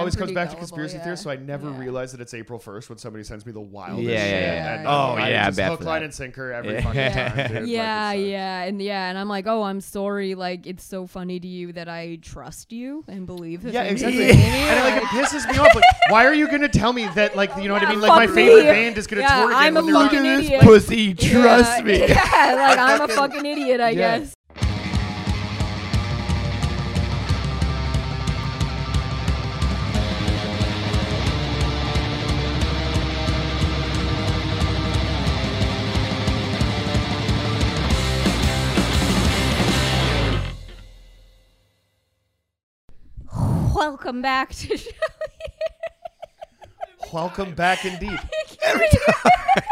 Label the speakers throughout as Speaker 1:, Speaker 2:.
Speaker 1: always comes
Speaker 2: pretty
Speaker 1: back to
Speaker 2: gullible,
Speaker 1: conspiracy
Speaker 2: yeah.
Speaker 1: theories, so I never
Speaker 2: Yeah.
Speaker 1: realize that it's April first when somebody sends me the wildest
Speaker 3: Yeah,
Speaker 1: shit.
Speaker 3: yeah.
Speaker 1: And,
Speaker 3: oh, oh,
Speaker 1: I
Speaker 3: yeah, I
Speaker 1: just
Speaker 3: bet
Speaker 1: hook,
Speaker 3: for
Speaker 1: line,
Speaker 3: that.
Speaker 1: and sinker every
Speaker 3: Yeah.
Speaker 1: fucking time. Dude. Like,
Speaker 2: yeah,
Speaker 1: sucks.
Speaker 2: yeah, and yeah, and I'm like, oh, I'm sorry. Like, it's so funny to you that I trust you and believe this.
Speaker 1: Yeah,
Speaker 2: in
Speaker 1: exactly.
Speaker 2: you.
Speaker 1: And it, like it pisses me off. Like, why are you gonna tell me that? Like, you know what I
Speaker 2: Yeah,
Speaker 1: mean? Like, my
Speaker 2: fuck
Speaker 1: favorite
Speaker 2: me.
Speaker 1: band is gonna
Speaker 2: Yeah,
Speaker 1: tour again
Speaker 2: I'm a
Speaker 1: when they're
Speaker 2: fucking
Speaker 1: not-
Speaker 2: idiot.
Speaker 3: pussy. Trust me.
Speaker 2: Yeah, like I'm a
Speaker 1: fucking-
Speaker 2: fucking idiot, I
Speaker 1: Yeah.
Speaker 2: guess. Welcome back to show.
Speaker 1: Welcome back, indeed.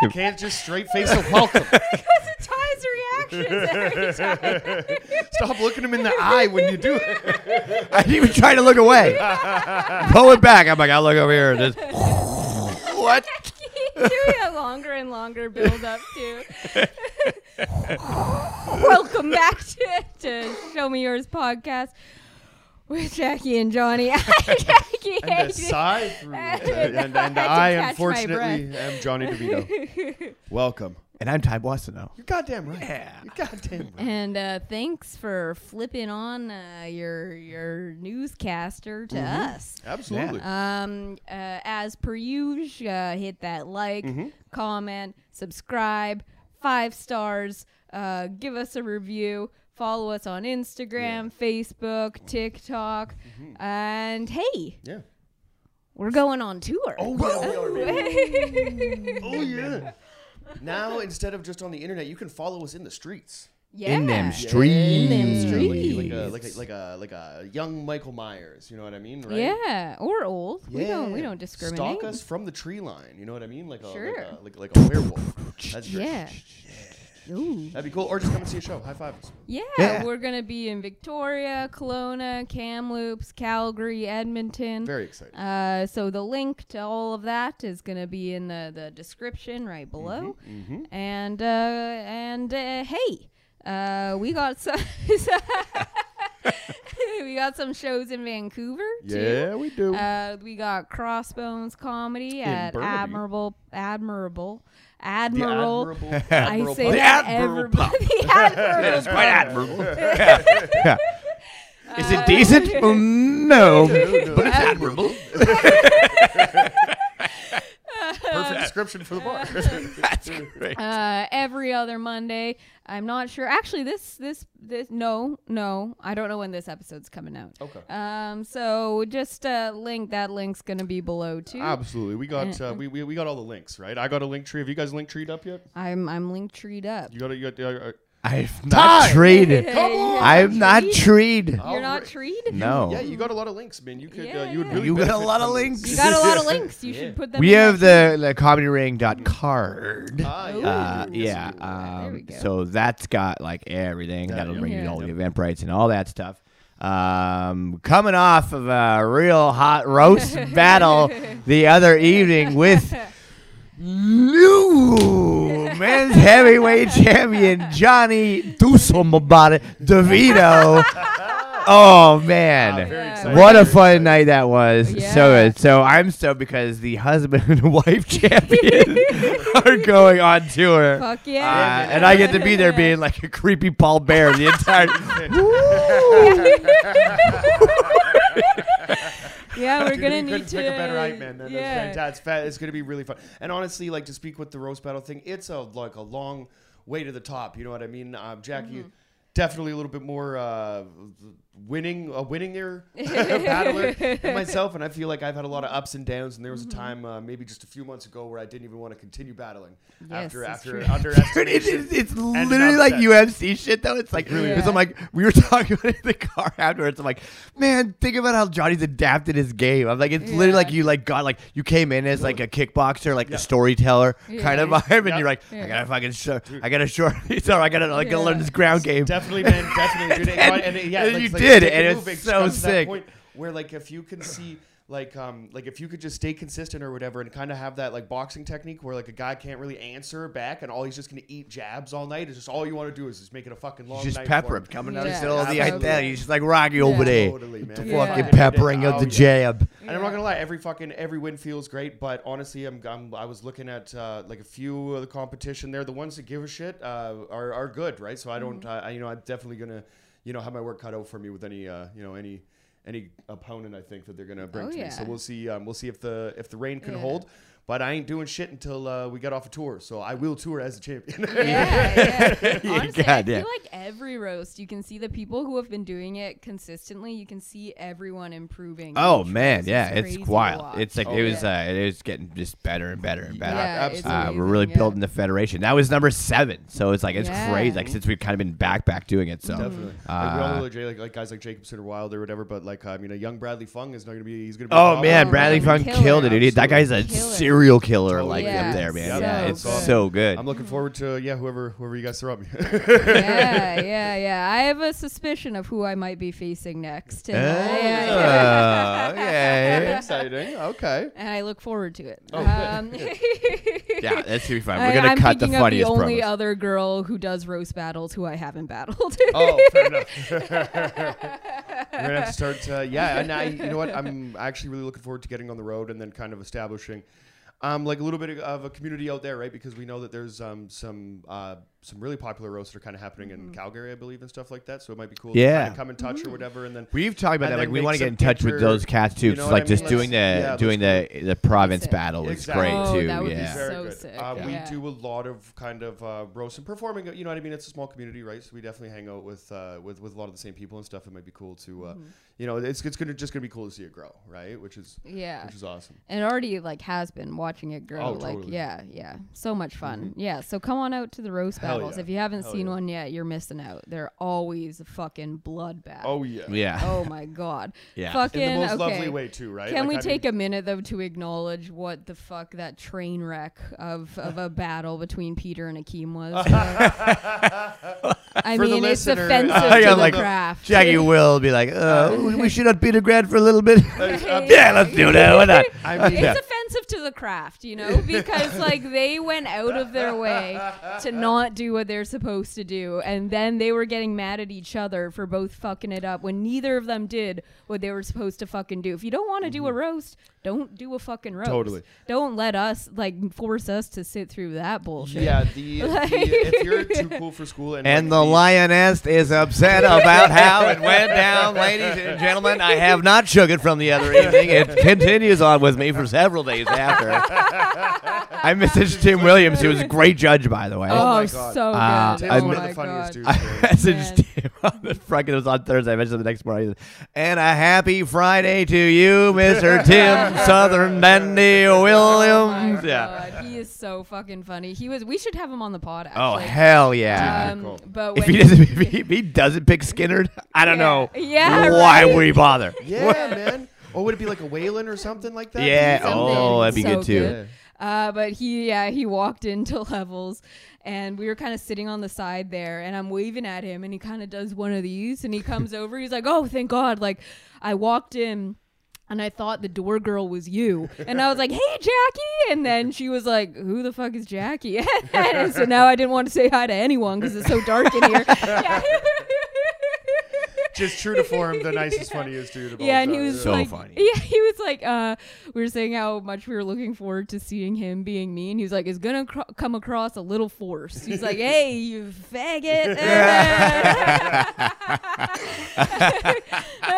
Speaker 1: You can't just straight face a welcome.
Speaker 2: Because it ties reactions every time.
Speaker 1: Stop looking him in the eye when you do it.
Speaker 3: I didn't even try to look away. Pull it back. I'm like, I'll look over here. And just, what?
Speaker 2: Doing a longer and longer build up too. Welcome back to, to Show Me Yours podcast with Jackie and Johnny. Jackie
Speaker 1: And aside from
Speaker 2: And
Speaker 1: and, and,
Speaker 2: I
Speaker 1: I,
Speaker 2: had to catch my
Speaker 1: unfortunately am Johnny DeVito. Welcome.
Speaker 3: And I'm Ty Boissano.
Speaker 1: You're goddamn right.
Speaker 3: Yeah.
Speaker 1: You're goddamn right.
Speaker 2: And uh, thanks for flipping on uh, your your newscaster to
Speaker 1: Mm-hmm.
Speaker 2: us.
Speaker 1: Absolutely.
Speaker 2: Um, uh, as per usual, uh, hit that like,
Speaker 1: Mm-hmm.
Speaker 2: comment, subscribe, five stars, uh, give us a review, follow us on Instagram, Facebook, TikTok, and hey,
Speaker 1: Mm-hmm. yeah.
Speaker 2: we're going on tour.
Speaker 1: Oh, yeah, we are, baby. oh, yeah. Now, instead of just on the internet, you can follow us in the streets.
Speaker 2: yeah.
Speaker 3: In them
Speaker 1: Yeah.
Speaker 3: streets.
Speaker 2: In them streets.
Speaker 1: Like
Speaker 2: streets.
Speaker 1: a, like a like a like a young Michael Myers, you know what I mean, right?
Speaker 2: Yeah, or old. We don't we
Speaker 1: Yeah.
Speaker 2: don't discriminate.
Speaker 1: Stalk us from the tree line, you know what I mean? Like a
Speaker 2: Sure.
Speaker 1: like a, like, like a werewolf. That's great.
Speaker 2: Yeah. Ooh.
Speaker 1: That'd be cool. Or just come and see a show. High five us.
Speaker 2: Yeah,
Speaker 3: Yeah.
Speaker 2: we're gonna be in Victoria, Kelowna, Kamloops, Calgary, Edmonton.
Speaker 1: Very excited.
Speaker 2: Uh, so the link to all of that is gonna be in the, the description right below.
Speaker 1: mm-hmm.
Speaker 2: And uh, and uh, hey, uh, we got some we got some shows in Vancouver too.
Speaker 1: Yeah, we do.
Speaker 2: Uh, we got Crossbones Comedy at
Speaker 1: Burnaby.
Speaker 2: Admirable Admirable
Speaker 1: the
Speaker 2: Admiral.
Speaker 1: admirable,
Speaker 2: I say
Speaker 1: pub.
Speaker 2: that
Speaker 3: Admirable
Speaker 2: everybody. the Admirable
Speaker 3: It's quite admirable. Yeah. Is it decent? Oh, no. But it's admirable.
Speaker 1: Perfect description for the bar.
Speaker 3: That's great.
Speaker 2: Uh, every other Monday. I'm not sure. Actually, this this this no no. I don't know when this episode's coming out.
Speaker 1: okay.
Speaker 2: Um. So just uh, link that link's gonna be below too.
Speaker 1: Absolutely. We got uh, we, we we got all the links, right? I got a link tree. Have you guys link treed up yet?
Speaker 2: I'm I'm link treed up.
Speaker 1: You got it. You got. Uh,
Speaker 3: I've not traded.
Speaker 2: Come on.
Speaker 3: I'm not treed.
Speaker 2: You're not treed.
Speaker 3: No.
Speaker 1: yeah, you got a lot of links, man. You could.
Speaker 2: Yeah,
Speaker 1: uh, you would
Speaker 2: yeah.
Speaker 1: really.
Speaker 3: You got a
Speaker 1: benefit
Speaker 3: lot of
Speaker 1: from
Speaker 3: links.
Speaker 2: You got a lot of links. You
Speaker 1: Yeah.
Speaker 2: should put them.
Speaker 3: We
Speaker 2: in
Speaker 3: have
Speaker 2: that
Speaker 3: the, the comedyring.card.
Speaker 1: Ah,
Speaker 2: Ooh.
Speaker 1: yeah.
Speaker 3: Uh, yeah.
Speaker 2: Ooh, there we
Speaker 3: Um,
Speaker 2: go.
Speaker 3: so that's got like everything. That'll
Speaker 1: yeah.
Speaker 3: bring you
Speaker 2: Yeah.
Speaker 3: all the event rights and all that stuff. Um, coming off of a real hot roast battle the other evening with new men's heavyweight champion Johnny Dusomabata DeVito. Oh man.
Speaker 2: Yeah.
Speaker 3: What a fun night that was. So
Speaker 2: Yeah.
Speaker 3: good. So I'm stoked because the husband and wife champion are going on tour.
Speaker 2: Fuck
Speaker 3: Uh,
Speaker 2: yeah.
Speaker 3: and I get to be there being like a creepy Paul Bear the entire
Speaker 2: yeah, we're gonna need to.
Speaker 1: pick a better hype man. That,
Speaker 2: yeah.
Speaker 1: That's fantastic. It's, fa- it's gonna be really fun. And honestly, like to speak with the roast battle thing, it's a like a long way to the top. You know what I mean? Um, Jackie,
Speaker 2: Mm-hmm.
Speaker 1: definitely a little bit more uh, winning, a winninger battler than myself. And I feel like I've had a lot of ups and downs. And there was a
Speaker 2: Mm-hmm.
Speaker 1: time, uh, maybe just a few months ago, where I didn't even want to continue battling
Speaker 2: Yes,
Speaker 1: after
Speaker 2: that's
Speaker 1: after
Speaker 2: true.
Speaker 3: It's, it's literally like
Speaker 1: upset.
Speaker 3: UFC shit though. It's like
Speaker 2: Really
Speaker 3: because. I'm like we were talking about it in the car afterwards. I'm like, man, think about how Johnny's adapted his game. I'm like, it's literally like you like got like you came in as like a kickboxer, like
Speaker 1: Yeah.
Speaker 3: a storyteller kind of
Speaker 2: Yeah.
Speaker 3: vibe, and you're like,
Speaker 2: Yeah.
Speaker 3: I gotta fucking show, I gotta show, so I gotta like gotta learn this ground game.
Speaker 1: Definitely, man. Definitely, dude. And,
Speaker 3: And-
Speaker 1: and, yeah,
Speaker 3: and
Speaker 1: like,
Speaker 3: you
Speaker 1: like,
Speaker 3: did,
Speaker 1: take a
Speaker 3: and
Speaker 1: move,
Speaker 3: it's
Speaker 1: it
Speaker 3: so
Speaker 1: comes to that
Speaker 3: sick.
Speaker 1: where, like, if you can see like um like if you could just stay consistent or whatever and kind of have that like boxing technique where like a guy can't really answer back and all he's just gonna eat jabs all night. It's just all you want to do is just make it a fucking long
Speaker 3: Just
Speaker 1: night.
Speaker 3: pepper him
Speaker 1: him.
Speaker 3: coming out
Speaker 2: Yeah,
Speaker 3: of still the
Speaker 1: absolutely.
Speaker 3: that. He's just like Rocky over there.
Speaker 1: Totally, man.
Speaker 3: The
Speaker 2: Yeah.
Speaker 3: fucking
Speaker 2: Yeah.
Speaker 3: peppering of
Speaker 1: Oh,
Speaker 3: the
Speaker 1: yeah.
Speaker 3: jab.
Speaker 1: And I'm not gonna lie, every fucking every win feels great, but honestly, I'm, I'm I was looking at uh, like a few of the competition there. The ones that give a shit uh, are are good, right? So I don't,
Speaker 2: Mm-hmm.
Speaker 1: uh, I, you know, I'm definitely gonna, you know, have my work cut out for me with any, uh, you know, any any opponent I think that they're gonna bring
Speaker 2: Oh,
Speaker 1: to me. So we'll see. Um, we'll see if the if the reign can
Speaker 2: Yeah.
Speaker 1: hold. But I ain't doing shit until uh, we get off a tour. So I will tour as a champion.
Speaker 2: yeah, yeah. Honestly, I
Speaker 3: goddamn.
Speaker 2: feel like every roast, you can see the people who have been doing it consistently. You can see everyone improving.
Speaker 3: Oh man,
Speaker 2: roast.
Speaker 3: yeah, it's
Speaker 2: crazy
Speaker 3: wild. It's like
Speaker 1: Oh,
Speaker 3: it was,
Speaker 2: yeah.
Speaker 3: uh, it was getting just better and better and better.
Speaker 2: Yeah,
Speaker 1: absolutely.
Speaker 3: Uh, we're really
Speaker 2: yeah.
Speaker 3: building the federation. That was number seven, so it's like it's
Speaker 2: Yeah.
Speaker 3: crazy. Like since we've kind of been back back doing it, so
Speaker 1: Definitely. like, we all
Speaker 3: Uh,
Speaker 1: like, like, like guys like Jacobson or Wild or whatever, but like I mean, a young Bradley Fung is not gonna be. He's gonna be.
Speaker 3: Oh man, Bradley
Speaker 2: fucking
Speaker 3: Funk killed it, dude. He- That guy's a
Speaker 2: Killer.
Speaker 3: Serial killer,
Speaker 1: Totally.
Speaker 3: like
Speaker 2: Yeah,
Speaker 3: up there, man.
Speaker 2: so
Speaker 3: yeah, it's
Speaker 2: good.
Speaker 3: so good.
Speaker 1: I'm looking forward to yeah, whoever whoever you guys throw at me.
Speaker 2: yeah, yeah, yeah. I have a suspicion of who I might be facing next. And, uh, yeah, yeah.
Speaker 3: Oh, okay.
Speaker 1: Exciting. Okay.
Speaker 2: and I look forward to it.
Speaker 1: Oh,
Speaker 2: um,
Speaker 3: yeah, that's gonna be fun. We're gonna
Speaker 2: I'm
Speaker 3: cut the
Speaker 2: thinking
Speaker 3: funniest
Speaker 2: of the only
Speaker 3: promos.
Speaker 2: other girl who does roast battles who I haven't battled.
Speaker 1: Oh, fair enough. We're gonna have to start. Uh, yeah, and I, you know what? I'm actually really looking forward to getting on the road and then kind of establishing, um, like a little bit of a community out there, right? Because we know that there's um some uh some really popular roasts that are kind of happening in Calgary, I believe, and stuff like that. So it might be cool.
Speaker 3: Yeah.
Speaker 1: To kind of come in touch or whatever, and then.
Speaker 3: We've talked about that. Like we want to get in touch with those cats too.
Speaker 1: you know
Speaker 3: just
Speaker 1: what I
Speaker 3: like just
Speaker 1: mean?
Speaker 3: doing the
Speaker 1: yeah,
Speaker 3: doing the the province
Speaker 2: Sick.
Speaker 3: battle is
Speaker 1: Exactly.
Speaker 3: great
Speaker 2: Oh,
Speaker 3: too.
Speaker 2: that would be so
Speaker 1: Very good.
Speaker 2: sick,
Speaker 1: Uh, We
Speaker 2: yeah.
Speaker 1: do a lot of kind of uh, roast and performing. You know what I mean? It's a small community, right? So we definitely hang out with uh, with with a lot of the same people and stuff. It might be cool to, uh,
Speaker 2: Mm-hmm.
Speaker 1: you know, it's it's gonna just gonna be cool to see it grow, right? Which is
Speaker 2: yeah.
Speaker 1: which is awesome.
Speaker 2: And it already like has been watching it grow.
Speaker 1: Oh,
Speaker 2: like
Speaker 1: totally.
Speaker 2: yeah, yeah. So much fun. Yeah. So come on out to the roast
Speaker 1: Hell
Speaker 2: battles.
Speaker 1: yeah.
Speaker 2: If you haven't
Speaker 1: Hell
Speaker 2: seen
Speaker 1: yeah.
Speaker 2: one yet, you're missing out. They're always a fucking bloodbath.
Speaker 1: Oh yeah.
Speaker 3: Yeah.
Speaker 2: Oh my god.
Speaker 3: Yeah.
Speaker 2: Fucking
Speaker 1: In the most
Speaker 2: okay.
Speaker 1: lovely way too, right?
Speaker 2: Can
Speaker 1: Like,
Speaker 2: we
Speaker 1: I
Speaker 2: take
Speaker 1: mean,
Speaker 2: a minute though to acknowledge what the fuck that train wreck of, of a battle between Peter and Akeem was? I
Speaker 1: For the
Speaker 2: mean, it's
Speaker 1: listener,
Speaker 2: offensive
Speaker 3: uh,
Speaker 2: to
Speaker 3: yeah,
Speaker 2: the
Speaker 3: like,
Speaker 2: craft.
Speaker 3: Jackie will be like, uh, we should not beat a grad for a little bit. yeah, let's do that. Why not?
Speaker 1: I mean,
Speaker 2: It's offensive to the craft, you know, because like they went out of their way to not do what they're supposed to do, and then they were getting mad at each other for both fucking it up when neither of them did what they were supposed to fucking do. If you don't want to do a roast, don't do a fucking roast.
Speaker 1: Mm-hmm. Totally.
Speaker 2: Don't let us like force us to sit through that bullshit.
Speaker 1: yeah, the, the if you're too cool for school and
Speaker 3: And the lioness is upset about how it went down, ladies and gentlemen. I have not shook it from the other evening. It continues on with me for several days after. I messaged Tim Williams, who was a great judge, by the way.
Speaker 2: Oh,
Speaker 1: my
Speaker 2: so
Speaker 1: God.
Speaker 2: good.
Speaker 3: Uh,
Speaker 1: Tim's
Speaker 3: I
Speaker 2: oh
Speaker 1: one
Speaker 3: mi-
Speaker 1: of the funniest
Speaker 2: God.
Speaker 1: dudes.
Speaker 3: I
Speaker 1: man.
Speaker 3: messaged him on the Friday. It was on Thursday. I messaged him the next morning. And a happy Friday to you, Mr. Tim Southern Dandy
Speaker 2: Oh my
Speaker 3: Williams. yeah.
Speaker 2: God, he is so fucking funny. He was. We should have him on the pod.
Speaker 3: Oh hell yeah!
Speaker 2: Um,
Speaker 1: Cool.
Speaker 2: but when
Speaker 3: if he doesn't, if he, if he doesn't pick Skinner, I don't
Speaker 2: Yeah.
Speaker 3: know.
Speaker 2: Yeah,
Speaker 3: Why
Speaker 2: right?
Speaker 3: would he bother?
Speaker 1: Yeah, man. Or would it be like a Whalen or something like that?
Speaker 3: Yeah.
Speaker 2: Something
Speaker 3: Oh, that'd be
Speaker 2: so
Speaker 3: good too.
Speaker 2: good. Uh, but he, yeah, he walked into levels, and we were kind of sitting on the side there, and I'm waving at him, and he kind of does one of these, and he comes over, he's like, "Oh, thank God!" Like, I walked in. And I thought the door girl was you. And I was like, hey, Jackie. And then she was like, who the fuck is Jackie? and so now I didn't want to say hi to anyone because it's so dark in here. Yeah.
Speaker 1: Just true to form, the nicest, funniest dude of all
Speaker 2: yeah, and he was
Speaker 3: So
Speaker 2: like,
Speaker 3: funny.
Speaker 2: yeah, he was like, uh, we were saying how much we were looking forward to seeing him being mean. He was like, it's gonna cr- come across a little forced. He's like, hey, you faggot.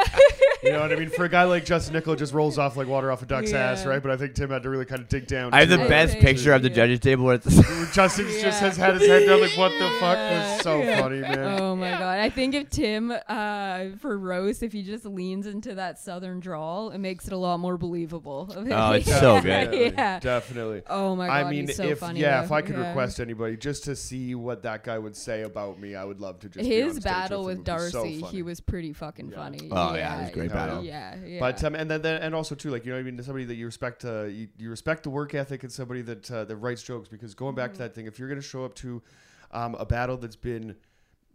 Speaker 1: You know what I mean? For a guy like Justin Nickel, it just rolls off like water off a duck's ass, right? But I think Tim had to really kind of dig down.
Speaker 3: I have the best
Speaker 2: think,
Speaker 3: picture of the judges table where it's
Speaker 1: Justin
Speaker 2: Yeah.
Speaker 1: just has had his head down, like, what the fuck?
Speaker 2: Yeah.
Speaker 1: was so
Speaker 2: Yeah.
Speaker 1: funny, man.
Speaker 2: oh my god! I think if Tim, uh, for roast, if he just leans into that southern drawl, it makes it a lot more believable.
Speaker 3: Oh, it's so good.
Speaker 2: yeah.
Speaker 1: Definitely.
Speaker 2: Oh my god!
Speaker 1: I mean,
Speaker 2: he's so
Speaker 1: if
Speaker 2: funny.
Speaker 1: yeah,
Speaker 2: though.
Speaker 1: if I could
Speaker 2: Yeah.
Speaker 1: request anybody just to see what that guy would say about me, I would love to just be on
Speaker 2: his
Speaker 1: stage
Speaker 2: battle
Speaker 1: with,
Speaker 2: with
Speaker 1: him. It would be so
Speaker 2: Darcy, he was pretty fucking
Speaker 1: Yeah.
Speaker 2: funny.
Speaker 3: Oh, yeah, it was great
Speaker 2: yeah,
Speaker 1: battle.
Speaker 2: Yeah, yeah.
Speaker 1: But um, and then, then and also too, like you know, what I mean, somebody that you respect, uh, you, you respect the work ethic, and somebody that uh, that writes jokes. Because going back to
Speaker 2: Mm-hmm.
Speaker 1: that thing, if you're gonna show up to um, a battle that's been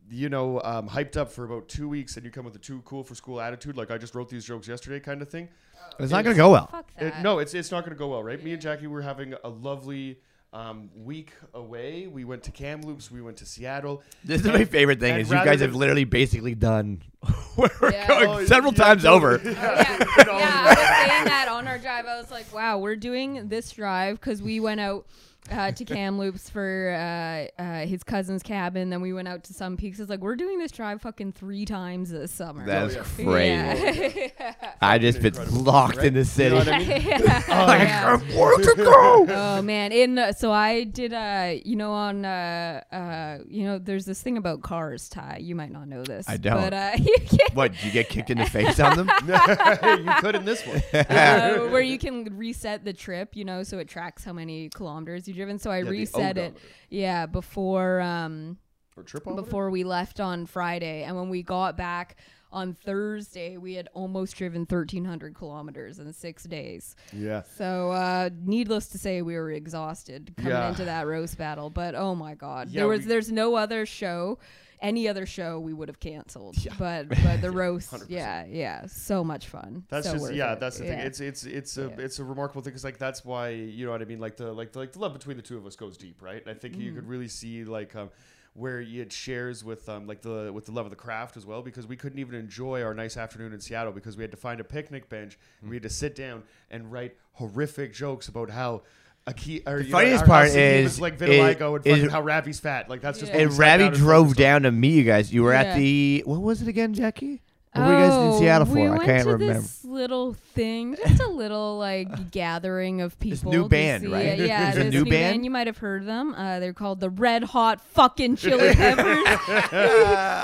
Speaker 1: you know, um, hyped up for about two weeks, and you come with a too cool for school attitude, like I just wrote these jokes yesterday, kind of thing.
Speaker 3: It's not gonna go well.
Speaker 2: Fuck
Speaker 1: It, no, it's it's not going to go well, right? Me and Jackie were having a lovely um, week away. We went to Kamloops. We went to Seattle.
Speaker 3: This is my favorite thing is you guys
Speaker 1: than-
Speaker 3: have literally basically done we're
Speaker 2: Yeah.
Speaker 3: going
Speaker 1: Oh,
Speaker 3: several
Speaker 1: yeah,
Speaker 3: times over.
Speaker 1: totally.
Speaker 2: yeah, yeah, I was saying that on our drive. I was like, wow, we're doing this drive because we went out uh, to Kamloops for uh, uh, his cousin's cabin. Then we went out to some peaks. It's like, we're doing this drive fucking three times this summer.
Speaker 3: That's
Speaker 1: yeah.
Speaker 3: crazy.
Speaker 2: Yeah.
Speaker 3: I just been
Speaker 1: Incredible,
Speaker 3: locked
Speaker 1: right?
Speaker 3: in the
Speaker 1: You
Speaker 3: city.
Speaker 1: know what I mean?
Speaker 2: Yeah.
Speaker 3: Where to go?
Speaker 2: oh man in uh, so i did uh you know on uh uh you know there's this thing about cars ty you might not know this
Speaker 3: I don't.
Speaker 2: but uh you
Speaker 3: What? Did you get kicked in the face on them?
Speaker 1: you could in this one.
Speaker 2: uh, where you can reset the trip, you know, so it tracks how many kilometers you've driven. So I
Speaker 1: the
Speaker 2: reset it, yeah, before um
Speaker 1: Or trip
Speaker 2: before we left on Friday, and when we got back on Thursday, we had almost driven 1,300 kilometers in six days.
Speaker 1: Yeah.
Speaker 2: So, uh, needless to say, we were exhausted coming
Speaker 1: Yeah.
Speaker 2: into that roast battle. But oh my god,
Speaker 1: Yeah,
Speaker 2: there was there's no other show. Any other show we would have canceled,
Speaker 3: Yeah.
Speaker 2: but but the roast,
Speaker 1: 100%.
Speaker 2: yeah, yeah, so much fun.
Speaker 1: That's
Speaker 2: So
Speaker 1: just yeah.
Speaker 2: it.
Speaker 1: That's the thing.
Speaker 2: Yeah.
Speaker 1: It's it's it's a
Speaker 2: Yeah.
Speaker 1: it's a remarkable thing because like that's why you know what I mean. Like the like the, like the love between the two of us goes deep, right? And I think you
Speaker 2: Mm.
Speaker 1: could really see like um, where it shares with um like the with the love of the craft as well because we couldn't even enjoy our nice afternoon in Seattle because we had to find a picnic bench and we had to sit down and write horrific jokes about how. A key, or,
Speaker 3: The
Speaker 1: you know,
Speaker 3: funniest
Speaker 1: how- how
Speaker 3: part is-
Speaker 1: was like
Speaker 3: is-
Speaker 1: vitiligo and
Speaker 3: is-
Speaker 1: how Ravi's fat. Like that's just
Speaker 2: Yeah.
Speaker 3: And Ravi drove down to meet you guys. You were
Speaker 2: Yeah.
Speaker 3: at the what was it again, Jackie? What were you guys in
Speaker 2: Oh,
Speaker 3: Seattle for?
Speaker 2: We
Speaker 3: I
Speaker 2: went
Speaker 3: can't
Speaker 2: to
Speaker 3: remember.
Speaker 2: This little thing, just a little like gathering of
Speaker 3: This
Speaker 2: people.
Speaker 3: new
Speaker 2: to
Speaker 3: band,
Speaker 2: see
Speaker 3: right?
Speaker 2: it. Yeah,
Speaker 3: There's a
Speaker 2: this
Speaker 3: new
Speaker 2: new
Speaker 3: band?
Speaker 2: You might have heard of them. Uh, they're called the Red Hot Fucking Chili Peppers.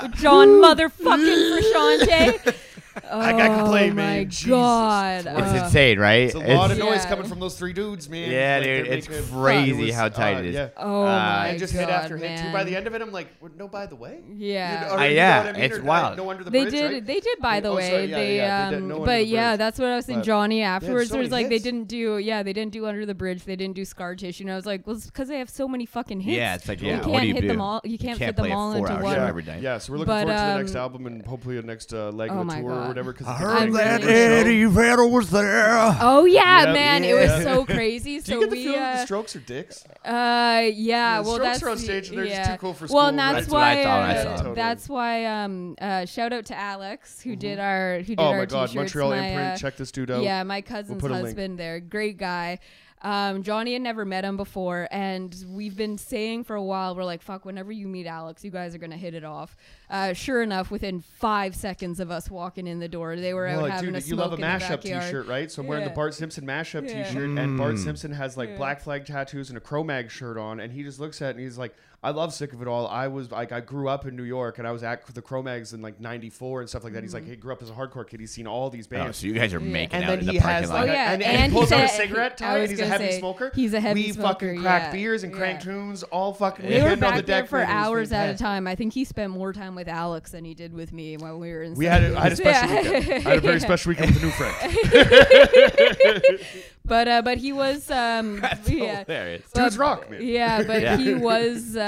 Speaker 2: With John motherfucking Frusciante. Oh
Speaker 1: I can't complain,
Speaker 2: my
Speaker 1: man. Jesus
Speaker 2: God.
Speaker 1: Christ.
Speaker 3: It's
Speaker 2: Uh,
Speaker 3: insane, right?
Speaker 1: It's a lot of
Speaker 3: It's-
Speaker 1: noise
Speaker 2: Yeah.
Speaker 1: coming from those three dudes, man.
Speaker 3: Yeah,
Speaker 1: Like,
Speaker 3: dude,
Speaker 1: they're
Speaker 3: it's
Speaker 1: making-
Speaker 3: crazy
Speaker 1: was-
Speaker 3: how tight
Speaker 1: uh,
Speaker 3: it is.
Speaker 1: Yeah.
Speaker 2: oh
Speaker 3: Uh,
Speaker 2: my
Speaker 1: and just
Speaker 2: God,
Speaker 1: hit after
Speaker 2: man.
Speaker 1: hit. Too by the end of it, I'm like, well, no, by the way.
Speaker 2: Yeah.
Speaker 1: You know, or
Speaker 3: Uh,
Speaker 1: you know
Speaker 3: yeah,
Speaker 1: what I mean?
Speaker 3: it's
Speaker 1: Or,
Speaker 3: wild.
Speaker 1: No under the
Speaker 2: They
Speaker 1: bridge,
Speaker 2: did.
Speaker 1: right?
Speaker 2: They did. By the
Speaker 1: Oh,
Speaker 2: way,
Speaker 1: sorry, yeah,
Speaker 2: they.
Speaker 1: yeah, they did
Speaker 2: um,
Speaker 1: no Under
Speaker 2: but
Speaker 1: the
Speaker 2: yeah,
Speaker 1: Bridge.
Speaker 2: that's what I was saying,
Speaker 1: But
Speaker 2: Johnny. Afterwards,
Speaker 1: so
Speaker 2: there was
Speaker 1: many
Speaker 2: like they didn't do. Yeah, they didn't do under the bridge. They didn't do scar tissue. And I was like, well, it's because they have so many fucking hits.
Speaker 3: Yeah, it's like
Speaker 2: you
Speaker 3: yeah.
Speaker 2: can't
Speaker 3: what do you
Speaker 2: hit
Speaker 3: do?
Speaker 2: them all. You can't,
Speaker 3: can't
Speaker 2: fit them
Speaker 3: a
Speaker 2: all into
Speaker 3: four-hour
Speaker 2: one.
Speaker 3: show
Speaker 1: Yeah,
Speaker 3: every day.
Speaker 1: yeah. So we're looking
Speaker 2: But,
Speaker 1: forward to the next
Speaker 2: um,
Speaker 1: album and hopefully the next uh, leg
Speaker 2: oh
Speaker 1: of
Speaker 2: my
Speaker 1: the tour or
Speaker 2: God.
Speaker 1: whatever. Because
Speaker 3: I heard that
Speaker 2: really-
Speaker 3: Eddie Vedder was there.
Speaker 2: Oh yeah,
Speaker 1: Yeah,
Speaker 2: man, it was so crazy. so Do
Speaker 1: you get the
Speaker 2: we,
Speaker 1: feeling
Speaker 2: uh,
Speaker 1: the Strokes are dicks?
Speaker 2: Uh, yeah.
Speaker 1: the
Speaker 2: well,
Speaker 1: Strokes
Speaker 2: that's
Speaker 1: are on stage and they're just
Speaker 2: yeah.
Speaker 1: too cool for
Speaker 2: Well,
Speaker 1: school,
Speaker 2: and
Speaker 1: right?
Speaker 2: that's
Speaker 3: That's what I
Speaker 2: why.
Speaker 3: thought
Speaker 2: uh,
Speaker 3: saw.
Speaker 1: Totally.
Speaker 2: That's why. Um, uh, shout out to Alex who did our who did
Speaker 1: Oh
Speaker 2: our
Speaker 1: my God,
Speaker 2: t-shirts.
Speaker 1: Montreal
Speaker 2: my,
Speaker 1: imprint.
Speaker 2: uh,
Speaker 1: Check this dude out.
Speaker 2: Yeah, my cousin's
Speaker 1: put a
Speaker 2: husband there. Great guy. Um, Johnny had never met him before, and we've been saying for a while, we're like, fuck, whenever you meet Alex, you guys are going to hit it off. Uh, sure enough, within five seconds of us walking in the door, they were out
Speaker 1: Well,
Speaker 2: having
Speaker 1: dude,
Speaker 2: a
Speaker 1: you
Speaker 2: smoke
Speaker 1: love a
Speaker 2: in the
Speaker 1: mashup
Speaker 2: backyard.
Speaker 1: T-shirt, right? So I'm wearing the
Speaker 2: Yeah.
Speaker 1: Bart Simpson mashup
Speaker 2: Yeah.
Speaker 1: T-shirt, and Bart
Speaker 3: Mm.
Speaker 1: Simpson has like
Speaker 2: Yeah.
Speaker 1: black flag tattoos and a Cro-Mag shirt on, and he just looks at it and he's like, "I love Sick of It All. I was like, I grew up in New York, and I was at the Cro-Mags in like '94 and stuff like that." He's like, he grew up as a hardcore kid. He's seen all these bands.
Speaker 3: Oh,
Speaker 1: bands.
Speaker 3: so you guys are making
Speaker 1: and
Speaker 3: out
Speaker 1: then
Speaker 3: in the
Speaker 1: he
Speaker 3: parking lot.
Speaker 1: like,
Speaker 2: Oh, yeah,
Speaker 1: and,
Speaker 2: and
Speaker 1: he
Speaker 2: he
Speaker 1: pulls out a
Speaker 2: said-
Speaker 1: cigarette
Speaker 2: I
Speaker 1: tie, and he's a heavy
Speaker 2: say,
Speaker 1: smoker.
Speaker 2: he's a heavy
Speaker 1: we
Speaker 2: smoker,
Speaker 1: fucking crack
Speaker 2: yeah,
Speaker 1: beers and crank
Speaker 2: yeah.
Speaker 1: tunes all fucking
Speaker 2: We were
Speaker 1: weekend on the
Speaker 2: back there
Speaker 1: deck
Speaker 2: for
Speaker 1: man. It was
Speaker 2: hours at a time. I think he spent more time with Alex than he did with me while we were in.
Speaker 1: We had a, I had a special weekend. I had a very special weekend with a new friend.
Speaker 2: But uh, but he was um
Speaker 3: That's
Speaker 2: yeah.
Speaker 3: hilarious.
Speaker 1: Dudes
Speaker 2: But-
Speaker 1: rock, man.
Speaker 2: Yeah, but
Speaker 3: Yeah.
Speaker 2: he was uh,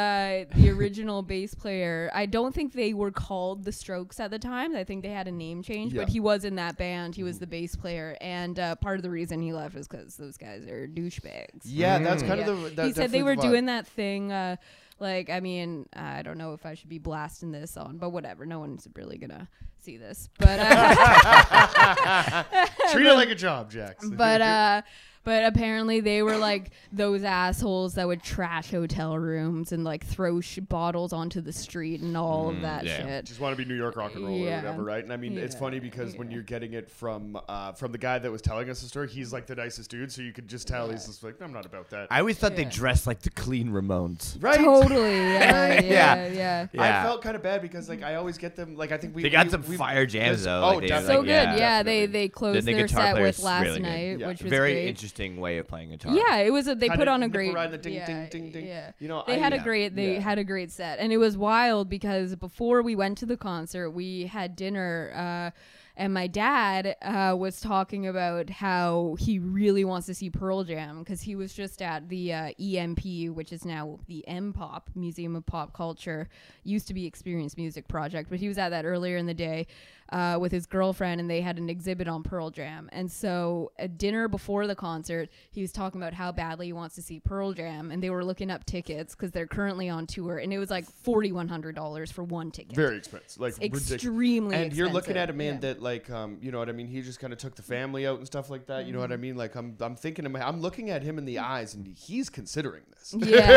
Speaker 2: the original bass player. I don't think they were called the Strokes at the time. I think they had a name change,
Speaker 1: Yeah.
Speaker 2: but he was in that band. He was the bass player, and uh, part of the reason he left was because those guys are douchebags.
Speaker 1: Yeah, that's
Speaker 3: Mm.
Speaker 1: kind
Speaker 2: Yeah.
Speaker 1: of the. That,
Speaker 2: he said they were
Speaker 1: the
Speaker 2: doing that thing. Uh, like, I mean, I don't know if I should be blasting this on, but whatever. No one's really gonna see this, but uh,
Speaker 1: Treat it like a job, Jackson.
Speaker 2: but uh but apparently they were like those assholes that would trash hotel rooms and like throw sh- bottles onto the street and all of
Speaker 3: Mm,
Speaker 2: that
Speaker 3: yeah.
Speaker 2: shit.
Speaker 1: just want to be New York rock and roll
Speaker 2: Yeah.
Speaker 1: or whatever, right? And I mean, it's funny because when you're getting it from uh, from the guy that was telling us the story, he's like the nicest dude, so you could just tell he's just like, I'm not about that.
Speaker 3: I always thought they dressed like the clean Ramones.
Speaker 1: right?
Speaker 2: Totally. Yeah, yeah,
Speaker 3: Yeah.
Speaker 2: yeah.
Speaker 1: I felt kind of bad because like I always get them like I think we
Speaker 3: They got
Speaker 1: we-
Speaker 3: some
Speaker 1: we-
Speaker 3: fire jams though.
Speaker 1: Oh,
Speaker 3: like
Speaker 1: definitely.
Speaker 2: So
Speaker 3: like,
Speaker 2: good.
Speaker 3: yeah.
Speaker 2: Yeah, they
Speaker 1: definitely.
Speaker 2: they closed
Speaker 3: the
Speaker 2: their set with last
Speaker 3: really
Speaker 2: night,
Speaker 1: Yeah.
Speaker 2: which was
Speaker 3: Very
Speaker 2: great.
Speaker 3: Interesting way of playing guitar.
Speaker 2: Yeah, it was a they
Speaker 1: Kinda
Speaker 2: put on a
Speaker 1: nipple
Speaker 2: great
Speaker 1: riding the ding,
Speaker 2: yeah,
Speaker 1: ding, ding, ding.
Speaker 2: Yeah.
Speaker 1: You know,
Speaker 2: They
Speaker 1: I,
Speaker 2: had a
Speaker 3: yeah.
Speaker 2: great they
Speaker 1: Yeah.
Speaker 2: had a great set and it was wild because before we went to the concert we had dinner uh And my dad uh, was talking about how he really wants to see Pearl Jam because he was just at the uh, EMP, which is now the MoPOP Museum of Pop Culture, used to be Experience Music Project, but he was at that earlier in the day uh, with his girlfriend, and they had an exhibit on Pearl Jam. And so, at dinner before the concert, he was talking about how badly he wants to see Pearl Jam, and they were looking up tickets because they're currently on tour, and it was like forty one hundred dollars for one ticket.
Speaker 1: Very expensive, like ridiculous.
Speaker 2: extremely
Speaker 1: And you're looking at a man
Speaker 2: yeah.
Speaker 1: that, like, um, you know what I mean. He just kind of took the family out and stuff like that. You know what
Speaker 2: Mm-hmm.
Speaker 1: I mean? Like, I'm, I'm thinking, in my, I'm looking at him in the eyes, and he's considering this.
Speaker 2: Yeah,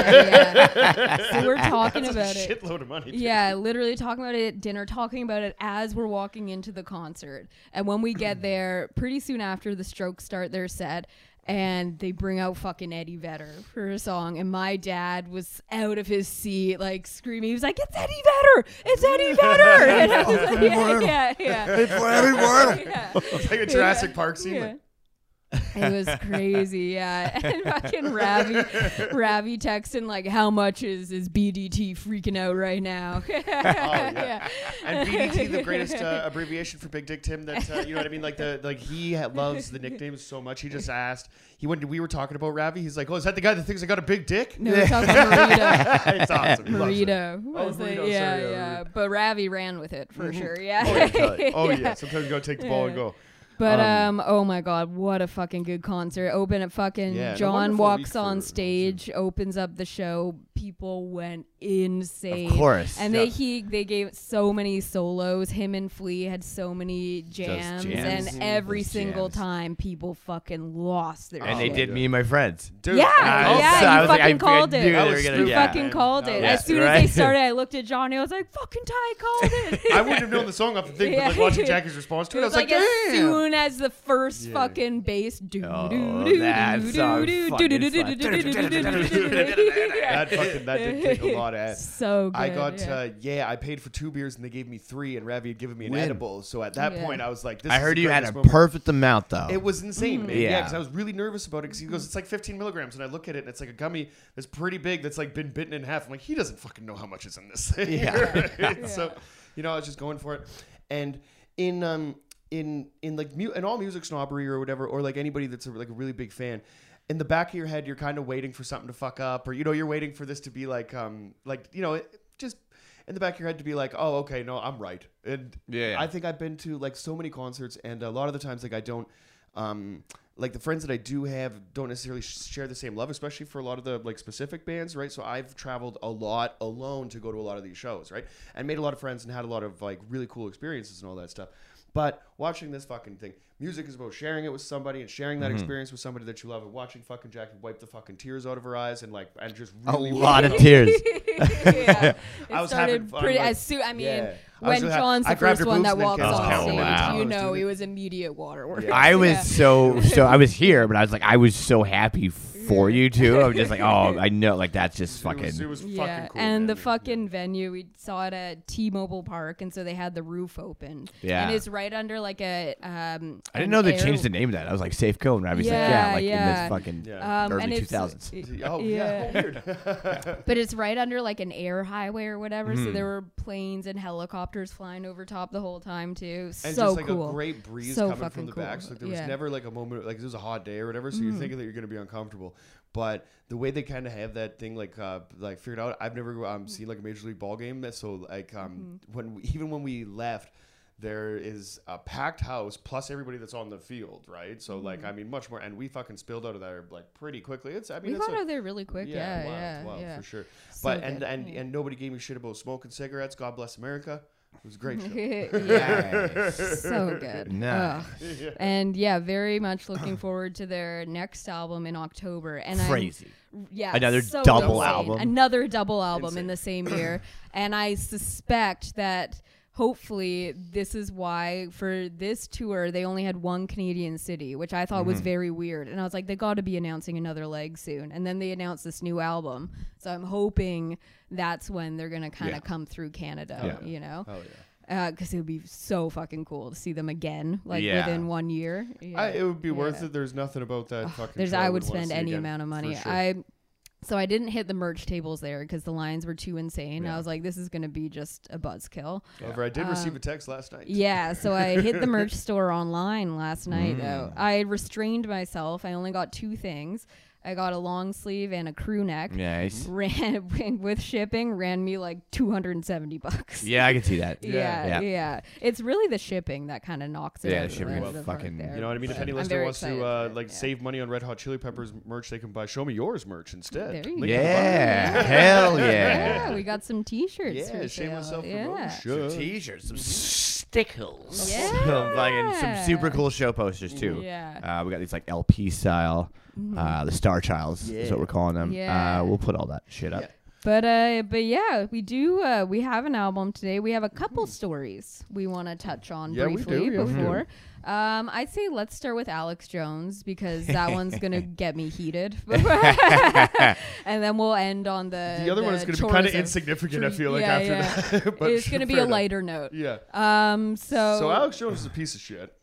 Speaker 2: yeah. so we're talking
Speaker 1: That's
Speaker 2: about
Speaker 1: a
Speaker 2: it.
Speaker 1: shitload of money. dude.
Speaker 2: Yeah, literally talking about it at dinner, talking about it as we're walking into the concert. And when we get there, pretty soon after the Strokes start their set, and they bring out fucking Eddie Vedder for a song, and my dad was out of his seat, like screaming. He was like, "It's Eddie Vedder! It's Eddie Vedder!" And I was like, "Yeah, yeah, yeah." yeah.
Speaker 1: It's like a Jurassic Park scene.
Speaker 2: Yeah.
Speaker 1: Like,
Speaker 2: It was crazy, yeah. And fucking Ravi, Ravi texting like, "How much is is BDT freaking out right now?"
Speaker 1: Oh, yeah. and BDT, the greatest uh, abbreviation for Big Dick Tim. That uh, you know what I mean. Like the like he ha- loves the nicknames so much. He just asked. He went. We were talking about Ravi. He's like, "Oh, is that the guy that thinks I got a big dick?"
Speaker 2: No, we're talking Marita.
Speaker 1: it's awesome. He loves it.
Speaker 2: Marita.
Speaker 1: Oh,
Speaker 2: was it?
Speaker 1: Marito,
Speaker 2: yeah,
Speaker 1: sorry, yeah,
Speaker 2: yeah. But Ravi ran with it for sure. Yeah.
Speaker 1: Oh yeah. Sometimes you gotta take the ball and go.
Speaker 2: But
Speaker 1: Um,
Speaker 2: um, oh my god, what a fucking good concert! Open at fucking
Speaker 1: Yeah,
Speaker 2: John walks on stage, opens up the show. People went insane.
Speaker 3: Of course.
Speaker 2: And
Speaker 1: Yeah.
Speaker 2: they he they gave so many solos. Him and Flea had so many jams,
Speaker 3: jams.
Speaker 2: and every
Speaker 3: Those
Speaker 2: single
Speaker 3: jams.
Speaker 2: time people fucking lost their
Speaker 3: and they did me and my friends.
Speaker 1: Dude,
Speaker 2: Yeah,
Speaker 1: I-
Speaker 2: yeah,
Speaker 3: so
Speaker 2: you
Speaker 3: was like,
Speaker 2: fucking
Speaker 3: I
Speaker 2: called it.
Speaker 3: they
Speaker 1: That
Speaker 3: were
Speaker 1: was
Speaker 3: gonna-
Speaker 2: You
Speaker 3: yeah.
Speaker 2: fucking called it.
Speaker 1: was-
Speaker 2: As soon as they started, I looked at Johnny. I was like, "Fucking Ty called it."
Speaker 1: I wouldn't have known the song off the thing,
Speaker 2: Yeah.
Speaker 1: but like watching Jackie's response to it,
Speaker 2: It
Speaker 1: I
Speaker 2: was
Speaker 1: was like,
Speaker 2: like as soon as the first
Speaker 1: Yeah.
Speaker 2: fucking bass do
Speaker 3: Oh,
Speaker 2: do do
Speaker 3: that
Speaker 2: do
Speaker 3: song
Speaker 2: do
Speaker 3: fucking
Speaker 2: do do do
Speaker 3: fun.
Speaker 2: do do do do do do do do.
Speaker 1: that fucking that did kick a lot of ass.
Speaker 2: So good.
Speaker 1: I got
Speaker 2: yeah.
Speaker 1: uh, yeah, I paid for two beers and they gave me three, and Ravi had given me an
Speaker 3: Win.
Speaker 1: edible. So at that
Speaker 2: Yeah.
Speaker 1: point, I was like, "This
Speaker 3: I
Speaker 1: is
Speaker 3: heard
Speaker 1: the
Speaker 3: you had a
Speaker 1: moment.
Speaker 3: perfect amount though.
Speaker 1: It was insane, man. Yeah,
Speaker 3: Yeah.
Speaker 1: because I was really nervous about it. Because he goes, "It's like 15 milligrams," and I look at it, and it's like a gummy that's pretty big, that's like been bitten in half. I'm like, he doesn't fucking know how much is in this thing.
Speaker 3: Yeah.
Speaker 1: Right? So, you know, I was just going for it, and in um in in like mu- in all music snobbery or whatever, or like anybody that's a, like a really big fan. In the back of your head, you're kind of waiting for something to fuck up, or you know, you're waiting for this to be like, um, like you know, it, just in the back of your head to be like, oh, okay, no, I'm right. And
Speaker 3: Yeah, yeah.
Speaker 1: I think I've been to like so many concerts, and a lot of the times, like I don't, um, like the friends that I do have don't necessarily share the same love, especially for a lot of the like specific bands, right? So I've traveled a lot alone to go to a lot of these shows, right? And made a lot of friends and had a lot of like really cool experiences and all that stuff. But watching this fucking thing, music is about sharing it with somebody and sharing
Speaker 3: Mm-hmm.
Speaker 1: that experience with somebody that you love. And watching fucking Jackie wipe the fucking tears out of her eyes and like and just
Speaker 3: a
Speaker 1: really
Speaker 3: lot of tears.
Speaker 2: yeah. It
Speaker 1: I was
Speaker 2: started
Speaker 1: having fun,
Speaker 2: pretty
Speaker 1: like-
Speaker 2: as soon. I mean,
Speaker 1: Yeah.
Speaker 2: When
Speaker 1: really ha-
Speaker 2: John's
Speaker 1: I
Speaker 2: the first one that walks
Speaker 1: kissed
Speaker 2: on.
Speaker 3: Oh,
Speaker 2: stage,
Speaker 3: wow.
Speaker 2: you know
Speaker 1: doing
Speaker 2: it
Speaker 1: it.
Speaker 2: was immediate waterwork.
Speaker 1: Yeah.
Speaker 3: I was
Speaker 2: Yeah.
Speaker 3: so so I was here, but I was like I was so happy for you too. I was just like, oh, I know, like that's just
Speaker 1: It was,
Speaker 3: fucking.
Speaker 1: it was
Speaker 2: Yeah,
Speaker 1: cool.
Speaker 2: and
Speaker 1: man.
Speaker 2: the
Speaker 1: Yeah.
Speaker 2: fucking venue, we saw it at T-Mobile Park, and so they had the roof open.
Speaker 3: Yeah.
Speaker 2: and it's right under like a. Um,
Speaker 3: I didn't know they
Speaker 2: air-
Speaker 3: changed the name of that. I was like Safeco. Ravi's like,
Speaker 2: Yeah,
Speaker 3: yeah, like
Speaker 2: yeah.
Speaker 3: in this fucking
Speaker 1: Yeah.
Speaker 2: Um,
Speaker 3: early
Speaker 2: and
Speaker 3: two
Speaker 2: it's,
Speaker 3: thousands.
Speaker 1: Oh yeah, weird.
Speaker 2: but it's right under like an air highway or whatever.
Speaker 3: Mm-hmm.
Speaker 2: So there were planes and helicopters flying over top the whole time too.
Speaker 1: and
Speaker 2: so
Speaker 1: just like
Speaker 2: cool.
Speaker 1: a great breeze
Speaker 2: So
Speaker 1: coming from
Speaker 2: fucking
Speaker 1: the back. So like, there was
Speaker 2: Yeah. Mm-hmm.
Speaker 1: never like a moment like it was a hot day or whatever. So you're thinking that you're gonna be uncomfortable. But the way they kind of have that thing like uh, like figured out, I've never um, seen like a major league ball game. So like um,
Speaker 2: Mm-hmm.
Speaker 1: when we, even when we left. There is a packed house plus everybody that's on the field, right? So like I mean, much more, and we fucking spilled out of there like pretty quickly. It's I mean,
Speaker 2: Mm-hmm. we got out there really quick. Yeah, yeah,
Speaker 1: wild,
Speaker 2: yeah.
Speaker 1: for sure.
Speaker 2: So
Speaker 1: but and and
Speaker 2: yeah.
Speaker 1: and nobody gave me shit about smoking cigarettes. God bless America. It was a great show.
Speaker 2: yeah, so good.
Speaker 3: Nice.
Speaker 2: Ugh. And yeah, very much looking forward to their next album in October. And I'm-
Speaker 3: Crazy.
Speaker 2: yeah,
Speaker 3: Another
Speaker 2: so
Speaker 3: double
Speaker 2: insane.
Speaker 3: album.
Speaker 2: Another double album
Speaker 1: Insane.
Speaker 2: in the same year. and I suspect that hopefully this is why for this tour they only had one Canadian city, which I thought
Speaker 3: Mm-hmm.
Speaker 2: was very weird. And I was like, they got to be announcing another leg soon. And then they announced this new album, so I'm hoping that's when they're gonna kind of
Speaker 3: Yeah.
Speaker 2: come through Canada.
Speaker 3: Yeah.
Speaker 2: You know.
Speaker 1: Oh yeah.
Speaker 2: Because it would be so fucking cool to see them again, like
Speaker 3: Yeah.
Speaker 2: within one year. Yeah.
Speaker 1: I, it would be worth it. There's nothing about that fucking.
Speaker 2: There's,
Speaker 1: show
Speaker 2: I would spend any
Speaker 1: again,
Speaker 2: amount of money.
Speaker 1: sure.
Speaker 2: I So I didn't hit the merch tables there because the lines were too insane.
Speaker 1: Yeah.
Speaker 2: I was like, this is gonna be just a buzzkill.
Speaker 1: However, I did receive
Speaker 2: Um,
Speaker 1: a text last night.
Speaker 2: Yeah, so I hit the merch store online last night.
Speaker 3: Mm.
Speaker 2: Though I restrained myself. I only got two things. I got a long sleeve and a crew neck.
Speaker 3: Nice.
Speaker 2: Ran with shipping, ran me like two hundred and seventy bucks.
Speaker 3: Yeah, I can see that.
Speaker 2: Yeah,
Speaker 3: Yeah.
Speaker 2: yeah, It's really the shipping that kind of knocks it
Speaker 3: Yeah,
Speaker 2: out.
Speaker 3: shipping
Speaker 2: the, the
Speaker 3: fucking-
Speaker 2: there.
Speaker 1: You know what I mean? If
Speaker 2: But
Speaker 1: any
Speaker 2: I'm
Speaker 1: listener
Speaker 2: very
Speaker 1: wants to uh,
Speaker 2: it,
Speaker 1: like
Speaker 2: yeah.
Speaker 1: save money on Red Hot Chili Peppers merch, they can buy Show Me Yours merch instead.
Speaker 2: There you
Speaker 1: Link
Speaker 2: go.
Speaker 1: in the bio.
Speaker 3: Yeah, hell yeah.
Speaker 2: Yeah, we got some T-shirts.
Speaker 1: Yeah,
Speaker 2: for
Speaker 1: shameless
Speaker 2: sale.
Speaker 1: self
Speaker 2: Yeah.
Speaker 1: promotion.
Speaker 3: Some t-shirts, some stickers,
Speaker 2: Yeah.
Speaker 3: some, fucking, some super cool show posters too.
Speaker 2: Yeah.
Speaker 3: Uh, we got these like LP style, uh, the Star Childs is what we're calling them.
Speaker 2: Yeah.
Speaker 3: Uh, we'll put all that shit up.
Speaker 1: Yeah.
Speaker 2: But uh, but yeah, we do. Uh, we have an album today. We have a couple
Speaker 3: Mm-hmm.
Speaker 2: stories we want to touch on
Speaker 1: Yeah, we
Speaker 2: briefly
Speaker 1: do, yeah, we do.
Speaker 2: before. Um, I'd say let's start with Alex Jones because that one's gonna get me heated, and then we'll end on the.
Speaker 1: The other one is going to be kind of
Speaker 2: tourism.
Speaker 1: insignificant, I feel like,
Speaker 2: yeah,
Speaker 1: after
Speaker 2: yeah.
Speaker 1: that. but
Speaker 2: it's gonna be
Speaker 1: fair
Speaker 2: a
Speaker 1: enough.
Speaker 2: lighter note.
Speaker 1: Yeah.
Speaker 2: Um. So.
Speaker 1: So Alex Jones is a piece of shit.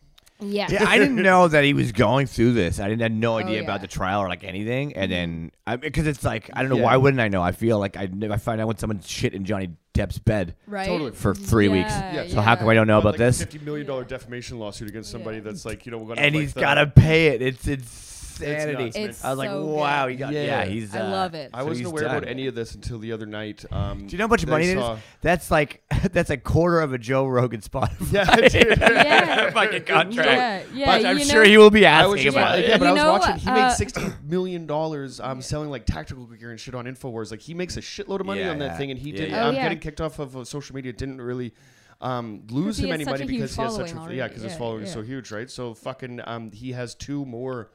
Speaker 2: Yeah.
Speaker 3: Yeah, I didn't know that he was going through this. I didn't had no idea
Speaker 2: Oh, yeah.
Speaker 3: about the trial or like anything. And then because it's like I don't know
Speaker 1: Yeah.
Speaker 3: why wouldn't I know? I feel like I I find out when someone's shit in Johnny Depp's bed
Speaker 2: Right.
Speaker 1: Totally.
Speaker 3: for three weeks.
Speaker 2: Yeah,
Speaker 3: So how come I don't know
Speaker 1: Filed,
Speaker 3: about
Speaker 1: like,
Speaker 3: this?
Speaker 1: Fifty million dollar defamation lawsuit against somebody
Speaker 2: Yeah.
Speaker 1: that's like you know we're gonna
Speaker 3: And
Speaker 1: have,
Speaker 3: he's
Speaker 1: like,
Speaker 3: got to pay it. It's it's insanity.
Speaker 1: nuts.
Speaker 2: It's
Speaker 3: I was like,
Speaker 2: so
Speaker 3: wow,
Speaker 2: good.
Speaker 3: he got
Speaker 1: Yeah.
Speaker 3: yeah. he's.
Speaker 2: I
Speaker 3: uh,
Speaker 2: love it.
Speaker 1: I
Speaker 3: so
Speaker 1: wasn't
Speaker 3: he's
Speaker 1: aware about
Speaker 3: done.
Speaker 1: any of this until the other night. Um,
Speaker 3: Do you know how much
Speaker 1: that
Speaker 3: money it is? That's like that's a quarter of a Joe Rogan spot.
Speaker 1: Yeah, dude.
Speaker 2: Yeah.
Speaker 3: fucking contract.
Speaker 2: Yeah, yeah,
Speaker 3: But I'm
Speaker 2: you
Speaker 3: sure
Speaker 2: know-
Speaker 3: he will be
Speaker 1: I was
Speaker 3: asking
Speaker 1: just
Speaker 3: about
Speaker 1: like,
Speaker 3: it.
Speaker 1: yeah, but
Speaker 2: You
Speaker 1: I was
Speaker 2: know,
Speaker 1: watching. He
Speaker 2: uh,
Speaker 1: made sixteen million dollars um, selling like tactical gear and shit on Infowars. Like he makes a shitload of money
Speaker 3: Yeah,
Speaker 1: on that
Speaker 3: yeah.
Speaker 1: thing, and he
Speaker 3: Yeah,
Speaker 1: did.
Speaker 3: yeah.
Speaker 2: Oh,
Speaker 1: um,
Speaker 2: yeah.
Speaker 1: Getting kicked off of uh, social media didn't really um, lose
Speaker 2: he
Speaker 1: him
Speaker 2: has
Speaker 1: any
Speaker 2: such
Speaker 1: money
Speaker 2: a huge
Speaker 1: because he has such a
Speaker 2: following
Speaker 1: yeah
Speaker 2: already.
Speaker 1: because his
Speaker 2: Yeah,
Speaker 1: following is so huge, right? So fucking um, he has two more.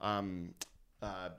Speaker 1: Um, uh,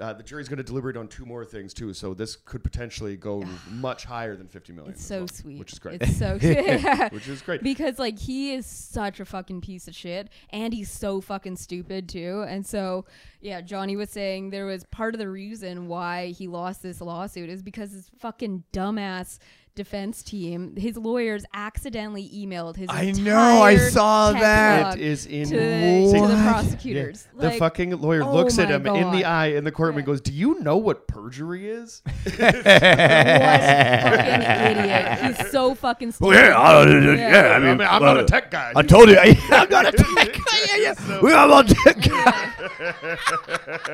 Speaker 1: uh, the jury's going to deliberate on two more things too, so this could potentially go much higher than fifty million.
Speaker 2: It's so
Speaker 1: well,
Speaker 2: sweet.
Speaker 1: which is great.
Speaker 2: It's so yeah.
Speaker 1: which is great.
Speaker 2: because like he is such a fucking piece of shit and he's so fucking stupid too and so yeah johnny was saying there was part of the reason why he lost this lawsuit is because his fucking dumbass defense team his lawyers accidentally emailed his
Speaker 3: I know, I saw
Speaker 2: text
Speaker 3: that.
Speaker 2: log
Speaker 1: It is
Speaker 2: to, to the prosecutors
Speaker 1: The
Speaker 2: Like,
Speaker 1: fucking lawyer
Speaker 2: oh
Speaker 1: looks at
Speaker 2: my
Speaker 1: him in the eye in the courtroom and goes, "Do you know what perjury is?"
Speaker 2: what fucking idiot he's so fucking stupid
Speaker 3: Well, yeah, I, yeah, I mean,
Speaker 1: I'm not a
Speaker 3: uh,
Speaker 1: tech guy.
Speaker 3: I told you, I'm not a tech guy. Yeah, yeah. We are not tech guy.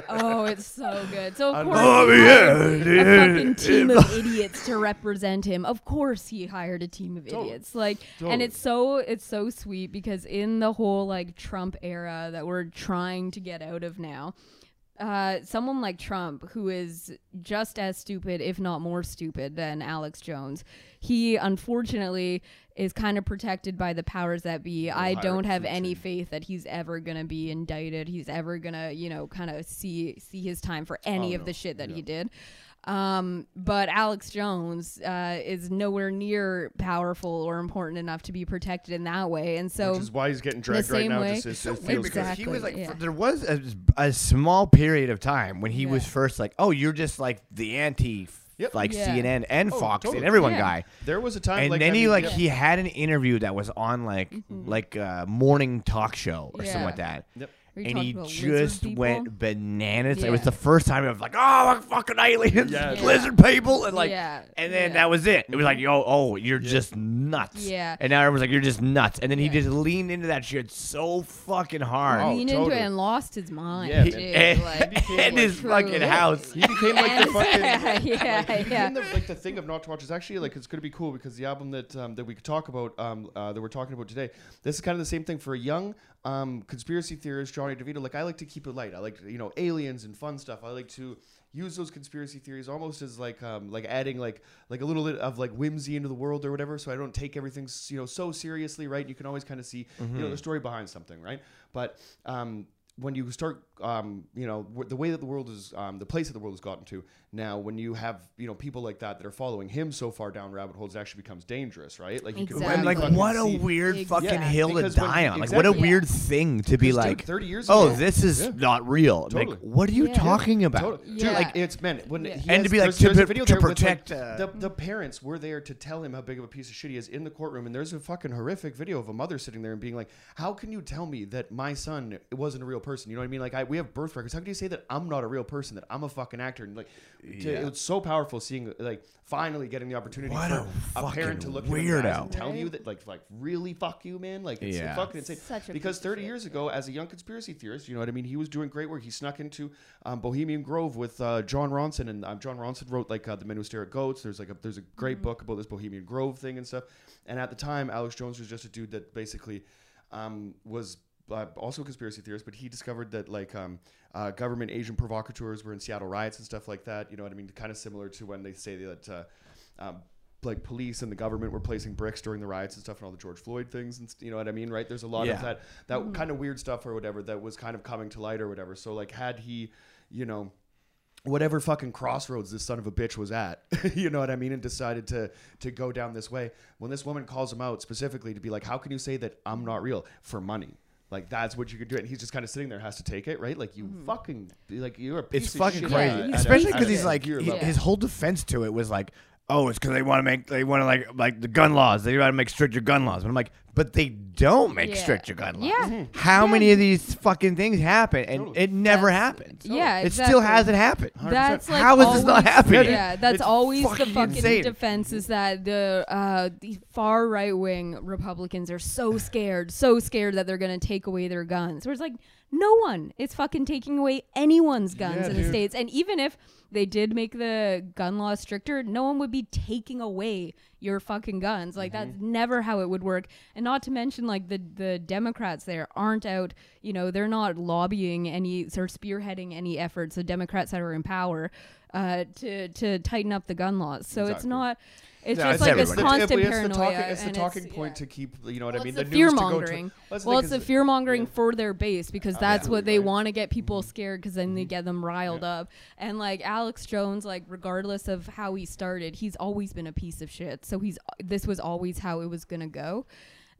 Speaker 2: Oh, it's so good. So of
Speaker 1: I
Speaker 2: course
Speaker 3: love
Speaker 2: he
Speaker 3: yeah.
Speaker 2: a fucking team of idiots to represent him. Of course he hired a team of
Speaker 1: Totally.
Speaker 2: idiots. Like
Speaker 1: Totally.
Speaker 2: and it's so it's so sweet because in the whole like Trump era that we're trying to get out of now, uh, someone like Trump, who is just as stupid, if not more stupid, than Alex Jones, he unfortunately is kind of protected by the powers that be. I don't have any faith that he's ever gonna be indicted. He's ever gonna, you know, kind of see see his time for any
Speaker 1: Oh,
Speaker 2: of
Speaker 1: no.
Speaker 2: the shit that
Speaker 1: Yeah.
Speaker 2: he did. Um, but Alex Jones uh, is nowhere near powerful or important enough to be protected in that way, and so
Speaker 1: which is why he's getting dragged right now.
Speaker 2: way-
Speaker 1: Just, it's, it
Speaker 2: Weird
Speaker 1: feels
Speaker 3: because he was like,
Speaker 2: Exactly, yeah.
Speaker 3: there was a, a small period of time when he was first like, oh, you're just like the anti,
Speaker 1: Yep.
Speaker 3: like
Speaker 2: Yeah.
Speaker 3: CNN and
Speaker 1: Oh,
Speaker 3: Fox
Speaker 1: totally.
Speaker 3: and everyone
Speaker 2: Yeah.
Speaker 3: guy.
Speaker 1: There was a time,
Speaker 3: And
Speaker 1: like,
Speaker 3: then
Speaker 1: I
Speaker 3: he like
Speaker 1: yeah.
Speaker 3: he had an interview that was on like like a morning talk show or something
Speaker 2: Mm-hmm.
Speaker 3: Like that.
Speaker 1: Yep.
Speaker 2: Are you
Speaker 3: And he
Speaker 2: about
Speaker 3: just
Speaker 2: people?
Speaker 3: went bananas. It was the first time I was like, "Oh, fucking aliens,
Speaker 1: Yeah. Yeah.
Speaker 3: lizard people," and like,
Speaker 2: Yeah.
Speaker 3: and then
Speaker 2: Yeah.
Speaker 3: that was it. It was like, "Yo, oh, you're just nuts."
Speaker 2: Yeah.
Speaker 3: And now everyone's like, "You're just nuts." And then he just leaned into that shit so fucking hard.
Speaker 1: Oh,
Speaker 2: leaned
Speaker 1: totally.
Speaker 2: into it and lost his mind.
Speaker 1: Yeah,
Speaker 2: dude.
Speaker 3: and,
Speaker 2: like,
Speaker 3: and his
Speaker 2: truly.
Speaker 3: fucking house.
Speaker 1: He became like the fucking.
Speaker 2: yeah,
Speaker 1: like,
Speaker 2: yeah.
Speaker 1: became the, like the thing of not to watch is actually like it's going to be cool because the album that um, that we could talk about um, uh, that we're talking about today this is kind of the same thing for a young um, conspiracy theorist Johnny DeVito like I like to keep it light. I like you know aliens and fun stuff. I like to use those conspiracy theories almost as like um, like adding like like a little bit of like whimsy into the world or whatever so I don't take everything you know so seriously right? You can always kind of see you know the story behind something right? But um, when you start, um, you know, w- the way that the world is, um, the place that the world has gotten to now, when you have, you know, people like that that are following him so far down rabbit holes, it actually becomes dangerous, right? Like you can
Speaker 2: Exactly.
Speaker 3: And like,
Speaker 1: fucking
Speaker 3: what a
Speaker 1: see-
Speaker 3: weird fucking
Speaker 2: Exactly.
Speaker 3: hill to
Speaker 1: Because when-
Speaker 3: die on. Like, what a
Speaker 1: exactly.
Speaker 3: weird thing to be
Speaker 1: Because, dude,
Speaker 3: like,
Speaker 1: 30 years ago.
Speaker 3: oh, this is
Speaker 1: Yeah.
Speaker 3: not real. Like, what are you
Speaker 2: Yeah.
Speaker 3: talking about?
Speaker 1: Totally. Dude,
Speaker 2: Yeah.
Speaker 1: like it's man when
Speaker 2: Yeah.
Speaker 1: he
Speaker 3: And to be like,
Speaker 1: there's,
Speaker 3: to
Speaker 1: there's a
Speaker 3: pro-
Speaker 1: video
Speaker 3: to
Speaker 1: there with, like,
Speaker 3: protect, uh,
Speaker 1: the the parents were there to tell him how big of a piece of shit he is in the courtroom, and there's a fucking horrific video of a mother sitting there and being like, "How can you tell me that my son wasn't a real person. You know what I mean? Like I, we have birth records. How can you say that I'm not a real person? That I'm a fucking actor? And like, to,
Speaker 3: Yeah.
Speaker 1: it's so powerful seeing like finally getting the opportunity
Speaker 3: What
Speaker 1: for
Speaker 3: a
Speaker 1: a, parent to
Speaker 3: fucking
Speaker 1: look you in the eyes
Speaker 3: weirdo.
Speaker 1: and tell you that like like really fuck you, man. Like it's
Speaker 3: Yeah.
Speaker 1: fucking insane.
Speaker 2: Such a
Speaker 1: because
Speaker 2: piece of
Speaker 1: 30
Speaker 2: shit.
Speaker 1: years ago, as a young conspiracy theorist, you know what I mean. He was doing great work. He snuck into um, Bohemian Grove with uh, Jon Ronson, and um, Jon Ronson wrote like uh, the Men Who Stare at Goats. There's like a there's a great book about this Bohemian Grove thing and stuff. And at the time, Alex Jones was just a dude that basically um, was uh, also a conspiracy theorist, but he discovered that like um, uh, government agent provocateurs were in Seattle riots and stuff like that. You know what I mean? Kind of similar to when they say that. Uh, um, like police and the government were placing bricks during the riots and stuff and all the George Floyd things and st- you know what I mean right there's a lot
Speaker 3: Yeah.
Speaker 1: of that that kind of weird stuff or whatever that was kind of coming to light or whatever so like had he you know whatever fucking crossroads this son of a bitch was at you know what i mean and decided to to go down this way when this woman calls him out specifically to be like how can you say that i'm not real for money like that's what you could do. And he's just kind of sitting there has to take it right? Like you mm-hmm. fucking like you're a piece
Speaker 3: It's
Speaker 1: of
Speaker 3: fucking
Speaker 1: shit.
Speaker 3: crazy,
Speaker 1: at a-
Speaker 2: he's
Speaker 1: at a-
Speaker 3: especially because he's like he- his whole defense to it was like, oh, it's because they want to make they want to like like the gun laws. They want to make stricter gun laws. But I'm like, but they don't make
Speaker 2: Yeah.
Speaker 3: stricter gun laws.
Speaker 2: Yeah.
Speaker 3: How
Speaker 2: Yeah.
Speaker 3: many of these fucking things happen and
Speaker 1: Totally.
Speaker 3: it never
Speaker 2: That's-
Speaker 3: happens?
Speaker 2: Yeah,
Speaker 3: It still
Speaker 2: exactly.
Speaker 3: hasn't happened.
Speaker 2: That's like
Speaker 3: How is this not
Speaker 2: always-
Speaker 3: happening?
Speaker 2: Yeah, that's
Speaker 3: It's
Speaker 2: always the
Speaker 3: fucking
Speaker 2: fucking
Speaker 3: insane.
Speaker 2: defense is that the uh, the far right wing Republicans are so scared, so scared that they're gonna take away their guns. Where it's like no one is fucking taking away anyone's guns
Speaker 1: Yeah,
Speaker 2: in the
Speaker 1: dude.
Speaker 2: states, and even if they did make the gun laws stricter, no one would be taking away your fucking guns. Like
Speaker 1: Mm-hmm.
Speaker 2: that's never how it would work. And not to mention like the the Democrats there aren't out, you know, they're not lobbying any or spearheading any efforts, the Democrats that are in power, uh, to to tighten up the gun laws. So it's not it's
Speaker 3: No,
Speaker 2: just
Speaker 3: it's
Speaker 2: like
Speaker 3: everybody.
Speaker 2: this
Speaker 3: It's-
Speaker 2: constant
Speaker 1: it's
Speaker 2: paranoia.
Speaker 1: The talking, it's the talking
Speaker 2: it's-
Speaker 1: point
Speaker 2: yeah.
Speaker 1: to keep, you know what
Speaker 2: Well,
Speaker 1: I mean? the
Speaker 2: the fear
Speaker 1: to to.
Speaker 2: mongering. Well, it's the fear mongering
Speaker 1: yeah.
Speaker 2: for their base because
Speaker 1: Oh,
Speaker 2: that's
Speaker 1: yeah.
Speaker 2: what they
Speaker 1: Right.
Speaker 2: want to get people
Speaker 1: Mm-hmm.
Speaker 2: scared because then they get them riled up. And like Alex Jones, like regardless of how he started, he's always been a piece of shit. So he's this was always how it was gonna go.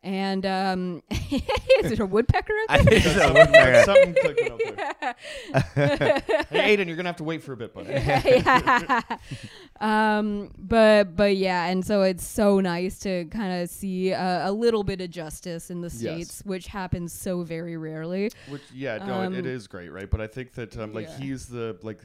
Speaker 2: And um, is it a woodpecker?
Speaker 3: I think
Speaker 1: That's
Speaker 3: so.
Speaker 1: something, something clicking up there. hey, Aiden, you're gonna have to wait for a bit, buddy.
Speaker 2: yeah. um, but but yeah, and so it's so nice to kind of see a, a little bit of justice in the states, which happens so very rarely.
Speaker 1: Which yeah, no, it, it
Speaker 2: Um,
Speaker 1: great, right? But I think that um, like
Speaker 2: yeah.
Speaker 1: he's the like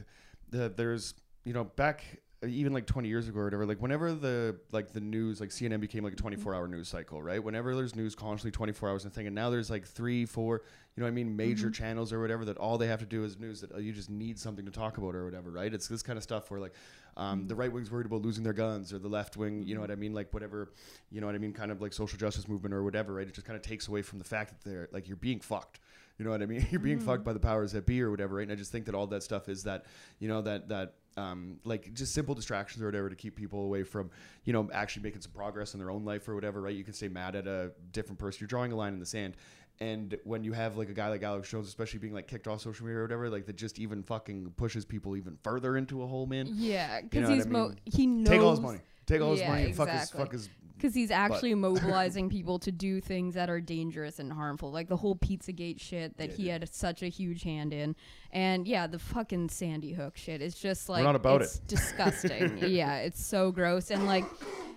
Speaker 1: the there's you know back uh, even like 20 years ago or whatever like whenever the like the news like cnn became like a 24 hour news cycle right? Whenever there's news constantly 24 hours and thing and now there's like three four you know what i mean major channels or whatever that all they have to do is news that uh, you just need something to talk about or whatever right? It's this kind of stuff where like um, the right wing's worried about losing their guns or the left wing you know what i mean? Like whatever you know what i mean? Kind of like social justice movement or whatever right? It just kind of takes away from the fact that they're like you're being fucked you know what I mean? You're being fucked by the powers that be or whatever, right? And I just think that all that stuff is that, you know, that that um, like just simple distractions or whatever to keep people away from, you know, actually making some progress in their own life or whatever, right? You can stay mad at a different person. You're drawing a line in the sand. And when you have like a guy like Alex Jones, especially being like kicked off social media or whatever, like that just even fucking pushes people even further into a hole, man.
Speaker 2: Yeah,
Speaker 1: You
Speaker 2: because
Speaker 1: know what
Speaker 2: he's
Speaker 1: I
Speaker 2: mo- he knows
Speaker 1: Take all his money. Take all his money and fuck his fuck his
Speaker 2: because he's actually mobilizing people to do things that are dangerous and harmful, like the whole Pizzagate shit that he had such a huge hand in, and yeah, the fucking Sandy Hook shit is just like
Speaker 1: not about
Speaker 2: it's disgusting. yeah, it's so gross, and like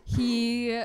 Speaker 2: he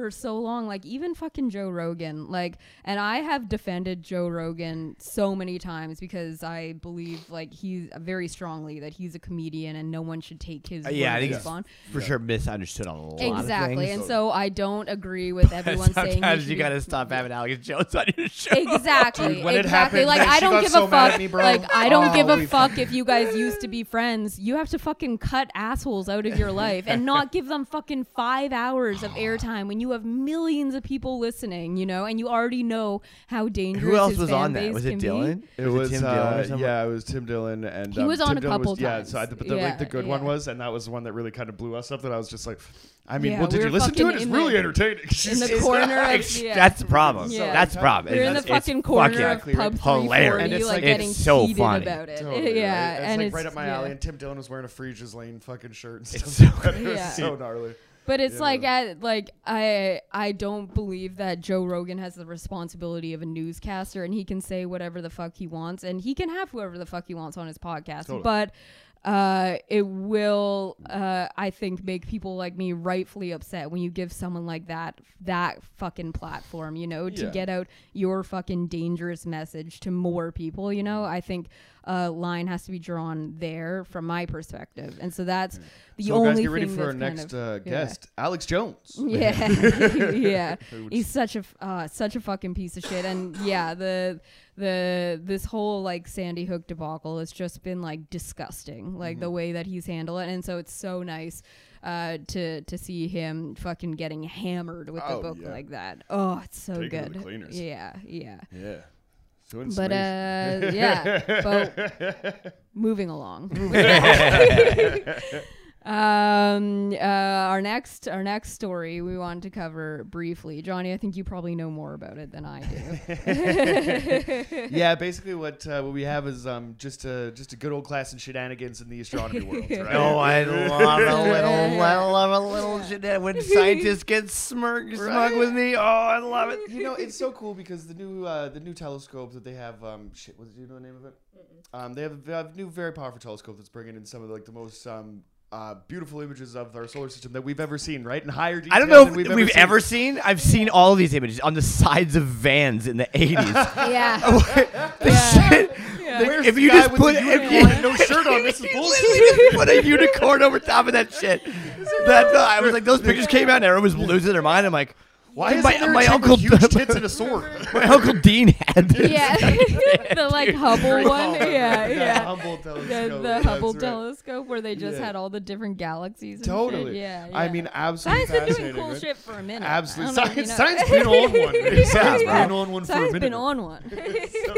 Speaker 2: for so long, like even fucking Joe Rogan, like, and I have defended Joe Rogan so many times because I believe like he's very strongly that he's a comedian and no one should take his
Speaker 3: Uh, yeah, I think it's
Speaker 2: bond.
Speaker 3: for sure misunderstood a lot
Speaker 2: Exactly, and so I don't agree with everyone saying.
Speaker 3: Sometimes you gotta stop having Alex Jones on your show.
Speaker 2: Exactly,
Speaker 1: Dude, when it
Speaker 2: exactly.
Speaker 1: happened,
Speaker 2: like I don't give
Speaker 1: so
Speaker 2: a fuck.
Speaker 1: me, bro.
Speaker 2: Like I don't give a fuck if you guys used to be friends. You have to fucking cut assholes out of your life and not give them fucking five hours of airtime when you have millions of people listening. You know, and you already know how dangerous.
Speaker 3: Who else
Speaker 2: his
Speaker 3: was
Speaker 2: fan
Speaker 3: on that? Was it
Speaker 2: can be.
Speaker 3: Dillon?
Speaker 1: It was,
Speaker 3: Tim
Speaker 1: uh,
Speaker 3: Dillon
Speaker 1: yeah, it was Tim Dillon, and
Speaker 2: He
Speaker 1: um,
Speaker 2: was on
Speaker 1: Tim
Speaker 2: a
Speaker 1: Dillon
Speaker 2: couple
Speaker 1: was, Yeah, so I, but the,
Speaker 2: Yeah,
Speaker 1: like the good one was, and that was the one that really kind of blew us up. That I was just like, I mean,
Speaker 2: Yeah,
Speaker 1: well, did
Speaker 2: we
Speaker 1: you listen to it? It's
Speaker 2: in
Speaker 1: really
Speaker 2: the-
Speaker 1: entertaining.
Speaker 2: in the corner of
Speaker 3: It's-
Speaker 2: yeah.
Speaker 3: That's the problem.
Speaker 2: Yeah.
Speaker 3: That's the problem.
Speaker 2: We're in the
Speaker 3: It's- it's
Speaker 2: fucking corner
Speaker 3: fucking-
Speaker 2: of
Speaker 1: Exactly.
Speaker 2: Pub
Speaker 3: Hilarious.
Speaker 1: And it's
Speaker 2: like,
Speaker 1: like-
Speaker 2: getting
Speaker 3: it's so funny.
Speaker 2: about it.
Speaker 1: Totally,
Speaker 2: yeah,
Speaker 1: right? It's
Speaker 2: and
Speaker 1: like
Speaker 2: it's
Speaker 1: right up my
Speaker 2: yeah.
Speaker 1: alley. And Tim Dillon was wearing a Friege's Lane fucking shirt and
Speaker 3: It's so-
Speaker 1: it was
Speaker 2: Yeah.
Speaker 1: so gnarly.
Speaker 2: But it's like at like I I don't believe that Joe Rogan has the responsibility of a newscaster and he can say whatever the fuck he wants and he can have whoever the fuck he wants on his podcast.
Speaker 1: Totally.
Speaker 2: But uh, it will, uh, I think, make people like me rightfully upset when you give someone like that that fucking platform, you know, to
Speaker 1: Yeah.
Speaker 2: get out your fucking dangerous message to more people. You know, I think a line has to be drawn there from my perspective, and so that's the only thing
Speaker 1: so
Speaker 2: only
Speaker 1: guys, get ready
Speaker 2: thing
Speaker 1: for our next
Speaker 2: of-
Speaker 1: uh,
Speaker 2: yeah.
Speaker 1: guest, Alex Jones.
Speaker 2: Yeah, yeah. He's such a uh, such a fucking piece of shit, and yeah, the the this whole like Sandy Hook debacle has just been like disgusting, like
Speaker 1: Mm-hmm.
Speaker 2: the way that he's handled it, and so it's so nice uh, to to see him fucking getting hammered with
Speaker 1: Oh,
Speaker 2: the book
Speaker 1: yeah.
Speaker 2: like that. Oh, it's so
Speaker 1: Taking it the
Speaker 2: good. Yeah, yeah.
Speaker 1: Yeah. So
Speaker 2: But uh, yeah, but moving along. um, uh, our next our next story we want to cover briefly, Johnny. I think you probably know more about it than I do.
Speaker 1: yeah, basically what uh, what we have is um just a just a good old class in shenanigans in the astronomy world, right?
Speaker 3: Oh, I love a little, I love a little shit when scientists get smirk, smug
Speaker 1: Right?
Speaker 3: with me. Oh, I love it.
Speaker 1: you know, it's so cool because the new uh, the new telescope that they have, um, shit, what do you know the name of it? Um, they have, they have a new very powerful telescope that's bringing in some of the, like the most um, uh, beautiful images of our solar system that we've ever seen, right? In higher detail
Speaker 3: I don't know
Speaker 1: than
Speaker 3: if
Speaker 1: we've,
Speaker 3: we've,
Speaker 1: ever,
Speaker 3: ever seen. I've seen all of these images on the sides of vans in the 80s.
Speaker 2: yeah,
Speaker 3: the
Speaker 2: Yeah.
Speaker 3: shit.
Speaker 2: Yeah.
Speaker 3: Like,
Speaker 1: Where's
Speaker 3: if
Speaker 1: the
Speaker 3: you
Speaker 1: guy
Speaker 3: just
Speaker 1: with
Speaker 3: put
Speaker 1: the
Speaker 3: if you,
Speaker 1: and no shirt on? This is bullshit.
Speaker 3: put a unicorn over top of that shit. That uh, I was like, those pictures came out and everyone was losing their mind. I'm like,
Speaker 1: Why is
Speaker 3: my,
Speaker 1: there
Speaker 3: my uncle
Speaker 1: with huge tits and a sword?
Speaker 3: my uncle Dean had this.
Speaker 2: yeah. the like Hubble one. Yeah,
Speaker 1: The
Speaker 2: yeah.
Speaker 1: Hubble
Speaker 2: The,
Speaker 1: telescope.
Speaker 2: the
Speaker 1: that's
Speaker 2: Hubble
Speaker 1: right.
Speaker 2: telescope where they just
Speaker 1: Yeah.
Speaker 2: had all the different galaxies. And shit.
Speaker 1: Totally.
Speaker 2: Yeah,
Speaker 1: I mean, absolutely
Speaker 2: Science been doing cool
Speaker 1: right?
Speaker 2: shit for a minute.
Speaker 1: Absolutely.
Speaker 2: I don't know
Speaker 1: Science,
Speaker 2: you know.
Speaker 1: science been on one. Science
Speaker 2: Yeah.
Speaker 1: been on one for a
Speaker 2: Science
Speaker 1: minute.
Speaker 2: been on one.
Speaker 1: So,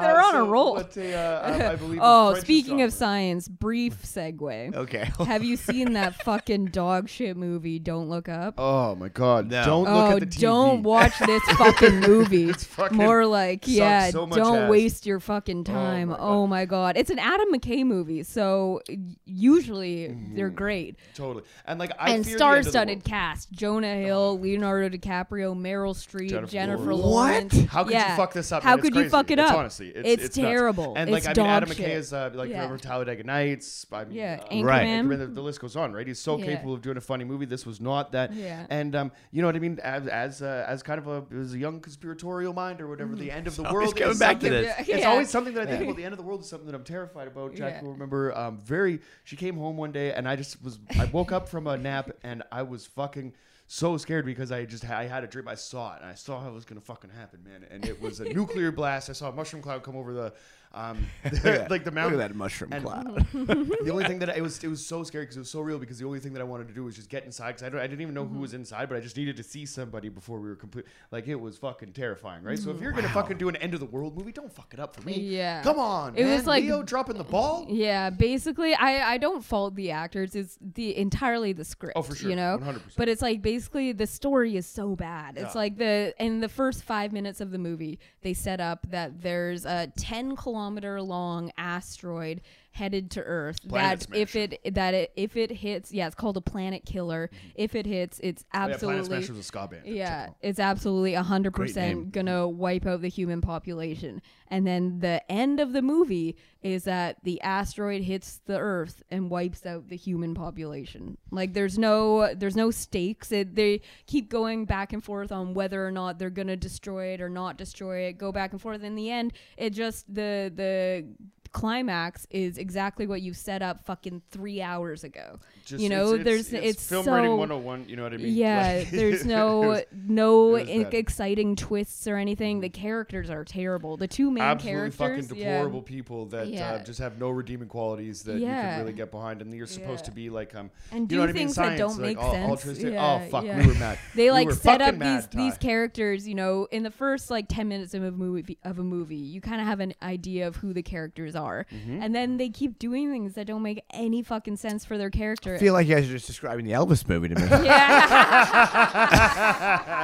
Speaker 2: They're
Speaker 1: uh,
Speaker 2: on a roll.
Speaker 1: What a, uh, I- I believe
Speaker 2: Oh, speaking of science, brief segue.
Speaker 3: Okay.
Speaker 2: Have you seen that fucking dog shit movie? Don't look up.
Speaker 1: Oh my God!
Speaker 3: No.
Speaker 1: Don't
Speaker 2: oh,
Speaker 1: look at the TV.
Speaker 2: don't watch this fucking movie.
Speaker 1: It's fucking
Speaker 2: More like,
Speaker 1: sucks
Speaker 2: yeah,
Speaker 1: so much
Speaker 2: don't
Speaker 1: ass.
Speaker 2: waste your fucking
Speaker 1: Oh
Speaker 2: time.
Speaker 1: my
Speaker 2: Oh my, god, it's an Adam McKay movie, so y- usually they're great.
Speaker 1: Totally. And like I
Speaker 2: and
Speaker 1: fear the end of the
Speaker 2: star-studded
Speaker 1: world.
Speaker 2: cast: Jonah Hill, Leonardo DiCaprio, Meryl Streep,
Speaker 1: Jennifer
Speaker 2: Jennifer,
Speaker 1: Lawrence.
Speaker 2: Lawrence.
Speaker 3: What?
Speaker 1: How could
Speaker 2: Yeah.
Speaker 1: you fuck this up?
Speaker 2: How
Speaker 1: man? It's
Speaker 2: could you
Speaker 1: crazy.
Speaker 2: fuck it
Speaker 1: It's
Speaker 2: up?
Speaker 1: honestly, it's,
Speaker 2: It's
Speaker 1: nuts.
Speaker 2: terrible.
Speaker 1: And
Speaker 2: It's
Speaker 1: like I mean, Adam
Speaker 2: dog
Speaker 1: McKay
Speaker 2: shit.
Speaker 1: is uh, like
Speaker 2: Yeah.
Speaker 1: remember Talladega Nights. I mean,
Speaker 2: Yeah,
Speaker 1: uh,
Speaker 3: Right.
Speaker 2: Anchorman.
Speaker 1: The, the list goes on, right? He's so
Speaker 2: Yeah.
Speaker 1: capable of doing a funny movie. This was not that.
Speaker 2: Yeah.
Speaker 1: And um, you know what I mean? As as uh, as kind of a as a young conspiratorial mind or whatever, the end of the
Speaker 3: Always
Speaker 1: world
Speaker 3: coming
Speaker 1: is
Speaker 3: back to
Speaker 1: something-
Speaker 3: this.
Speaker 1: It's
Speaker 2: Yeah.
Speaker 1: always something that I think
Speaker 2: Yeah.
Speaker 1: about. The end of the world is something that I'm terrified about. Jack
Speaker 2: Yeah.
Speaker 1: will remember. Um, very. She came home one day and I just was. I woke up from a nap and I was fucking. So scared because I just I had a dream. I saw it and I saw how it was gonna fucking happen, man. And it was a nuclear blast. I saw a mushroom cloud come over the, um, like the
Speaker 3: Look at that mushroom
Speaker 1: And-
Speaker 3: cloud.
Speaker 1: the only thing that I, it was it was so scary because it was so real because the only thing that I wanted to do was just get inside because I, I didn't even know
Speaker 2: Mm-hmm.
Speaker 1: who was inside but I just needed to see somebody before we were complete like it was fucking terrifying right so if you're gonna fucking do an end of the world movie don't fuck it up for me
Speaker 2: Yeah.
Speaker 1: come on
Speaker 2: It
Speaker 1: man.
Speaker 2: was like-
Speaker 1: Leo dropping the ball
Speaker 2: Yeah, basically, I I don't fault the actors. It's the entirely the script.
Speaker 1: Oh, for sure.
Speaker 2: You know,
Speaker 1: 100%.
Speaker 2: but it's like basically the story is so bad. It's
Speaker 1: Yeah.
Speaker 2: like the in the first five minutes of the movie, they set up that there's a ten kilometer long asteroid headed to Earth.
Speaker 1: Planet
Speaker 2: that if it that it if it hits, yeah, it's called a planet killer. Mm-hmm. If it hits, it's
Speaker 1: Oh, yeah, Planet
Speaker 2: absolutely
Speaker 1: a ska band
Speaker 2: yeah, it's absolutely hundred percent gonna wipe out the human population. And then the end of the movie is that the asteroid hits the Earth and wipes out the human population. Like there's no there's no stakes. It, they keep going back and forth on whether or not they're gonna destroy it or not destroy it. Go back and forth. In the end, it just the the climax is exactly what you set up fucking three hours ago.
Speaker 1: Just-
Speaker 2: you know,
Speaker 1: it's,
Speaker 2: there's
Speaker 1: it's,
Speaker 2: it's,
Speaker 1: film
Speaker 2: so
Speaker 1: writing 101 you know what I mean
Speaker 2: yeah,
Speaker 1: Like-
Speaker 2: there's no
Speaker 1: was-
Speaker 2: no
Speaker 1: that.
Speaker 2: exciting twists or anything. The characters are terrible. The two main characters,
Speaker 1: absolutely
Speaker 2: characters,
Speaker 1: fucking
Speaker 2: yeah.
Speaker 1: deplorable people that
Speaker 2: Yeah.
Speaker 1: uh, just have no redeeming qualities that you can really get behind, and you're supposed
Speaker 2: Yeah.
Speaker 1: to be like um,
Speaker 2: And
Speaker 1: you
Speaker 2: do
Speaker 1: know what I mean?
Speaker 2: things that
Speaker 1: Science,
Speaker 2: don't
Speaker 1: like,
Speaker 2: make
Speaker 1: al-
Speaker 2: sense.
Speaker 1: altruistic-
Speaker 2: Yeah,
Speaker 1: oh fuck,
Speaker 2: yeah.
Speaker 1: we were mad.
Speaker 2: They like
Speaker 1: were
Speaker 2: set up these these characters. You know, in the first like ten minutes of a movie of a movie, you kind of have an idea of who the characters are,
Speaker 1: Mm-hmm.
Speaker 2: and then they keep doing things that don't make any fucking sense for their character.
Speaker 3: I feel like you guys are just describing the Elvis movie to me.
Speaker 2: yeah,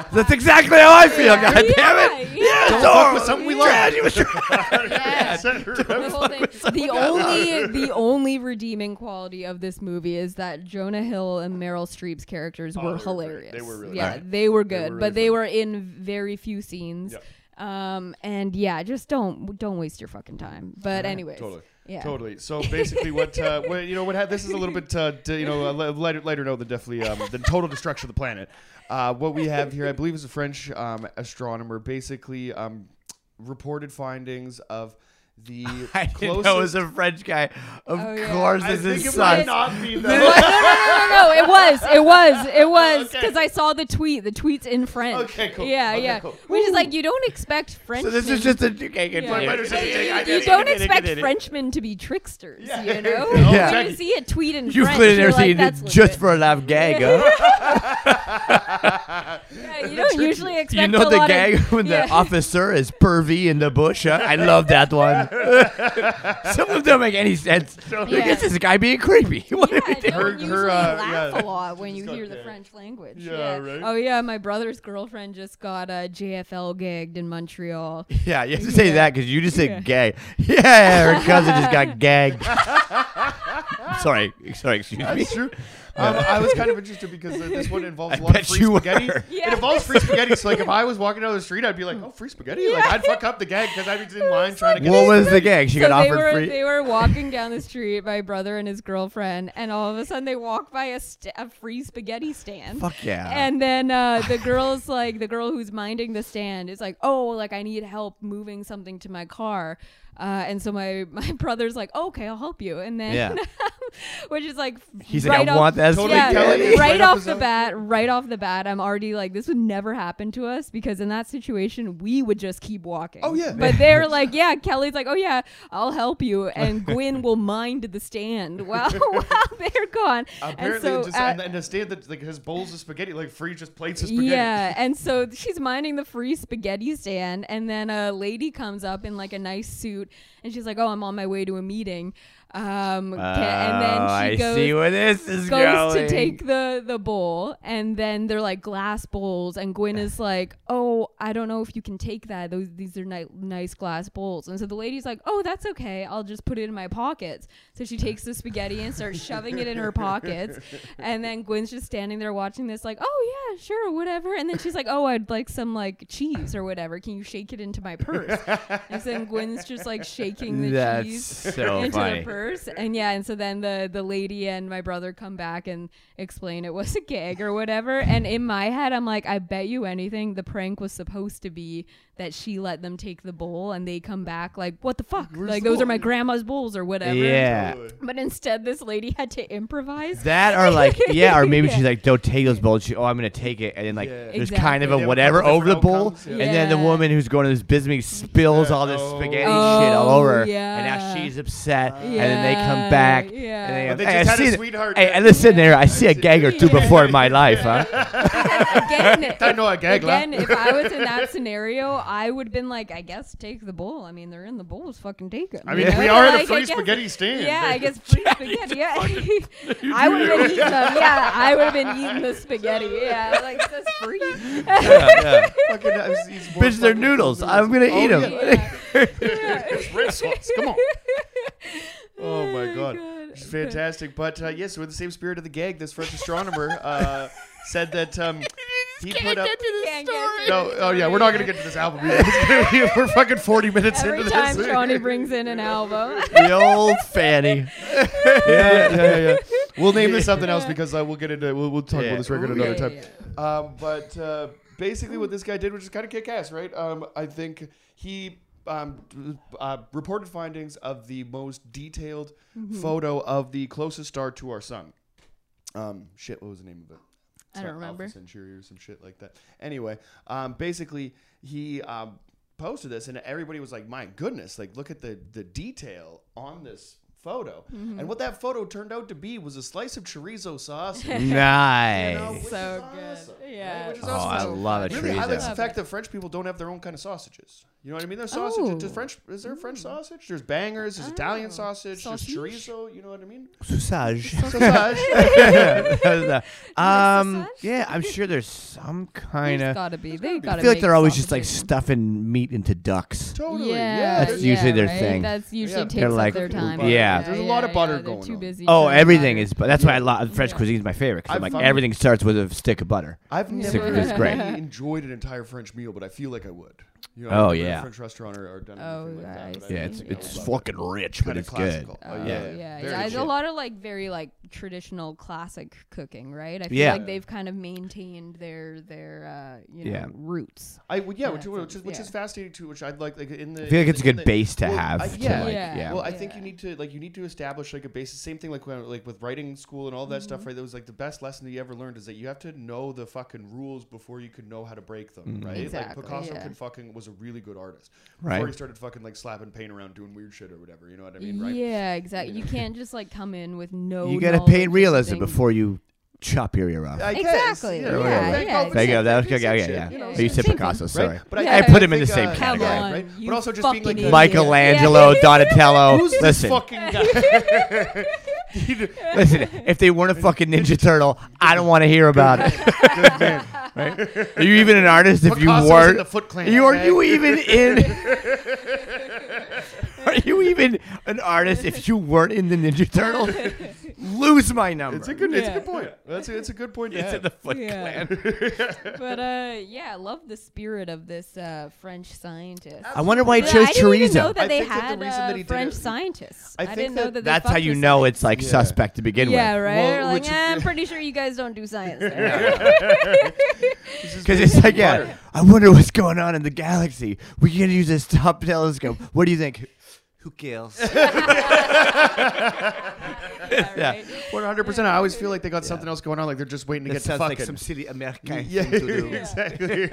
Speaker 3: That's exactly how I feel.
Speaker 2: Yeah,
Speaker 3: God damn it!
Speaker 2: yeah.
Speaker 1: Don't
Speaker 3: Dor-
Speaker 1: fuck with something we love.
Speaker 3: Tragedy was tra-
Speaker 2: yeah. the. The only the only redeeming quality of this movie is that Jonah Hill and Meryl Streep's characters
Speaker 1: Oh,
Speaker 2: were
Speaker 1: they were great.
Speaker 2: hilarious.
Speaker 1: They were really
Speaker 2: yeah,
Speaker 3: good.
Speaker 2: they were
Speaker 1: They
Speaker 2: good,
Speaker 1: were
Speaker 2: but
Speaker 1: really
Speaker 2: they
Speaker 1: funny.
Speaker 2: were in very few scenes.
Speaker 1: Yep.
Speaker 2: Um, and yeah, just don't don't waste your fucking time. But anyways,
Speaker 1: Totally.
Speaker 2: Yeah.
Speaker 1: Totally. So basically, what, uh, what you know, what had this is a little bit, uh, d- you know, a li- lighter, lighter note than definitely um, the total destruction of the planet. Uh, what we have here, I believe, is a French um, astronomer, basically um, reported findings of the
Speaker 3: I didn't know it was a French guy. Of
Speaker 2: Oh, yeah.
Speaker 3: course,
Speaker 1: I
Speaker 3: this
Speaker 1: think
Speaker 3: is
Speaker 1: it might not be
Speaker 2: What?
Speaker 1: though.
Speaker 2: no, no, no, no, no. It was. It was. It oh, was.
Speaker 1: Okay.
Speaker 2: Because I saw the tweet. The tweet's in French.
Speaker 1: Okay, cool.
Speaker 2: Yeah,
Speaker 1: Okay,
Speaker 2: yeah.
Speaker 1: cool.
Speaker 2: Which is like, you don't expect French.
Speaker 3: So this is just a okay. continue.
Speaker 1: Wait, wait,
Speaker 2: You,
Speaker 1: wait,
Speaker 2: you don't expect Frenchmen to be tricksters,
Speaker 1: Yeah.
Speaker 2: you know?
Speaker 1: Oh,
Speaker 2: When you see a tweet in
Speaker 3: You
Speaker 2: French,
Speaker 3: clearly
Speaker 2: you're
Speaker 3: never
Speaker 2: like,
Speaker 3: seen it just
Speaker 2: legit.
Speaker 3: for a laugh gag. Huh?
Speaker 2: Yeah, you don't usually expect
Speaker 3: you know
Speaker 2: a
Speaker 3: the
Speaker 2: lot
Speaker 3: gag
Speaker 2: of,
Speaker 3: when
Speaker 2: yeah.
Speaker 3: the officer is pervy in the bush. Huh? I love that one. Some of them don't make any sense. Look
Speaker 2: Yeah.
Speaker 3: at this guy being creepy. What are we
Speaker 2: Yeah,
Speaker 3: doing?
Speaker 2: no,
Speaker 1: Her-
Speaker 2: you
Speaker 1: her,
Speaker 2: usually
Speaker 1: uh,
Speaker 2: laugh
Speaker 1: yeah.
Speaker 2: a lot when you
Speaker 1: She's
Speaker 2: hear the. French language.
Speaker 1: Yeah, right?
Speaker 2: Oh yeah, my brother's girlfriend just got uh, JFL gagged in Montreal.
Speaker 3: Yeah, you have to say that because you just said
Speaker 2: Yeah.
Speaker 3: gay. Yeah, her cousin just got gagged. sorry, sorry, excuse me.
Speaker 1: True. Um, I was kind of interested because uh, this one involves
Speaker 3: I
Speaker 1: a lot of free
Speaker 3: you
Speaker 1: spaghetti.
Speaker 3: were.
Speaker 2: Yeah.
Speaker 1: It involves free spaghetti. So, like, if I was walking down the street, I'd be like, "Oh, free spaghetti!" Like, I'd fuck up the gag because I'd be in line trying to get.
Speaker 3: What was the gag? She
Speaker 2: so
Speaker 3: got
Speaker 2: they
Speaker 3: offered
Speaker 2: were
Speaker 3: free.
Speaker 2: they were walking down the street, my brother and his girlfriend, and all of a sudden they walk by a, st- a free spaghetti stand.
Speaker 3: Fuck yeah.
Speaker 2: And then uh, the girl's like, the girl who's minding the stand is like, oh, like I need help moving something to my car. Uh, and so my, my brother's like, okay, I'll help you. And then,
Speaker 3: Yeah.
Speaker 2: which is like,
Speaker 3: He's
Speaker 2: right
Speaker 3: like, I
Speaker 2: off,
Speaker 3: want that.
Speaker 1: Totally
Speaker 2: yeah,
Speaker 1: Kelly,
Speaker 2: right,
Speaker 1: right off
Speaker 2: off the bat, right off the bat, I'm already like, this would never happen to us because in that situation, we would just keep walking.
Speaker 1: Oh, yeah.
Speaker 2: But they're like, yeah, Kelly's like, oh yeah, I'll help you, and Gwyn will mind the stand while while they're gone.
Speaker 1: Apparently,
Speaker 2: and so
Speaker 1: just,
Speaker 2: at-
Speaker 1: and, and a stand that like has bowls of spaghetti, like free just plates of spaghetti.
Speaker 2: yeah, and so she's minding the free spaghetti stand, and then a lady comes up in like a nice suit, and she's like, "Oh, I'm on my way to a meeting." Um, and then she
Speaker 3: I
Speaker 2: goes
Speaker 3: see where this is
Speaker 2: goes
Speaker 3: going.
Speaker 2: to take the the bowl, and then they're like glass bowls, and Gwen is like, "Oh, I don't know if you can take that. Those these are ni- nice glass bowls." And so the lady's like, "Oh, that's okay. I'll just put it in my pockets." So she takes the spaghetti and starts shoving it in her pockets, and then Gwen's just standing there watching this, like, "Oh yeah, sure, whatever." And then she's like, "Oh, I'd like some like cheese or whatever. Can you shake it into my purse?" and then Gwen's just like shaking the
Speaker 3: That's
Speaker 2: cheese
Speaker 3: so
Speaker 2: into
Speaker 3: funny.
Speaker 2: the purse and yeah and so then the the lady and my brother come back and explain it was a gag or whatever and in my head i'm like i bet you anything the prank was supposed to be that she let them take the bowl and they come back like what the fuck
Speaker 1: Where's
Speaker 2: like
Speaker 1: the
Speaker 2: those are my grandma's bowls or whatever
Speaker 3: Yeah.
Speaker 2: but instead this lady had to improvise
Speaker 3: That or like yeah, or maybe
Speaker 2: Yeah.
Speaker 3: she's like, don't take those bowls. She, oh, I'm gonna take it, and then like
Speaker 1: Yeah.
Speaker 3: there's kind of a whatever over the bowl,
Speaker 1: outcomes, yeah.
Speaker 3: and then the woman who's going to this business meeting spills all this
Speaker 1: Oh.
Speaker 3: spaghetti shit all
Speaker 2: Oh,
Speaker 3: over, her,
Speaker 2: yeah.
Speaker 3: and now she's upset, and then they come back.
Speaker 2: yeah
Speaker 3: And they,
Speaker 1: But they
Speaker 3: hey,
Speaker 1: just
Speaker 3: I
Speaker 1: had a
Speaker 3: see the-
Speaker 1: sweetheart
Speaker 3: Hey,
Speaker 1: that-
Speaker 3: and listen there, I see a gag or two before in my life, huh?
Speaker 2: again,
Speaker 1: I know a gag laugh.
Speaker 2: again, if I was in that scenario, I would have been like, I guess take the bowl. I mean, they're in the bowls, fucking take it.
Speaker 1: I mean,
Speaker 2: you know?
Speaker 1: we are at a
Speaker 2: Like, I
Speaker 1: free
Speaker 2: guess-
Speaker 1: spaghetti stand.
Speaker 2: Yeah, I guess free spaghetti. Yeah, I would have been eating them. Yeah, I would have been eating the spaghetti. Yeah, like that's free.
Speaker 3: yeah.
Speaker 1: Fucking, uh, he's- he's
Speaker 3: Bitch, they're
Speaker 1: fucking
Speaker 3: noodles. I'm gonna
Speaker 1: Oh,
Speaker 3: eat them.
Speaker 1: yeah.
Speaker 2: Yeah. Yeah.
Speaker 1: It's red sauce. Come on. Oh my god,
Speaker 2: God.
Speaker 1: it's fantastic. But uh, yes, with the same spirit of the gag, this French astronomer uh, said that um, he put up.
Speaker 2: Can't get
Speaker 1: No, oh yeah, we're not gonna get to this album. Yet. It's gonna be- we're fucking forty minutes
Speaker 2: Every
Speaker 1: into
Speaker 2: time
Speaker 1: this.
Speaker 2: Johnny brings in an album.
Speaker 3: The old Fanny.
Speaker 1: yeah, yeah, yeah, yeah. We'll name this something else because uh, we'll get into we'll, we'll talk
Speaker 3: Yeah.
Speaker 1: about this record
Speaker 3: Yeah,
Speaker 1: another
Speaker 2: yeah,
Speaker 1: time. Um, but uh, basically, what this guy did which is kind of kick ass, right? Um, I think he um, uh, reported findings of the most detailed
Speaker 2: Mm-hmm.
Speaker 1: photo of the closest star to our sun. Um, shit, what was the name of it?
Speaker 2: I don't
Speaker 1: like Alpha
Speaker 2: remember.
Speaker 1: Centauri or some shit like that. Anyway, um, basically, he um, posted this, and everybody was like, "My goodness! Like, look at the the detail on this photo."
Speaker 2: Mm-hmm.
Speaker 1: And what that photo turned out to be was a slice of chorizo sausage.
Speaker 3: Nice.
Speaker 1: You know,
Speaker 2: So
Speaker 1: is
Speaker 2: good.
Speaker 1: awesome, right?
Speaker 2: Yeah.
Speaker 1: Which is
Speaker 3: Oh,
Speaker 1: awesome.
Speaker 3: I love it.
Speaker 1: really highlights the fact that French people don't have their own kind of sausages. You know what I mean? There's sausage.
Speaker 2: Oh.
Speaker 1: Does French is there French sausage? There's bangers. There's Italian
Speaker 2: Oh.
Speaker 1: sausage.
Speaker 2: Sausage?
Speaker 1: There's chorizo. You know what I mean?
Speaker 3: Sausage.
Speaker 1: Sausage.
Speaker 3: um, yeah, I'm sure there's some kind of.
Speaker 2: gotta be. They
Speaker 3: I
Speaker 2: gotta.
Speaker 3: I feel like they're always just like
Speaker 2: sausages.
Speaker 3: stuffing meat into ducks.
Speaker 1: totally.
Speaker 2: Yeah,
Speaker 1: Yeah.
Speaker 3: That's
Speaker 1: there's-
Speaker 3: usually their
Speaker 2: right?
Speaker 3: thing.
Speaker 2: That's usually
Speaker 1: Yeah.
Speaker 2: takes
Speaker 3: They're
Speaker 2: up
Speaker 3: like-
Speaker 2: their time.
Speaker 3: Yeah.
Speaker 1: There's a lot of butter
Speaker 2: they're
Speaker 1: going
Speaker 2: too
Speaker 1: on.
Speaker 2: busy
Speaker 3: Oh, everything
Speaker 2: butter.
Speaker 3: is, but that's why I love French
Speaker 2: Yeah.
Speaker 3: cuisine is my favorite. Cause I'm like everything starts with a stick of butter.
Speaker 1: I've never
Speaker 3: It's great.
Speaker 1: really enjoyed an entire French meal, but I feel like I would. You
Speaker 3: Oh,
Speaker 1: a
Speaker 3: yeah.
Speaker 1: French restaurant or, or done
Speaker 2: Oh,
Speaker 1: anything like
Speaker 2: yeah, I
Speaker 1: that.
Speaker 2: see.
Speaker 3: Yeah, it's
Speaker 2: Yeah.
Speaker 3: it's
Speaker 1: Love
Speaker 3: fucking rich, but
Speaker 1: Kinda
Speaker 3: it's
Speaker 1: classical.
Speaker 3: good.
Speaker 1: Oh,
Speaker 2: Oh,
Speaker 1: yeah,
Speaker 2: yeah,
Speaker 1: Very
Speaker 2: yeah. It's a
Speaker 1: chill.
Speaker 2: lot of like very like traditional classic cooking, right? I feel
Speaker 3: Yeah.
Speaker 2: like they've kind of maintained their their uh, you know
Speaker 3: Yeah.
Speaker 2: roots.
Speaker 1: I would, yeah,
Speaker 2: Yeah,
Speaker 1: which,
Speaker 2: so
Speaker 1: which is which
Speaker 2: yeah.
Speaker 1: is fascinating too. Which I'd like like in the.
Speaker 3: I feel like
Speaker 1: in
Speaker 3: it's a
Speaker 1: the- in
Speaker 3: good
Speaker 1: the-
Speaker 3: base to
Speaker 1: well,
Speaker 3: have.
Speaker 1: I-
Speaker 3: to,
Speaker 1: yeah.
Speaker 3: like,
Speaker 2: Yeah.
Speaker 3: yeah.
Speaker 1: Well, I think you
Speaker 2: Yeah.
Speaker 1: need to like you need to establish like a basis. Same thing like when like with writing school and all that
Speaker 2: Mm-hmm.
Speaker 1: stuff. Right, that was like the best lesson that you ever learned is that you have to know the fucking rules before you can know how to break them.
Speaker 3: Mm-hmm.
Speaker 1: Right,
Speaker 2: Exactly,
Speaker 1: like Picasso
Speaker 2: yeah.
Speaker 1: can fucking was a really good artist
Speaker 3: Right.
Speaker 1: before he started fucking like slapping paint around doing weird shit or whatever. You know what I mean? Right.
Speaker 2: Yeah, exactly. You can't just like come in with no.
Speaker 3: you gotta paint realism before you chop your ear off.
Speaker 1: I guess,
Speaker 2: Exactly,
Speaker 1: Yeah,
Speaker 3: yeah,
Speaker 1: yeah,
Speaker 2: yeah,
Speaker 1: Van
Speaker 3: There you go.
Speaker 1: Gogh,
Speaker 3: That was. Yeah, yeah.
Speaker 1: you know,
Speaker 2: Yeah,
Speaker 3: you said
Speaker 2: Same
Speaker 3: Picasso.
Speaker 2: thing.
Speaker 3: Sorry.
Speaker 1: Right? But I,
Speaker 2: Yeah,
Speaker 3: I
Speaker 2: I
Speaker 3: put him in the same
Speaker 1: uh,
Speaker 3: category.
Speaker 2: on,
Speaker 1: right? But also just being like
Speaker 3: Michelangelo,
Speaker 2: idiot.
Speaker 3: Donatello.
Speaker 1: Who's this
Speaker 3: listen,
Speaker 1: fucking guy?
Speaker 3: listen. If they weren't a fucking Ninja Turtle, I don't want to hear about it. Right? Are you even an artist if you
Speaker 1: Picasso's in
Speaker 3: weren't?
Speaker 1: the Foot Clan,
Speaker 3: you are
Speaker 1: okay?
Speaker 3: you even in? are you even an artist if you weren't in the Ninja Turtle? Lose my number.
Speaker 1: It's a good. It's a
Speaker 2: Yeah.
Speaker 1: good point. That's a, it's a good point to
Speaker 3: It's in
Speaker 1: have.
Speaker 3: the Foot
Speaker 2: Yeah.
Speaker 3: Clan.
Speaker 2: But uh, yeah, I love the spirit of this uh, French scientist.
Speaker 3: I wonder why he
Speaker 2: Yeah,
Speaker 3: chose
Speaker 2: I didn't even know
Speaker 3: chorizo.
Speaker 2: that
Speaker 1: I
Speaker 2: they
Speaker 1: think that the
Speaker 2: had
Speaker 1: reason
Speaker 2: uh,
Speaker 1: that he did
Speaker 2: French
Speaker 1: it-
Speaker 2: scientists.
Speaker 1: I
Speaker 2: I,
Speaker 1: think
Speaker 2: didn't
Speaker 1: that
Speaker 2: know that. they
Speaker 3: That's how
Speaker 2: fucked
Speaker 3: you
Speaker 2: with
Speaker 3: know
Speaker 2: science.
Speaker 3: it's like
Speaker 1: Yeah.
Speaker 3: suspect to begin with.
Speaker 2: Yeah,
Speaker 3: with.
Speaker 2: right.
Speaker 1: Well,
Speaker 2: They're like,
Speaker 1: which-
Speaker 2: eh, I'm pretty sure you guys don't do science. There.
Speaker 3: Because it's like, yeah, I wonder what's going on in the galaxy. We're gonna use this top telescope. What do you think? Who cares?
Speaker 2: yeah.
Speaker 1: One hundred percent. I always feel like they got something else going on. Like they're just waiting to
Speaker 3: That
Speaker 1: get to
Speaker 3: sounds
Speaker 1: fucking.
Speaker 3: like some city American
Speaker 1: yeah,
Speaker 3: thing to do.
Speaker 1: exactly.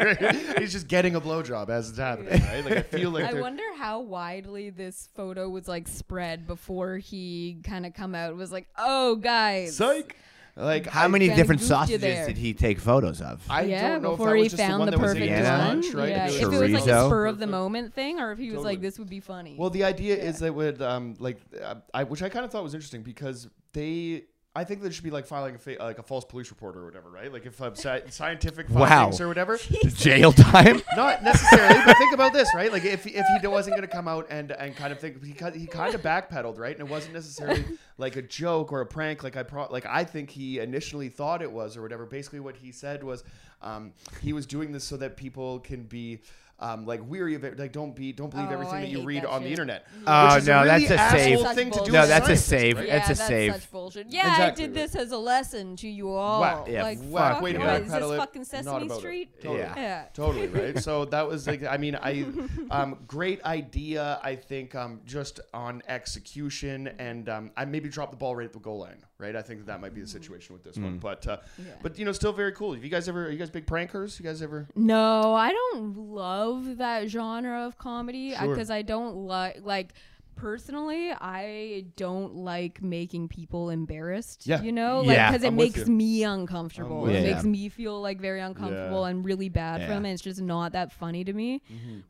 Speaker 1: He's just getting a blowjob as it's happening, right? Like I feel like
Speaker 2: I
Speaker 1: they're-
Speaker 2: wonder how widely this photo was like spread before he kind of come out. It was like, oh guys,
Speaker 1: psych. Like
Speaker 3: How
Speaker 1: I-
Speaker 3: many different
Speaker 2: goofed you
Speaker 3: sausages
Speaker 2: there.
Speaker 3: did he take photos of?
Speaker 1: I
Speaker 2: yeah,
Speaker 1: don't know if
Speaker 2: before
Speaker 1: that
Speaker 2: he
Speaker 1: was just the
Speaker 2: found
Speaker 1: one
Speaker 2: the
Speaker 1: that was
Speaker 2: perfect
Speaker 1: his
Speaker 3: Yeah.
Speaker 2: one.
Speaker 1: lunch, right?
Speaker 2: Yeah,
Speaker 1: It
Speaker 2: if it was like
Speaker 3: Chorizo.
Speaker 2: a spur of the moment thing, or if he was
Speaker 1: Totally.
Speaker 2: like, this would be funny.
Speaker 1: Well, the idea is that would um like uh, I which I kind of thought was interesting because they. I think there should be like filing a fa- like a false police report or whatever, right? Like if uh, sci- scientific
Speaker 3: Wow.
Speaker 1: or whatever.
Speaker 3: Jail time?
Speaker 1: Not necessarily, but think about this, right? Like if, if he wasn't going to come out and and kind of think he ki- he kind of backpedaled, right? And it wasn't necessarily like a joke or a prank, like I pro- like I think he initially thought it was or whatever. Basically, what he said was um, he was doing this so that people can be. Um, like weary of it, like don't be, don't believe
Speaker 2: Oh,
Speaker 1: everything
Speaker 2: I
Speaker 1: that you read
Speaker 2: that
Speaker 1: on the internet.
Speaker 3: Oh,
Speaker 1: which
Speaker 3: no,
Speaker 1: really
Speaker 3: that's a
Speaker 1: asshole
Speaker 3: save.
Speaker 1: thing to do.
Speaker 2: No,
Speaker 1: as
Speaker 3: that's a
Speaker 1: scientists,
Speaker 3: save.
Speaker 1: right?
Speaker 3: Yeah. That's a
Speaker 2: that's
Speaker 3: save.
Speaker 2: such bullshit. Yeah,
Speaker 1: Exactly,
Speaker 2: I did
Speaker 1: right.
Speaker 2: this as a lesson to you all.
Speaker 1: Whack.
Speaker 3: Yeah,
Speaker 2: like,
Speaker 3: whack.
Speaker 2: fuck,
Speaker 3: Way to
Speaker 2: what, is
Speaker 1: backpedal
Speaker 2: this fucking Sesame. Street?
Speaker 1: Totally.
Speaker 3: Yeah.
Speaker 2: Yeah.
Speaker 1: totally right so that was like i mean i um great idea i think um just on execution and um i maybe dropped the ball right at the goal line right? I think that, that might be the situation with this one. But uh
Speaker 2: Yeah.
Speaker 1: but you know still very cool. Have you guys ever are you guys big prankers? You guys ever?
Speaker 2: No, I don't love that genre of comedy
Speaker 1: Sure.
Speaker 2: because I don't like like personally I don't like making people embarrassed.
Speaker 1: Yeah.
Speaker 2: You know, like
Speaker 3: Yeah,
Speaker 2: because it
Speaker 1: I'm
Speaker 2: makes
Speaker 1: you.
Speaker 2: me uncomfortable. it
Speaker 3: you.
Speaker 2: makes me feel like very uncomfortable
Speaker 1: Yeah.
Speaker 2: and really bad
Speaker 3: Yeah.
Speaker 2: for them. And it's just not that funny to me.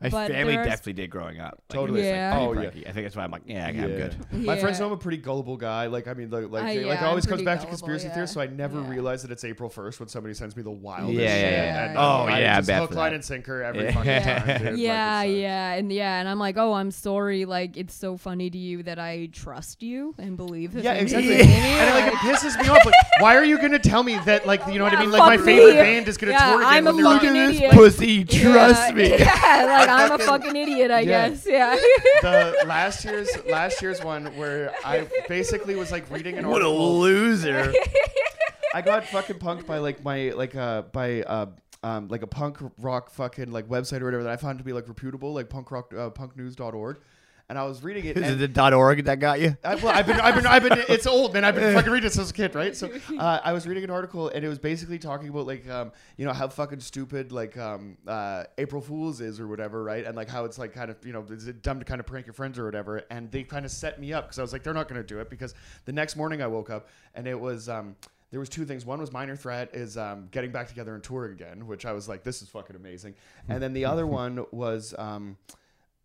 Speaker 3: My
Speaker 2: But
Speaker 3: family
Speaker 2: there are-
Speaker 3: definitely did growing up. Like,
Speaker 1: Totally.
Speaker 3: it was, like,
Speaker 2: Yeah.
Speaker 3: pretty
Speaker 1: Oh, yeah.
Speaker 3: I think that's why I'm like, yeah, I'm
Speaker 1: Yeah.
Speaker 3: good.
Speaker 1: my friends know i'm a pretty gullible guy like i mean like like,
Speaker 2: Uh,
Speaker 1: they-
Speaker 2: yeah,
Speaker 1: like it always comes
Speaker 2: pretty
Speaker 1: back to conspiracy
Speaker 2: yeah.
Speaker 1: theories so i never
Speaker 2: Yeah.
Speaker 1: realize that it's april 1st when somebody sends me the wildest
Speaker 3: Yeah, yeah,
Speaker 2: yeah.
Speaker 1: and,
Speaker 2: Oh,
Speaker 1: I
Speaker 3: yeah,
Speaker 1: just hook line and sinker every
Speaker 3: Yeah.
Speaker 1: fucking
Speaker 3: Yeah.
Speaker 1: time
Speaker 2: yeah,
Speaker 1: uh,
Speaker 2: yeah, and yeah, and I'm like, oh, I'm sorry. Like, it's so funny to you that I trust you and believe the
Speaker 1: Yeah, exactly.
Speaker 2: say.
Speaker 1: And it, like it pisses me off. Like, why are you gonna tell me that? Like, you know what I mean? Like, my favorite
Speaker 2: me.
Speaker 1: band is gonna
Speaker 2: Yeah,
Speaker 1: tour again
Speaker 2: I'm a
Speaker 1: when they're
Speaker 2: fucking
Speaker 1: on-
Speaker 2: idiot.
Speaker 3: Pussy, trust
Speaker 2: yeah,
Speaker 3: me.
Speaker 2: Yeah, like I'm a fucking idiot, I
Speaker 1: Yeah.
Speaker 2: guess. Yeah.
Speaker 1: the last year's last year's one where I basically was like reading an
Speaker 3: What a loser.
Speaker 1: I got fucking punked by like my like uh by uh um like a punk rock fucking like website or whatever that I found to be like reputable like punk rock uh, punknews.org. And I was reading it.
Speaker 3: Is it the .org that got you?
Speaker 1: I, well, I've been, I've been, I've been. It's old, man. I've been fucking reading it since a kid, right? So, uh, I was reading an article, and it was basically talking about like, um, you know, how fucking stupid like um, uh, April Fools is or whatever, right? And like how it's like kind of, you know, is it dumb to kind of prank your friends or whatever? And they kind of set me up because I was like, they're not going to do it because the next morning I woke up and it was. Um, there was two things. One was minor threat is um, getting back together and touring again, which I was like, this is fucking amazing. And then the other one was. Um,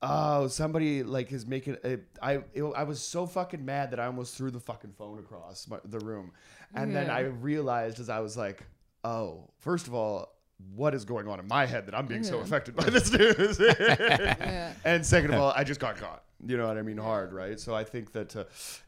Speaker 1: Oh, somebody like is making it. I it, I was so fucking mad that I almost threw the fucking phone across my, the room, and then
Speaker 2: Yeah.
Speaker 1: I mm-hmm. realized as I was like, oh, first of all, what is going on in my head that I'm being so
Speaker 2: Yeah.
Speaker 1: affected by this news?
Speaker 2: Yeah.
Speaker 1: and second of all, I just got caught. You know what I mean? Hard, right? So I think that uh,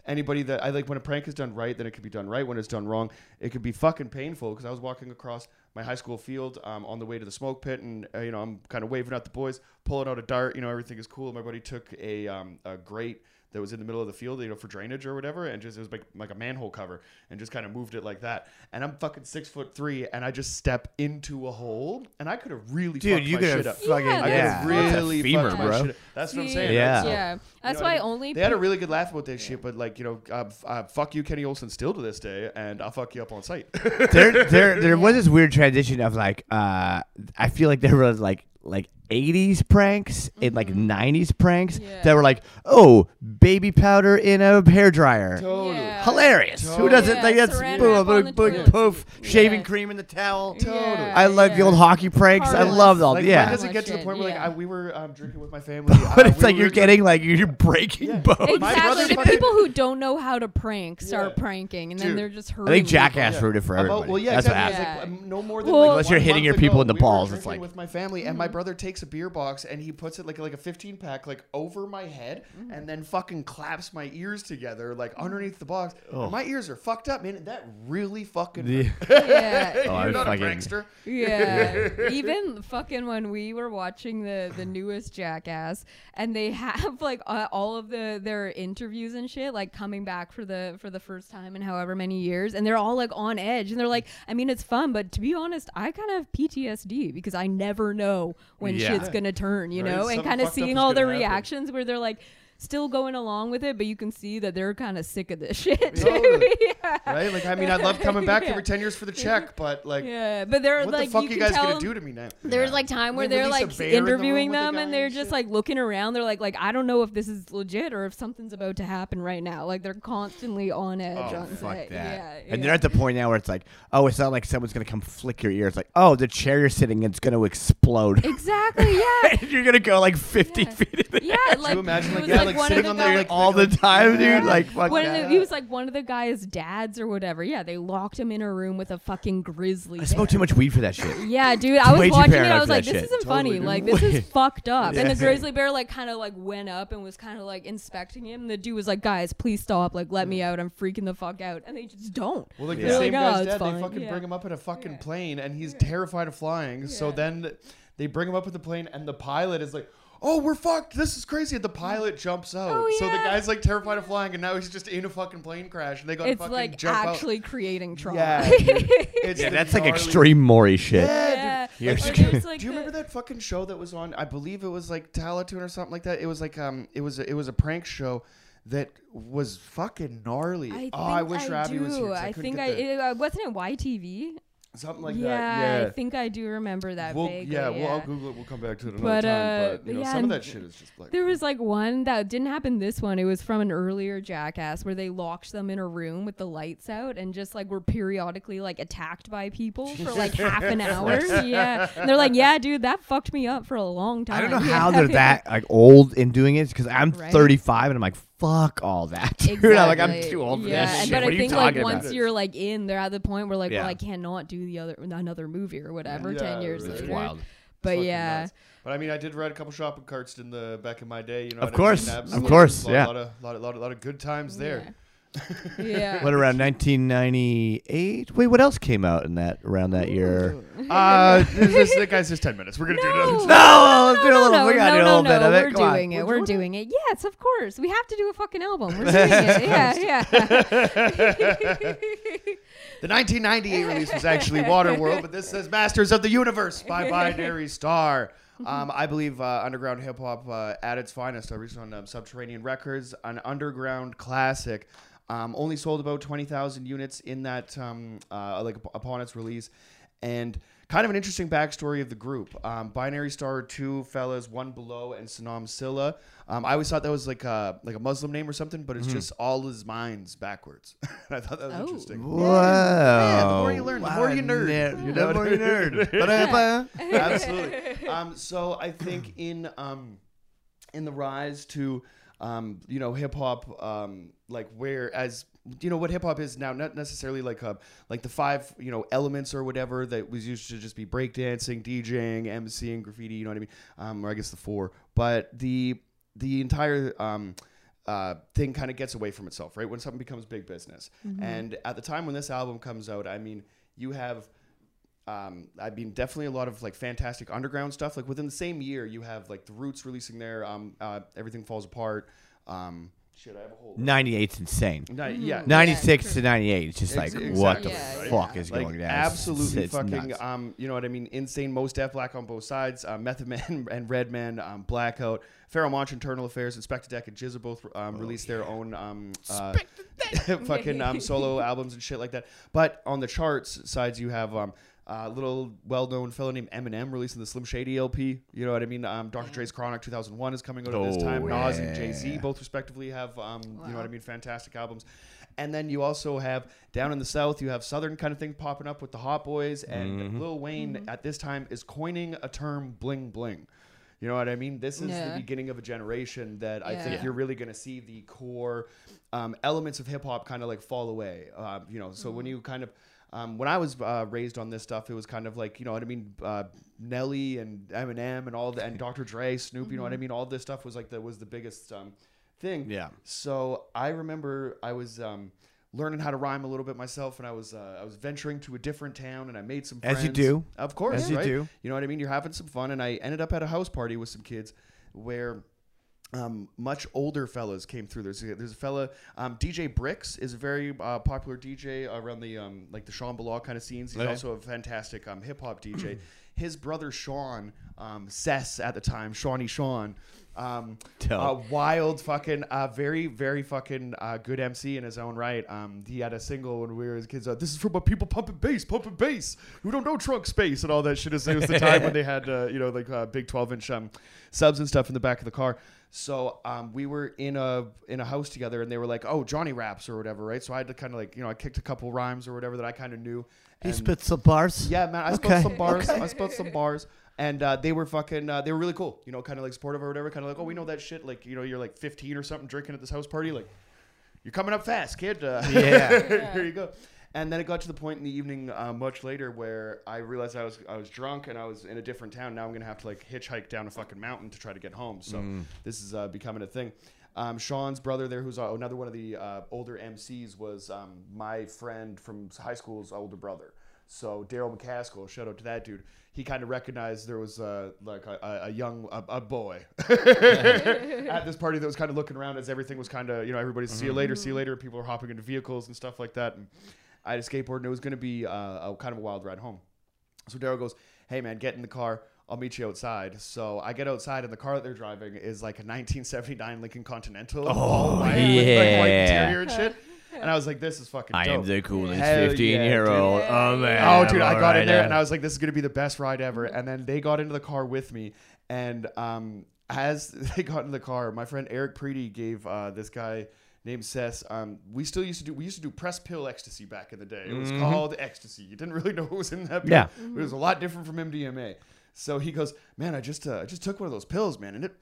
Speaker 1: anybody that I like when a prank is done right, then it could be done right. When it's done wrong, it could be fucking painful. Because I was walking across my high school field um, on the way to the smoke pit, and uh, you know I'm kind of waving at the boys, pulling out a dart. You know everything is cool. My buddy took a um, a grate that was in the middle of the field, you know, for drainage or whatever, and just it was like like a manhole cover, and just kind of moved it like that. And I'm fucking six foot three, and I just step into a hole, and I could have really
Speaker 3: Dude,
Speaker 1: fucked
Speaker 3: you
Speaker 1: my
Speaker 3: could have
Speaker 1: up.
Speaker 3: fucking
Speaker 2: Yeah,
Speaker 1: I
Speaker 3: yeah.
Speaker 1: could have really
Speaker 3: That's femur,
Speaker 1: fucked my
Speaker 3: bro.
Speaker 1: shit up. That's what I'm saying.
Speaker 3: Yeah.
Speaker 1: That's-
Speaker 2: yeah. That's
Speaker 1: know
Speaker 2: why
Speaker 1: I mean?
Speaker 2: only
Speaker 1: They had a really good laugh about that shit, but like you know, uh, f- uh, fuck you, Kenny Olson, still to this day, and I'll fuck you up on sight.
Speaker 3: there, there, there was this weird transition of like, uh, I feel like there was like, like 80s pranks and like 90s pranks
Speaker 2: Yeah.
Speaker 3: that were like, oh, baby powder in a hair dryer.
Speaker 1: totally.
Speaker 2: Yeah.
Speaker 3: Hilarious. Who doesn't
Speaker 2: Yeah,
Speaker 3: think that's
Speaker 2: saran
Speaker 3: boom, boom, boom, poof,
Speaker 2: seat.
Speaker 3: shaving cream in the towel.
Speaker 1: Totally.
Speaker 2: Yeah,
Speaker 3: I love the old hockey pranks. I
Speaker 2: Harmless.
Speaker 3: love all.
Speaker 1: Like,
Speaker 3: yeah.
Speaker 1: when does it get to the point where like
Speaker 2: yeah.
Speaker 1: I, we were um, drinking with my family?
Speaker 3: but
Speaker 1: uh,
Speaker 3: it's
Speaker 1: we
Speaker 3: like you're
Speaker 1: dr-
Speaker 3: getting like you're breaking
Speaker 1: Yeah.
Speaker 3: bones.
Speaker 1: My
Speaker 2: Exactly.
Speaker 1: brother
Speaker 2: The people who don't know how to prank start
Speaker 1: Yeah.
Speaker 2: pranking, and
Speaker 1: Dude,
Speaker 2: then they're just
Speaker 3: I think. Jackass rooted for
Speaker 1: About-
Speaker 3: everybody.
Speaker 1: well, yeah,
Speaker 3: That's what
Speaker 1: exactly.
Speaker 3: happens.
Speaker 1: It's like, no more than
Speaker 2: Well- Unless
Speaker 3: you're hitting your people in the
Speaker 1: we
Speaker 3: balls, it's like-
Speaker 1: with my family, and my brother takes a beer box and he puts it like like a 15 pack like over my head, and then fucking claps my ears together like underneath the box. And my ears are fucked up, man. That really fucking.
Speaker 3: Yeah.
Speaker 2: Yeah.
Speaker 3: Oh,
Speaker 1: You're
Speaker 3: I
Speaker 1: not
Speaker 3: fucking-
Speaker 1: a prankster.
Speaker 2: Yeah. Even fucking when we were watching the the newest Jackass and they have like uh, all of the their interviews and shit like coming back for the for the first time in however many years and they're all like on edge and they're like I mean it's fun but to be honest I kind of have PTSD because I never know when
Speaker 3: Yeah.
Speaker 2: shit's to turn, you
Speaker 1: Right,
Speaker 2: know, and kind of seeing all
Speaker 1: gonna
Speaker 2: their reactions where they're like still going along with it but you can see that they're kind of sick of this shit. too.
Speaker 1: Totally.
Speaker 2: yeah.
Speaker 1: Right? Like, I mean, I love coming back
Speaker 2: Yeah.
Speaker 1: every 10 years for the check, but like,
Speaker 2: Yeah, but they're
Speaker 1: what
Speaker 2: like
Speaker 1: the fuck
Speaker 2: you,
Speaker 1: you guys
Speaker 2: tell
Speaker 1: gonna do to me now?
Speaker 2: there's like time where
Speaker 1: They
Speaker 2: they're like
Speaker 1: bear in the room
Speaker 2: interviewing
Speaker 1: the
Speaker 2: them and they're
Speaker 1: and
Speaker 2: just
Speaker 1: shit.
Speaker 2: like looking around. They're like, like I don't know if this is legit or if something's about to happen right now. Like they're constantly on edge
Speaker 1: Oh,
Speaker 2: on
Speaker 3: Fuck
Speaker 2: set.
Speaker 3: that.
Speaker 2: Yeah,
Speaker 3: And they're at the point now where it's like, oh, it's not like someone's gonna come flick your ear. It's like, oh, the chair you're sitting in is gonna explode.
Speaker 2: exactly. Yeah.
Speaker 3: And you're gonna go like 50
Speaker 2: Yeah.
Speaker 3: feet in the
Speaker 2: Yeah,
Speaker 3: air
Speaker 2: like,
Speaker 1: imagine, like, yeah,
Speaker 2: like,
Speaker 1: like
Speaker 2: one
Speaker 1: sitting
Speaker 2: of
Speaker 1: on
Speaker 2: the
Speaker 1: there,
Speaker 2: guys,
Speaker 1: like,
Speaker 3: all the time,
Speaker 1: Yeah.
Speaker 3: dude. Like, fuck
Speaker 2: one of the, he was like one of the guy's dads or whatever. Yeah, they locked him in a room with a fucking grizzly.
Speaker 3: I smoked too much weed for that shit.
Speaker 2: Yeah, dude, I was
Speaker 3: too
Speaker 2: watching it.
Speaker 3: paranoid
Speaker 2: I
Speaker 3: for
Speaker 2: was like,
Speaker 3: that
Speaker 2: "This
Speaker 3: shit.
Speaker 2: isn't funny.
Speaker 1: Totally,
Speaker 2: Like, this is fucked up." And the grizzly bear like kind of like went up and was kind of like inspecting him. The dude was like, "Guys, please stop. Like, let me out. I'm freaking the fuck out." And they just don't.
Speaker 1: Well, like
Speaker 3: Yeah.
Speaker 1: the
Speaker 2: They're
Speaker 1: same
Speaker 2: like, "Oh,
Speaker 1: guy's
Speaker 2: it's
Speaker 1: dead.
Speaker 2: fine."
Speaker 1: They fucking
Speaker 2: Yeah.
Speaker 1: bring him up in a fucking plane, and he's terrified of flying. So
Speaker 2: Yeah.
Speaker 1: then they bring him up with the plane, and the pilot is like, "Oh, we're fucked. This is crazy." And the pilot jumps out.
Speaker 2: Oh,
Speaker 1: So the guy's like terrified of flying, and now he's just in a fucking plane crash, and they got to
Speaker 2: It's
Speaker 1: fucking
Speaker 2: like
Speaker 1: jump
Speaker 2: actually creating trauma.
Speaker 1: Yeah, dude. It's
Speaker 3: Yeah,
Speaker 1: the
Speaker 3: that's like extreme Maury shit.
Speaker 1: Yeah,
Speaker 2: Yeah.
Speaker 1: dude.
Speaker 3: You're
Speaker 2: Or
Speaker 3: scared.
Speaker 2: there's, like,
Speaker 1: Do you remember that fucking show that was on? I believe it was like Teletoon or something like that. It was like um, it was a, it was a prank show that was fucking gnarly.
Speaker 2: I
Speaker 1: oh, I
Speaker 2: think
Speaker 1: wish Robbie
Speaker 2: do.
Speaker 1: was here. 'cause I,
Speaker 2: I think I it, uh, wasn't it YTV.
Speaker 1: Something like
Speaker 2: yeah,
Speaker 1: that. Yeah,
Speaker 2: I think I do remember that.
Speaker 1: We'll,
Speaker 2: vaguely,
Speaker 1: yeah,
Speaker 2: yeah,
Speaker 1: well, I'll Google it. We'll come back to it another
Speaker 2: But,
Speaker 1: time.
Speaker 2: uh,
Speaker 1: but you know,
Speaker 2: yeah,
Speaker 1: some of that shit is just like
Speaker 2: There was like one that didn't happen this one. It was from an earlier Jackass where they locked them in a room with the lights out and just like were periodically like attacked by people for like half an hour. Yeah. And they're like, yeah, dude, that fucked me up for a long time.
Speaker 3: I don't know
Speaker 2: Yeah.
Speaker 3: how they're that like old in doing it because I'm
Speaker 2: Right.
Speaker 3: 35 and I'm like, fuck all that, dude.
Speaker 2: Exactly.
Speaker 3: I'm like, I'm too old for
Speaker 2: yeah.
Speaker 3: this shit.
Speaker 2: But
Speaker 3: what
Speaker 2: I
Speaker 3: are
Speaker 2: think
Speaker 3: you
Speaker 2: like
Speaker 3: talking
Speaker 2: once
Speaker 3: about?
Speaker 2: you're like in, they're at the point where like,
Speaker 3: Yeah.
Speaker 2: well, I cannot do the other another movie or whatever
Speaker 1: Yeah,
Speaker 2: ten years
Speaker 1: it's
Speaker 3: It's
Speaker 2: later.
Speaker 3: wild.
Speaker 2: But
Speaker 1: fucking
Speaker 2: yeah.
Speaker 1: nuts. But I mean, I did ride a couple shopping carts in the back in my day. You know,
Speaker 3: Of
Speaker 1: what I
Speaker 3: course,
Speaker 1: mean?
Speaker 3: of
Speaker 1: Absolutely.
Speaker 3: course,
Speaker 1: a lot,
Speaker 3: yeah.
Speaker 1: lot of, lot of, lot of, lot of good times there.
Speaker 2: Yeah. yeah.
Speaker 3: What around 1998? Wait, what else came out in that around that year?
Speaker 1: uh, this, this, that guy's just ten minutes. We're gonna do
Speaker 2: No.
Speaker 1: another.
Speaker 3: No, let's do a little.
Speaker 2: no,
Speaker 3: we gotta
Speaker 2: no,
Speaker 3: do a little
Speaker 2: no,
Speaker 3: bit of it.
Speaker 2: We're
Speaker 3: Come on.
Speaker 2: doing it.
Speaker 1: We're
Speaker 2: We're
Speaker 1: doing
Speaker 2: doing it. Yes, of course. We have to do a fucking album. We're doing it. Yeah, yeah.
Speaker 1: The 1998 release was actually Waterworld, but this says Masters of the Universe by Binary Star. Um, I believe uh, underground hip hop uh, at its finest. I released on um, Subterranean Records, an underground classic. Um, only sold about 20,000 units in that, um, uh, like upon its release, and kind of an interesting backstory of the group. Um, Binary Star, two fellas, One Be Lo, and Senim Silla. Um, I always thought that was like a like a Muslim name or something, but it's just all his minds backwards. I thought that was
Speaker 2: Oh.
Speaker 1: interesting.
Speaker 3: Wow.
Speaker 1: Yeah, the more you learn, the more you nerd.
Speaker 3: nerd.
Speaker 1: You
Speaker 3: The more you nerd. Ba-da-ba.
Speaker 1: Absolutely. Um, so I think in um, in the rise to um, you know hip hop, um, like where as you know what hip hop is now, not necessarily like uh like the five you know elements or whatever that was used to just be breakdancing, DJing, MCing, and graffiti. You know what I mean? Um, or I guess the four, but the the entire um, uh, thing kind of gets away from itself, right? When something becomes big business. And at the time when this album comes out, I mean, you have um, I mean, definitely a lot of like fantastic underground stuff. Like within the same year, you have like the Roots releasing their um, uh, Everything Falls Apart. Um, shit, I have a whole.
Speaker 3: 98's insane.
Speaker 1: No, yeah,
Speaker 3: 96
Speaker 2: true.
Speaker 3: to 98. It's just
Speaker 1: Ex-
Speaker 3: like, what the
Speaker 2: exactly.
Speaker 3: fuck
Speaker 2: Yeah,
Speaker 3: is
Speaker 1: like
Speaker 3: going down? It's-
Speaker 1: absolutely
Speaker 3: it's
Speaker 1: fucking
Speaker 3: nuts.
Speaker 1: um you know what I mean insane Mos Def Black on both sides uh, Method Man and Redman um, Blackout Pharoahe Monch Internal Affairs Inspectah Deck and GZA both
Speaker 3: Oh,
Speaker 1: um, released their own um uh, fucking um, solo albums and shit like that but on the charts sides you have um a little well-known fellow named Eminem releasing the Slim Shady LP. You know what I mean? Um, Dr. Dre's Chronic 2001 is coming out at this
Speaker 3: Oh,
Speaker 1: time. Nas and Jay Z both respectively have um, you know what I mean? Fantastic albums. And then you also have down in the south, you have southern kind of thing popping up with the Hot Boys, and
Speaker 3: Mm-hmm.
Speaker 1: Lil Wayne at this time is coining a term "bling bling." You know what I mean? This is the beginning of a generation that I think
Speaker 2: Yeah.
Speaker 1: you're really going to see the core um, elements of hip hop kind of like fall away. Uh, you know, so when you kind of um, when I was uh, raised on this stuff, it was kind of like you know what I mean. Uh, Nelly and Eminem and all the and Dr. Dre, Snoop. You know what I mean? All this stuff was like the was the biggest um, thing.
Speaker 3: Yeah.
Speaker 1: So I remember I was um, learning how to rhyme a little bit myself, and I was uh, I was venturing to a different town, and I made some friends.
Speaker 3: As you do.
Speaker 1: of course,
Speaker 3: As you do.
Speaker 1: You know what I mean? You're having some fun, and I ended up at a house party with some kids where. Um, much older fellas came through. There's a, there's a fella, um, DJ Bricks is a very uh, popular DJ around the um, like the Sean kind of scenes. He's
Speaker 3: Okay.
Speaker 1: also a fantastic um, hip hop DJ. His brother Sean, um, Sess at the time, Shawnee Sean, um, a wild fucking, uh, very very fucking uh, good MC in his own right. Um, he had a single when we were as kids. Uh, this is for my people pumping bass, pumping bass. Who don't know trunk space and all that shit. It was the time when they had uh, you know like uh, big twelve inch um, subs and stuff in the back of the car. So um, we were in a in a house together, and they were like, "Oh, Johnny raps or whatever," right? So I had to kind of like you know I kicked a couple rhymes or whatever that I kind of knew.
Speaker 3: He
Speaker 1: and-
Speaker 3: spit some bars.
Speaker 1: yeah, man, I
Speaker 3: Okay,
Speaker 1: spelled some bars.
Speaker 3: okay.
Speaker 1: I spelled some bars. And uh, they were fucking, uh, they were really cool, you know, kind of like supportive or whatever. Kind of like, oh, we know that shit. Like, you know, you're like 15 or something drinking at this house party. Like, you're coming up fast, kid. Uh,
Speaker 3: Yeah.
Speaker 1: here you go. And then it got to the point in the evening, uh, much later, where I realized I was I was drunk and I was in a different town. Now I'm gonna have to like hitchhike down a fucking mountain to try to get home. So this is uh, becoming a thing. Um, Sean's brother there, who's uh, another one of the uh, older MCs, was um, my friend from high school's older brother. So Daryl McCaskill, shout out to that dude. He kind of recognized there was uh, like a, a- a young a, a boy at this party that was kind of looking around as everything was kind of you know everybody's see you later, see you later. People are hopping into vehicles and stuff like that. And I had a skateboard and it was going to be uh, a kind of a wild ride home. So Daryl goes, "Hey man, get in the car. I'll meet you outside." So I get outside and the car that they're driving is like a 1979 Lincoln Continental, all white with like white
Speaker 3: yeah.
Speaker 1: interior and shit. And I was like, "This is fucking."
Speaker 3: I am
Speaker 1: dope.
Speaker 3: the coolest
Speaker 1: Hell
Speaker 3: 15
Speaker 1: yeah,
Speaker 3: year old.
Speaker 2: dude.
Speaker 3: Oh, man.
Speaker 1: Oh, dude, I got in there
Speaker 3: now.
Speaker 1: and I was like, this is going to be the best ride ever. And then they got into the car with me. And um, as they got in the car, my friend Eric Preety gave uh, this guy named Sess. Um, we still used to do, we used to do press pill ecstasy back in the day. It was called ecstasy. You didn't really know what was in that pill.
Speaker 3: Yeah.
Speaker 1: It was a lot different from MDMA. So he goes, man, I just, uh, I just took one of those pills, man. And it,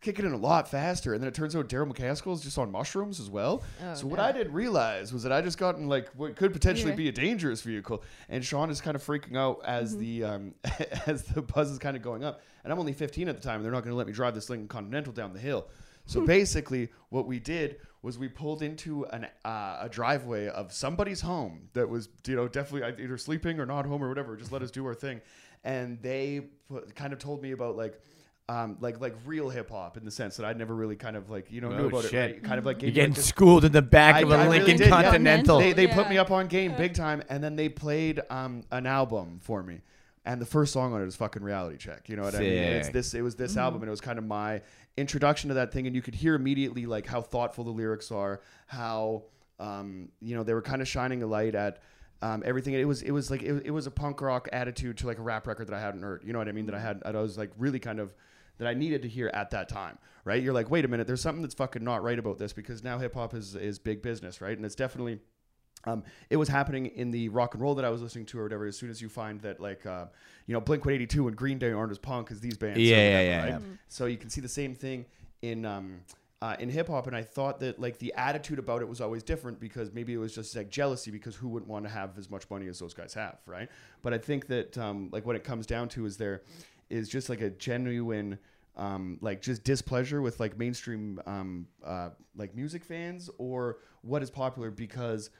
Speaker 1: kicking in a lot faster. And then it turns out Daryl McCaskill is just on mushrooms as well.
Speaker 2: Oh,
Speaker 1: so what
Speaker 2: no.
Speaker 1: I didn't realize was that I just got in like what could potentially
Speaker 2: Yeah.
Speaker 1: be a dangerous vehicle. And Sean is kind of freaking out as
Speaker 2: Mm-hmm.
Speaker 1: the um, as the buzz is kind of going up. And I'm only 15 at the time. And they're not going to let me drive this Lincoln Continental down the hill. So basically, what we did was we pulled into an uh, a driveway of somebody's home that was you know definitely either sleeping or not home or whatever. Just let us do our thing. And they put, kind of told me about like um, like like real hip hop in the sense that I'd never really kind of like you know knew
Speaker 3: Oh,
Speaker 1: about
Speaker 3: shit.
Speaker 1: it. Right? Kind of like
Speaker 3: You're
Speaker 1: gave like,
Speaker 3: getting schooled in the back
Speaker 1: I-
Speaker 3: of a
Speaker 1: I really
Speaker 3: Lincoln
Speaker 1: did, yeah.
Speaker 3: Continental.
Speaker 1: They, they put me up on game big time, and then they played um, an album for me. And the first song on it is fucking reality check. You know what I mean? And it's this. It was this album, and it was kind of my introduction to that thing. And you could hear immediately like how thoughtful the lyrics are, how um, you know they were kind of shining a light at um, everything. It was it was like it, it was a punk rock attitude to like a rap record that I hadn't heard. You know what I mean? That I had. I was like really kind of that I needed to hear at that time, right? You're like, wait a minute, there's something that's fucking not right about this because now hip hop is is big business, right? And it's definitely. Um, it was happening in the rock and roll that I was listening to, or whatever. As soon as you find that, like, uh, you know, Blink One Eighty Two and Green Day aren't as punk as these bands,
Speaker 3: Yeah, yeah,
Speaker 1: whatever,
Speaker 3: yeah,
Speaker 1: right?
Speaker 3: yeah.
Speaker 1: So you can see the same thing in um, uh, in hip hop, and I thought that like the attitude about it was always different because maybe it was just like jealousy because who wouldn't want to have as much money as those guys have, right? But I think that um, like what it comes down to is there is just like a genuine um, like just displeasure with like mainstream um, uh, like music fans or what is popular because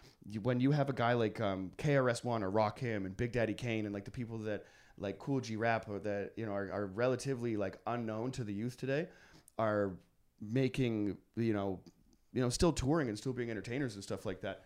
Speaker 1: when you have a guy like um, KRS-One or Rakim and Big Daddy Kane and like the people that like Kool G Rap or that you know are, are relatively like unknown to the youth today are making you know you know still touring and still being entertainers and stuff like that.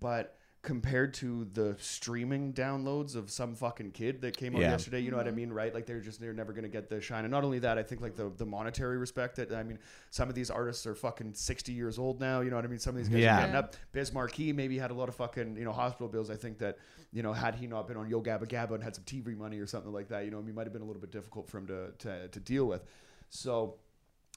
Speaker 1: But compared to the streaming downloads of some fucking kid that came out
Speaker 3: Yeah.
Speaker 1: yesterday you know what i mm-hmm. mean right? Like they're just they're never going to get the shine. And not only that i think like the, the monetary respect that i mean some of these artists are fucking 60 years old now you know what i mean? Some of these guys
Speaker 3: Yeah.
Speaker 1: are getting up. Biz Markie maybe had a lot of fucking you know hospital bills i think that you know had he not been on yo gabba gabba and had some tv money or something like that you know it might have been a little bit difficult for him to to, to deal with. So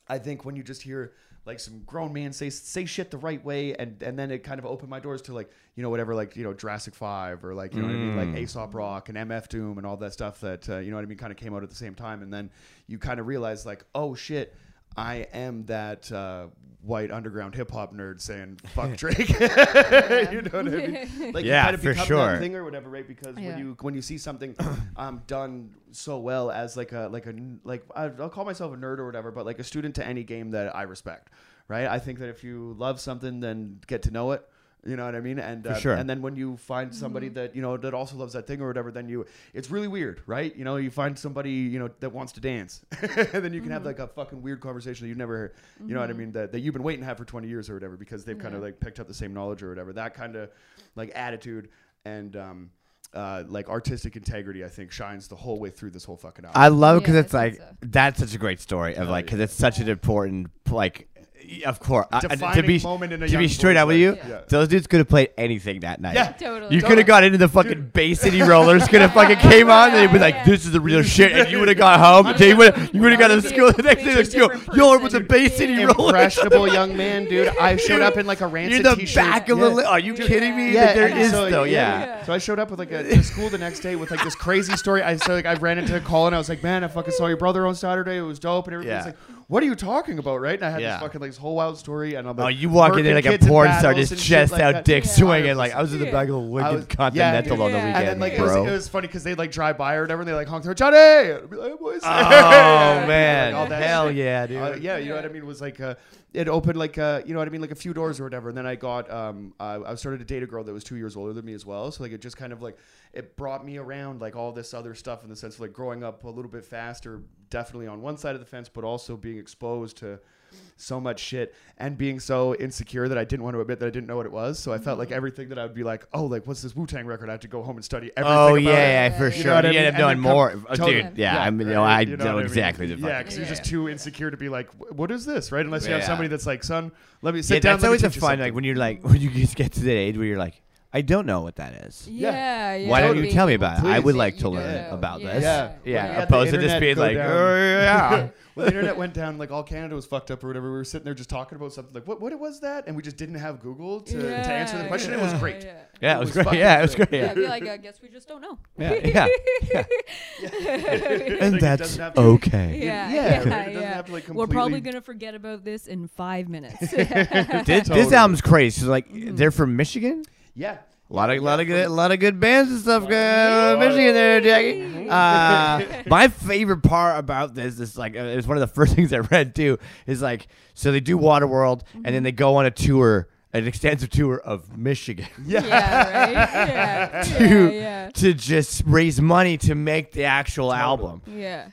Speaker 1: I think when you just hear like some grown man say say shit the right way, and and then it kind of opened my doors to like you know whatever like you know Jurassic Five or like you know what I mean like Aesop Rock and MF Doom and all that stuff that uh, you know what I mean kind of came out at the same time, and then you kind of realize like oh shit. I am that uh, white underground hip hop nerd saying "fuck Drake." you know what I mean? Like
Speaker 3: Yeah,
Speaker 1: you kind of
Speaker 3: for
Speaker 1: become
Speaker 3: sure.
Speaker 1: that thing or whatever, right? Because
Speaker 2: Yeah.
Speaker 1: when you when you see something um, done so well as like a like a like I- I'll call myself a nerd or whatever, but like a student to any game that I respect, right? I think that if you love something, then get to know it. You know what I mean? And uh,
Speaker 3: sure.
Speaker 1: and then when you find somebody that you know that also loves that thing or whatever, then you it's really weird, right? You know, you find somebody you know that wants to dance, and then you can have like a fucking weird conversation that you've never, you know what I mean? That, that you've been waiting to have for twenty years or whatever because they've kind of like picked up the same knowledge or whatever. That kind of like attitude and um, uh, like artistic integrity, I think, shines the whole way through this whole fucking album.
Speaker 3: I love it because
Speaker 2: Yeah,
Speaker 3: it's like
Speaker 2: so.
Speaker 3: that's such a great story of
Speaker 1: Oh,
Speaker 3: like because
Speaker 1: yeah.
Speaker 3: it's such an important like. Of course, I- I- to be
Speaker 1: moment in a
Speaker 3: to be straight
Speaker 1: boy's
Speaker 3: up with you,
Speaker 1: Yeah.
Speaker 3: those dudes could have played anything that night.
Speaker 1: Yeah.
Speaker 2: Totally.
Speaker 3: You could have got into the fucking Bay City Rollers, could have fucking came on, and they'd be like, "This is the real shit," and you would have got home. and you would you would have got to school the next day. Like, yo,
Speaker 2: Different
Speaker 3: yo,
Speaker 2: person.
Speaker 3: with the Bay City Rollers.
Speaker 1: Impressionable young man, dude. I showed up in like a
Speaker 3: You're
Speaker 1: rancid
Speaker 3: the
Speaker 1: t-shirt.
Speaker 3: back of
Speaker 1: yeah.
Speaker 3: the. Li- Are you kidding me?
Speaker 1: Yeah,
Speaker 3: Like, there
Speaker 1: and
Speaker 3: is
Speaker 1: so,
Speaker 3: though. Yeah.
Speaker 2: Yeah.
Speaker 1: So I showed up with like a to school the next day with like this crazy story. I so like I ran into the Colin. And I was like, man, I fucking saw your brother on Saturday. It was dope. And everybody's
Speaker 3: Yeah.
Speaker 1: like, what are you talking about, right? And I had
Speaker 3: Yeah.
Speaker 1: this fucking like this whole wild story. And I'm like, Oh,
Speaker 3: you walk in there like a
Speaker 1: kids
Speaker 3: porn star,
Speaker 1: battles
Speaker 3: just
Speaker 1: and shit
Speaker 3: chest
Speaker 1: like
Speaker 3: out,
Speaker 1: that.
Speaker 3: dick
Speaker 2: Yeah.
Speaker 3: swinging. Like I was in the
Speaker 2: Yeah.
Speaker 3: back of the
Speaker 1: I
Speaker 3: Lincoln Continental
Speaker 2: yeah,
Speaker 3: on the
Speaker 2: yeah.
Speaker 3: weekend,
Speaker 1: And then like it
Speaker 3: bro.
Speaker 1: was, it was funny because they like drive by or whatever, and they like honk their Johnny. And I'd be like, hey, boys.
Speaker 3: oh man,
Speaker 1: all that
Speaker 3: hell
Speaker 1: shit.
Speaker 3: yeah, dude.
Speaker 1: Uh, yeah, you know what I mean. It was like uh, it opened like uh, you know what I mean, like a few doors or whatever. And then I got um, uh, I started to date a girl that was two years older than me as well. So like it just kind of like it brought me around like all this other stuff in the sense of like growing up a little bit faster, definitely on one side of the fence, but also being exposed to so much shit and being so insecure that I didn't want to admit that I didn't know what it was. So I felt like mm-hmm. everything that I would be like, oh, like what's this Wu Tang record? I have to go home and study everything.
Speaker 3: Oh
Speaker 1: about
Speaker 3: yeah,
Speaker 1: it.
Speaker 3: yeah, for
Speaker 2: You
Speaker 3: sure.
Speaker 1: know I
Speaker 3: You
Speaker 1: mean?
Speaker 3: end up knowing more, Oh,
Speaker 1: totally.
Speaker 3: dude. Yeah, I mean, you oh,
Speaker 1: know,
Speaker 3: I
Speaker 1: you
Speaker 3: know
Speaker 1: what I mean?
Speaker 3: exactly the
Speaker 1: Yeah, because you're just too insecure to be like, what is this, right? Unless you have somebody that's like, son, let me
Speaker 3: Yeah,
Speaker 1: sit down.
Speaker 3: that's always a fun. Like when you're like when you just get to the age where you're like, I don't know what that is.
Speaker 2: Yeah. yeah
Speaker 3: Why don't you tell me
Speaker 2: able
Speaker 3: about it? I would like to learn
Speaker 2: know.
Speaker 3: about
Speaker 2: Yeah.
Speaker 3: this.
Speaker 1: Yeah.
Speaker 3: Yeah,
Speaker 1: When you had the
Speaker 3: opposed to just being like,
Speaker 1: down.
Speaker 3: oh yeah.
Speaker 1: when the internet went down, like all Canada was fucked up or whatever. We were sitting there just talking about something like, what, what was that? And we just didn't have Google to, to answer the question.
Speaker 2: yeah,
Speaker 1: It was great.
Speaker 2: Yeah.
Speaker 3: Yeah, it
Speaker 1: It
Speaker 3: was
Speaker 1: was
Speaker 3: great. Yeah, it was
Speaker 1: great.
Speaker 3: great.
Speaker 2: Yeah,
Speaker 3: Yeah,
Speaker 2: I'd be like, I guess we just don't know.
Speaker 3: yeah, yeah.
Speaker 1: Like,
Speaker 3: And that's
Speaker 1: doesn't have to-
Speaker 3: okay.
Speaker 2: Yeah,
Speaker 1: Yeah,
Speaker 2: yeah,
Speaker 1: right? It
Speaker 2: yeah.
Speaker 1: doesn't have to, like,
Speaker 2: We're probably gonna forget about this in five minutes.
Speaker 3: This, this album's crazy. So like, they're mm. from Michigan.
Speaker 1: Yeah.
Speaker 3: A lot of,
Speaker 1: Yeah,
Speaker 3: lot of good, a lot of good bands and stuff going on in Michigan there, Jackie. Uh, my favorite part about this is like, uh, it's one of the first things I read too. Is like, so they do Waterworld, and then they go on a tour, an extensive tour of Michigan,
Speaker 1: Yeah.
Speaker 2: yeah, right. Yeah,
Speaker 3: to
Speaker 2: yeah,
Speaker 3: to just raise money to make the actual album.
Speaker 2: yeah. yeah.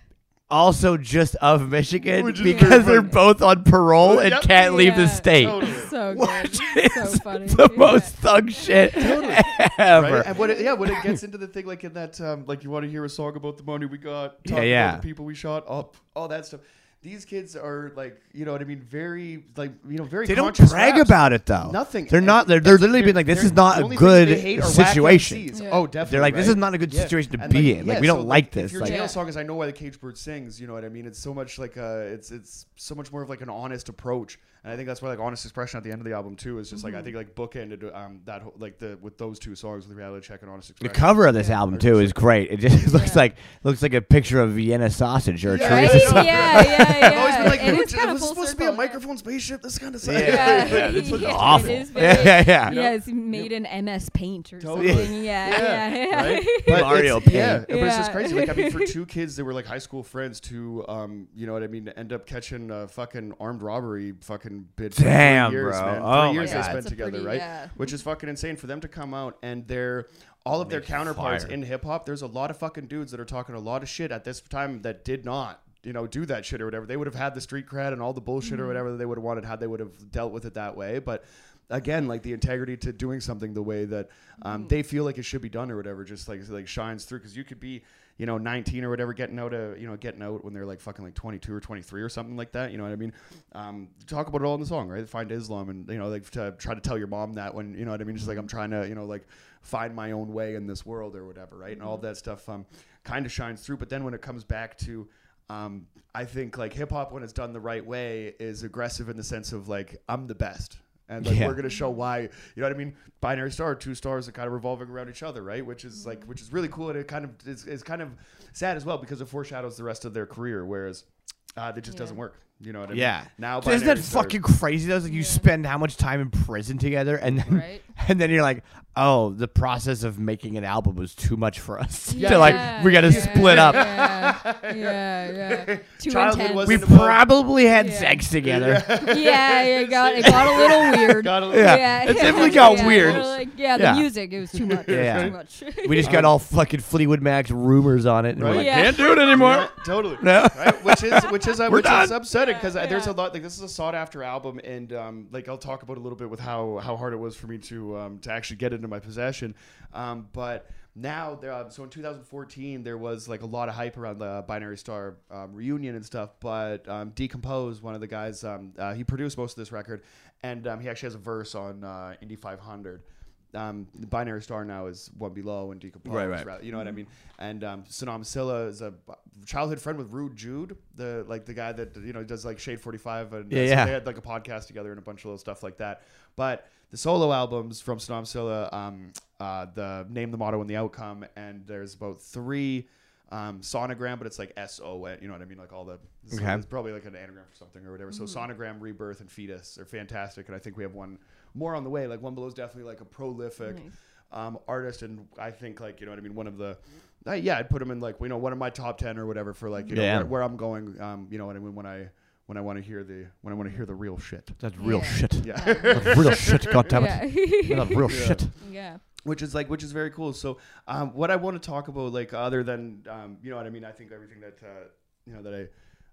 Speaker 3: Also, just of Michigan because they're both on parole and
Speaker 1: Yep.
Speaker 3: can't leave the state.
Speaker 1: Totally.
Speaker 2: So good. so funny.
Speaker 3: the
Speaker 2: Yeah.
Speaker 3: most thug shit ever.
Speaker 1: Right? And when it, yeah, when it gets into the thing like in that, um, like you want to hear a song about the money we got,
Speaker 3: Yeah,
Speaker 1: talk
Speaker 3: yeah.
Speaker 1: about the people we shot up, all that stuff. These kids are like, you know what I mean, very like, you know, very.
Speaker 3: They don't
Speaker 1: conscious
Speaker 3: brag
Speaker 1: raps.
Speaker 3: about it though.
Speaker 1: Nothing.
Speaker 3: They're
Speaker 1: And
Speaker 3: not. They're, they're literally being like, "This is not a good
Speaker 1: they hate are whack
Speaker 3: situation."
Speaker 2: Yeah.
Speaker 1: Oh, definitely.
Speaker 3: They're like, "This
Speaker 1: right?
Speaker 3: is not a good
Speaker 1: Yeah.
Speaker 3: situation to
Speaker 1: And,
Speaker 3: be
Speaker 1: like,
Speaker 3: in. Like,
Speaker 1: yeah,
Speaker 3: we don't
Speaker 1: so,
Speaker 3: like
Speaker 1: If
Speaker 3: this."
Speaker 1: your
Speaker 3: Like,
Speaker 1: jail
Speaker 2: Yeah.
Speaker 1: song is "I Know Why the Cage Bird Sings," you know what I mean? It's so much like a, it's it's so much more of like an honest approach and I think that's why like honest expression at the end of the album too is just like
Speaker 2: Mm-hmm.
Speaker 1: I think like bookended um that whole, like the with those two songs with reality check and honest expression.
Speaker 3: The cover of this
Speaker 2: Yeah.
Speaker 3: album too is great. It just looks like looks like a picture of Vienna sausage or a
Speaker 1: Yeah.
Speaker 2: Right?
Speaker 3: Teresa
Speaker 2: Yeah,
Speaker 3: sausage.
Speaker 2: yeah, yeah.
Speaker 1: I've always been like,
Speaker 2: it
Speaker 1: "Dude,
Speaker 2: is kind of
Speaker 1: was
Speaker 2: full
Speaker 1: supposed to be
Speaker 2: circle,
Speaker 1: a
Speaker 2: yeah.
Speaker 1: microphone spaceship. This kind of
Speaker 3: Yeah.
Speaker 2: Yeah,
Speaker 3: Yeah, this looks
Speaker 2: Yeah,
Speaker 3: awful.
Speaker 2: It is
Speaker 3: Yeah,
Speaker 2: very,
Speaker 3: yeah, yeah.
Speaker 2: yeah, it's made in MS Paint or
Speaker 1: Totally.
Speaker 2: something. Yeah, yeah, yeah.
Speaker 1: right? But
Speaker 3: Mario
Speaker 1: it's, yeah,
Speaker 3: Paint.
Speaker 1: but it's just crazy. Like I mean, for two kids that were like high school friends to, um, you know what I mean, to end up catching a fucking armed robbery fucking bid. For
Speaker 3: Damn,
Speaker 1: three years,
Speaker 3: bro.
Speaker 1: Man.
Speaker 3: Oh
Speaker 1: three
Speaker 3: my
Speaker 1: years they
Speaker 3: God.
Speaker 1: spent
Speaker 2: a
Speaker 1: together,
Speaker 2: pretty-
Speaker 1: right?
Speaker 2: yeah.
Speaker 1: Which is fucking insane for them to come out and they're all of their counterparts
Speaker 3: fire.
Speaker 1: in hip hop. There's a lot of fucking dudes that are talking a lot of shit at this time that did not. You know, do that shit or whatever. They would have had the street cred and all the bullshit
Speaker 2: Mm-hmm.
Speaker 1: or whatever that they would have wanted had they would have dealt with it that way. But again, like the integrity to doing something the way that
Speaker 2: Mm-hmm.
Speaker 1: um, they feel like it should be done or whatever, just like like shines through. Because you could be, you know, 19 or whatever, getting out of you know getting out when they're like fucking like 22 or 23 or something like that. You know what I mean? Um, talk about it all in the song, right? Find Islam and you know like to try to tell your mom that when you know what I mean. Just like I'm trying to you know like find my own way in this world or whatever, right? And all that stuff um, kind of shines through. But then when it comes back to um, I think like hip hop when it's done the right way is aggressive in the sense of like I'm the best. And like
Speaker 3: Yeah.
Speaker 1: we're gonna show why, you know what I mean? Binary star, two stars are kind of revolving around each other, right? Which is like, which is really cool, and it kind of is, is kind of sad as well because it foreshadows the rest of their career, whereas uh, that just
Speaker 2: Yeah.
Speaker 1: doesn't work. You know what I mean?
Speaker 3: Yeah.
Speaker 1: Now,
Speaker 3: isn't that
Speaker 1: Binary Star-
Speaker 3: fucking crazy? Though, like you
Speaker 2: Yeah.
Speaker 3: spend how much time in prison together, and then
Speaker 2: Right.
Speaker 3: and then you're like, oh, the process of making an album was too much for us.
Speaker 2: Yeah,
Speaker 3: to like, we got to
Speaker 2: yeah,
Speaker 3: split up.
Speaker 2: Yeah, yeah, yeah. Too intense.
Speaker 3: We
Speaker 1: in the mode.
Speaker 3: probably had
Speaker 2: Yeah.
Speaker 3: sex together.
Speaker 2: yeah, yeah, it got it got a little weird.
Speaker 1: Got a-
Speaker 3: Yeah. It definitely got
Speaker 2: yeah,
Speaker 3: weird.
Speaker 2: we're Like, yeah, the
Speaker 3: Yeah.
Speaker 2: music, it was too much. It
Speaker 3: Yeah.
Speaker 2: too much.
Speaker 3: We just got all fucking Fleetwood Mac's rumors on it, and we're
Speaker 1: Right.
Speaker 3: like,
Speaker 2: Yeah.
Speaker 3: can't do it anymore.
Speaker 1: Totally.
Speaker 3: No.
Speaker 1: Right? Which is which is uh, which is
Speaker 3: done.
Speaker 1: Because
Speaker 2: Yeah,
Speaker 1: there's a lot like this is a sought after album and um, like I'll talk about a little bit with how how hard it was for me to um, to actually get it into my possession. Um, but now there, uh, so in 2014 there was like a lot of hype around the Binary Star um, reunion and stuff. But um, Decompose, one of the guys, um, uh, he produced most of this record, and um, he actually has a verse on uh, Indy 500. Um, the Binary Star now is One Be Lo and Decompose.
Speaker 3: Right, right.
Speaker 1: ra- You know what I mean? And um, Senim Silla is a childhood friend with Rude Jude, the like the guy that you know does like Shade Forty Five, and
Speaker 3: Yeah,
Speaker 1: so
Speaker 3: yeah.
Speaker 1: they had like a podcast together and a bunch of little stuff like that. But the solo albums from Senim Silla, um, uh, the name, the motto, and the outcome, and there's about three. Um, sonogram, but it's like S O N. You know what I mean? Like all the.
Speaker 3: Okay.
Speaker 1: It's probably like an anagram for something or whatever. So sonogram, rebirth, and fetus are fantastic, and I think we have one more on the way. Like One Be Lo is definitely like a prolific
Speaker 2: Nice.
Speaker 1: um, artist, and I think like you know what I mean. One of the, uh, yeah, I'd put him in like you know one of my top ten or whatever for like you know where, where I'm going. Um, you know what I mean when I when I want to hear the when I want to hear the real shit.
Speaker 3: That's real
Speaker 2: Yeah.
Speaker 3: shit.
Speaker 1: Yeah,
Speaker 3: That's real shit. God damn it.
Speaker 2: yeah.
Speaker 3: That's real shit.
Speaker 2: yeah.
Speaker 1: which is like which is very cool. So um, what I want to talk about like other than um, you know what I mean. I think everything that uh, you know that I.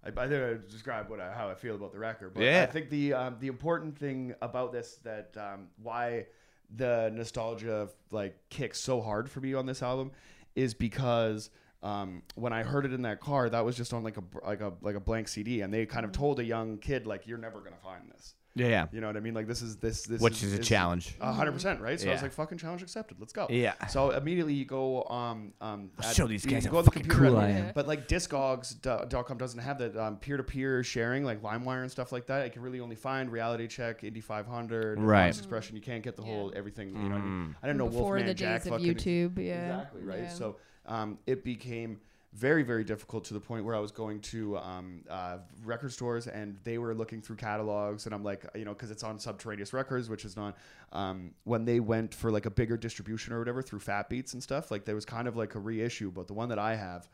Speaker 1: I, I think I described what I, how I feel about the record, but
Speaker 3: Yeah.
Speaker 1: I think the um, the important thing about this that um, why the nostalgia like kicks so hard for me on this album is because um, when I heard it in that car, that was just on like a like a like a blank CD, and they kind of told a young kid like, "You're never gonna find this."
Speaker 3: Yeah, yeah.
Speaker 1: You know what I mean? Like this is this this
Speaker 3: Which is a challenge.
Speaker 1: A hundred percent, right? So I was like, "Fucking challenge accepted. Let's go."
Speaker 3: Yeah.
Speaker 1: So immediately you go um um
Speaker 3: I'll
Speaker 1: at-
Speaker 3: show these
Speaker 1: you
Speaker 3: guys
Speaker 1: go
Speaker 3: how
Speaker 1: on the
Speaker 3: fucking
Speaker 1: computer
Speaker 3: cool
Speaker 1: and-
Speaker 3: I am.
Speaker 1: But like Discogs.com doesn't have that um, peer-to-peer sharing like LimeWire and stuff like that. I can really only find Reality Check, Indy 500, and
Speaker 3: Right.
Speaker 1: Honest Expression. You can't get the whole everything. You know, what I mean?
Speaker 3: Mm.
Speaker 1: I didn't know
Speaker 2: Before
Speaker 1: Wolfman
Speaker 2: the
Speaker 1: Jack
Speaker 2: of
Speaker 1: fucking
Speaker 2: YouTube, yeah.
Speaker 1: Exactly right.
Speaker 2: Yeah.
Speaker 1: So um, it became very very difficult to the point where I was going to um, uh, record stores and they were looking through catalogs and I'm like you know because it's on Subterraneous Records which is not um, when they went for like a bigger distribution or whatever through Fat Beats and stuff like there was kind of like a reissue but the one that I have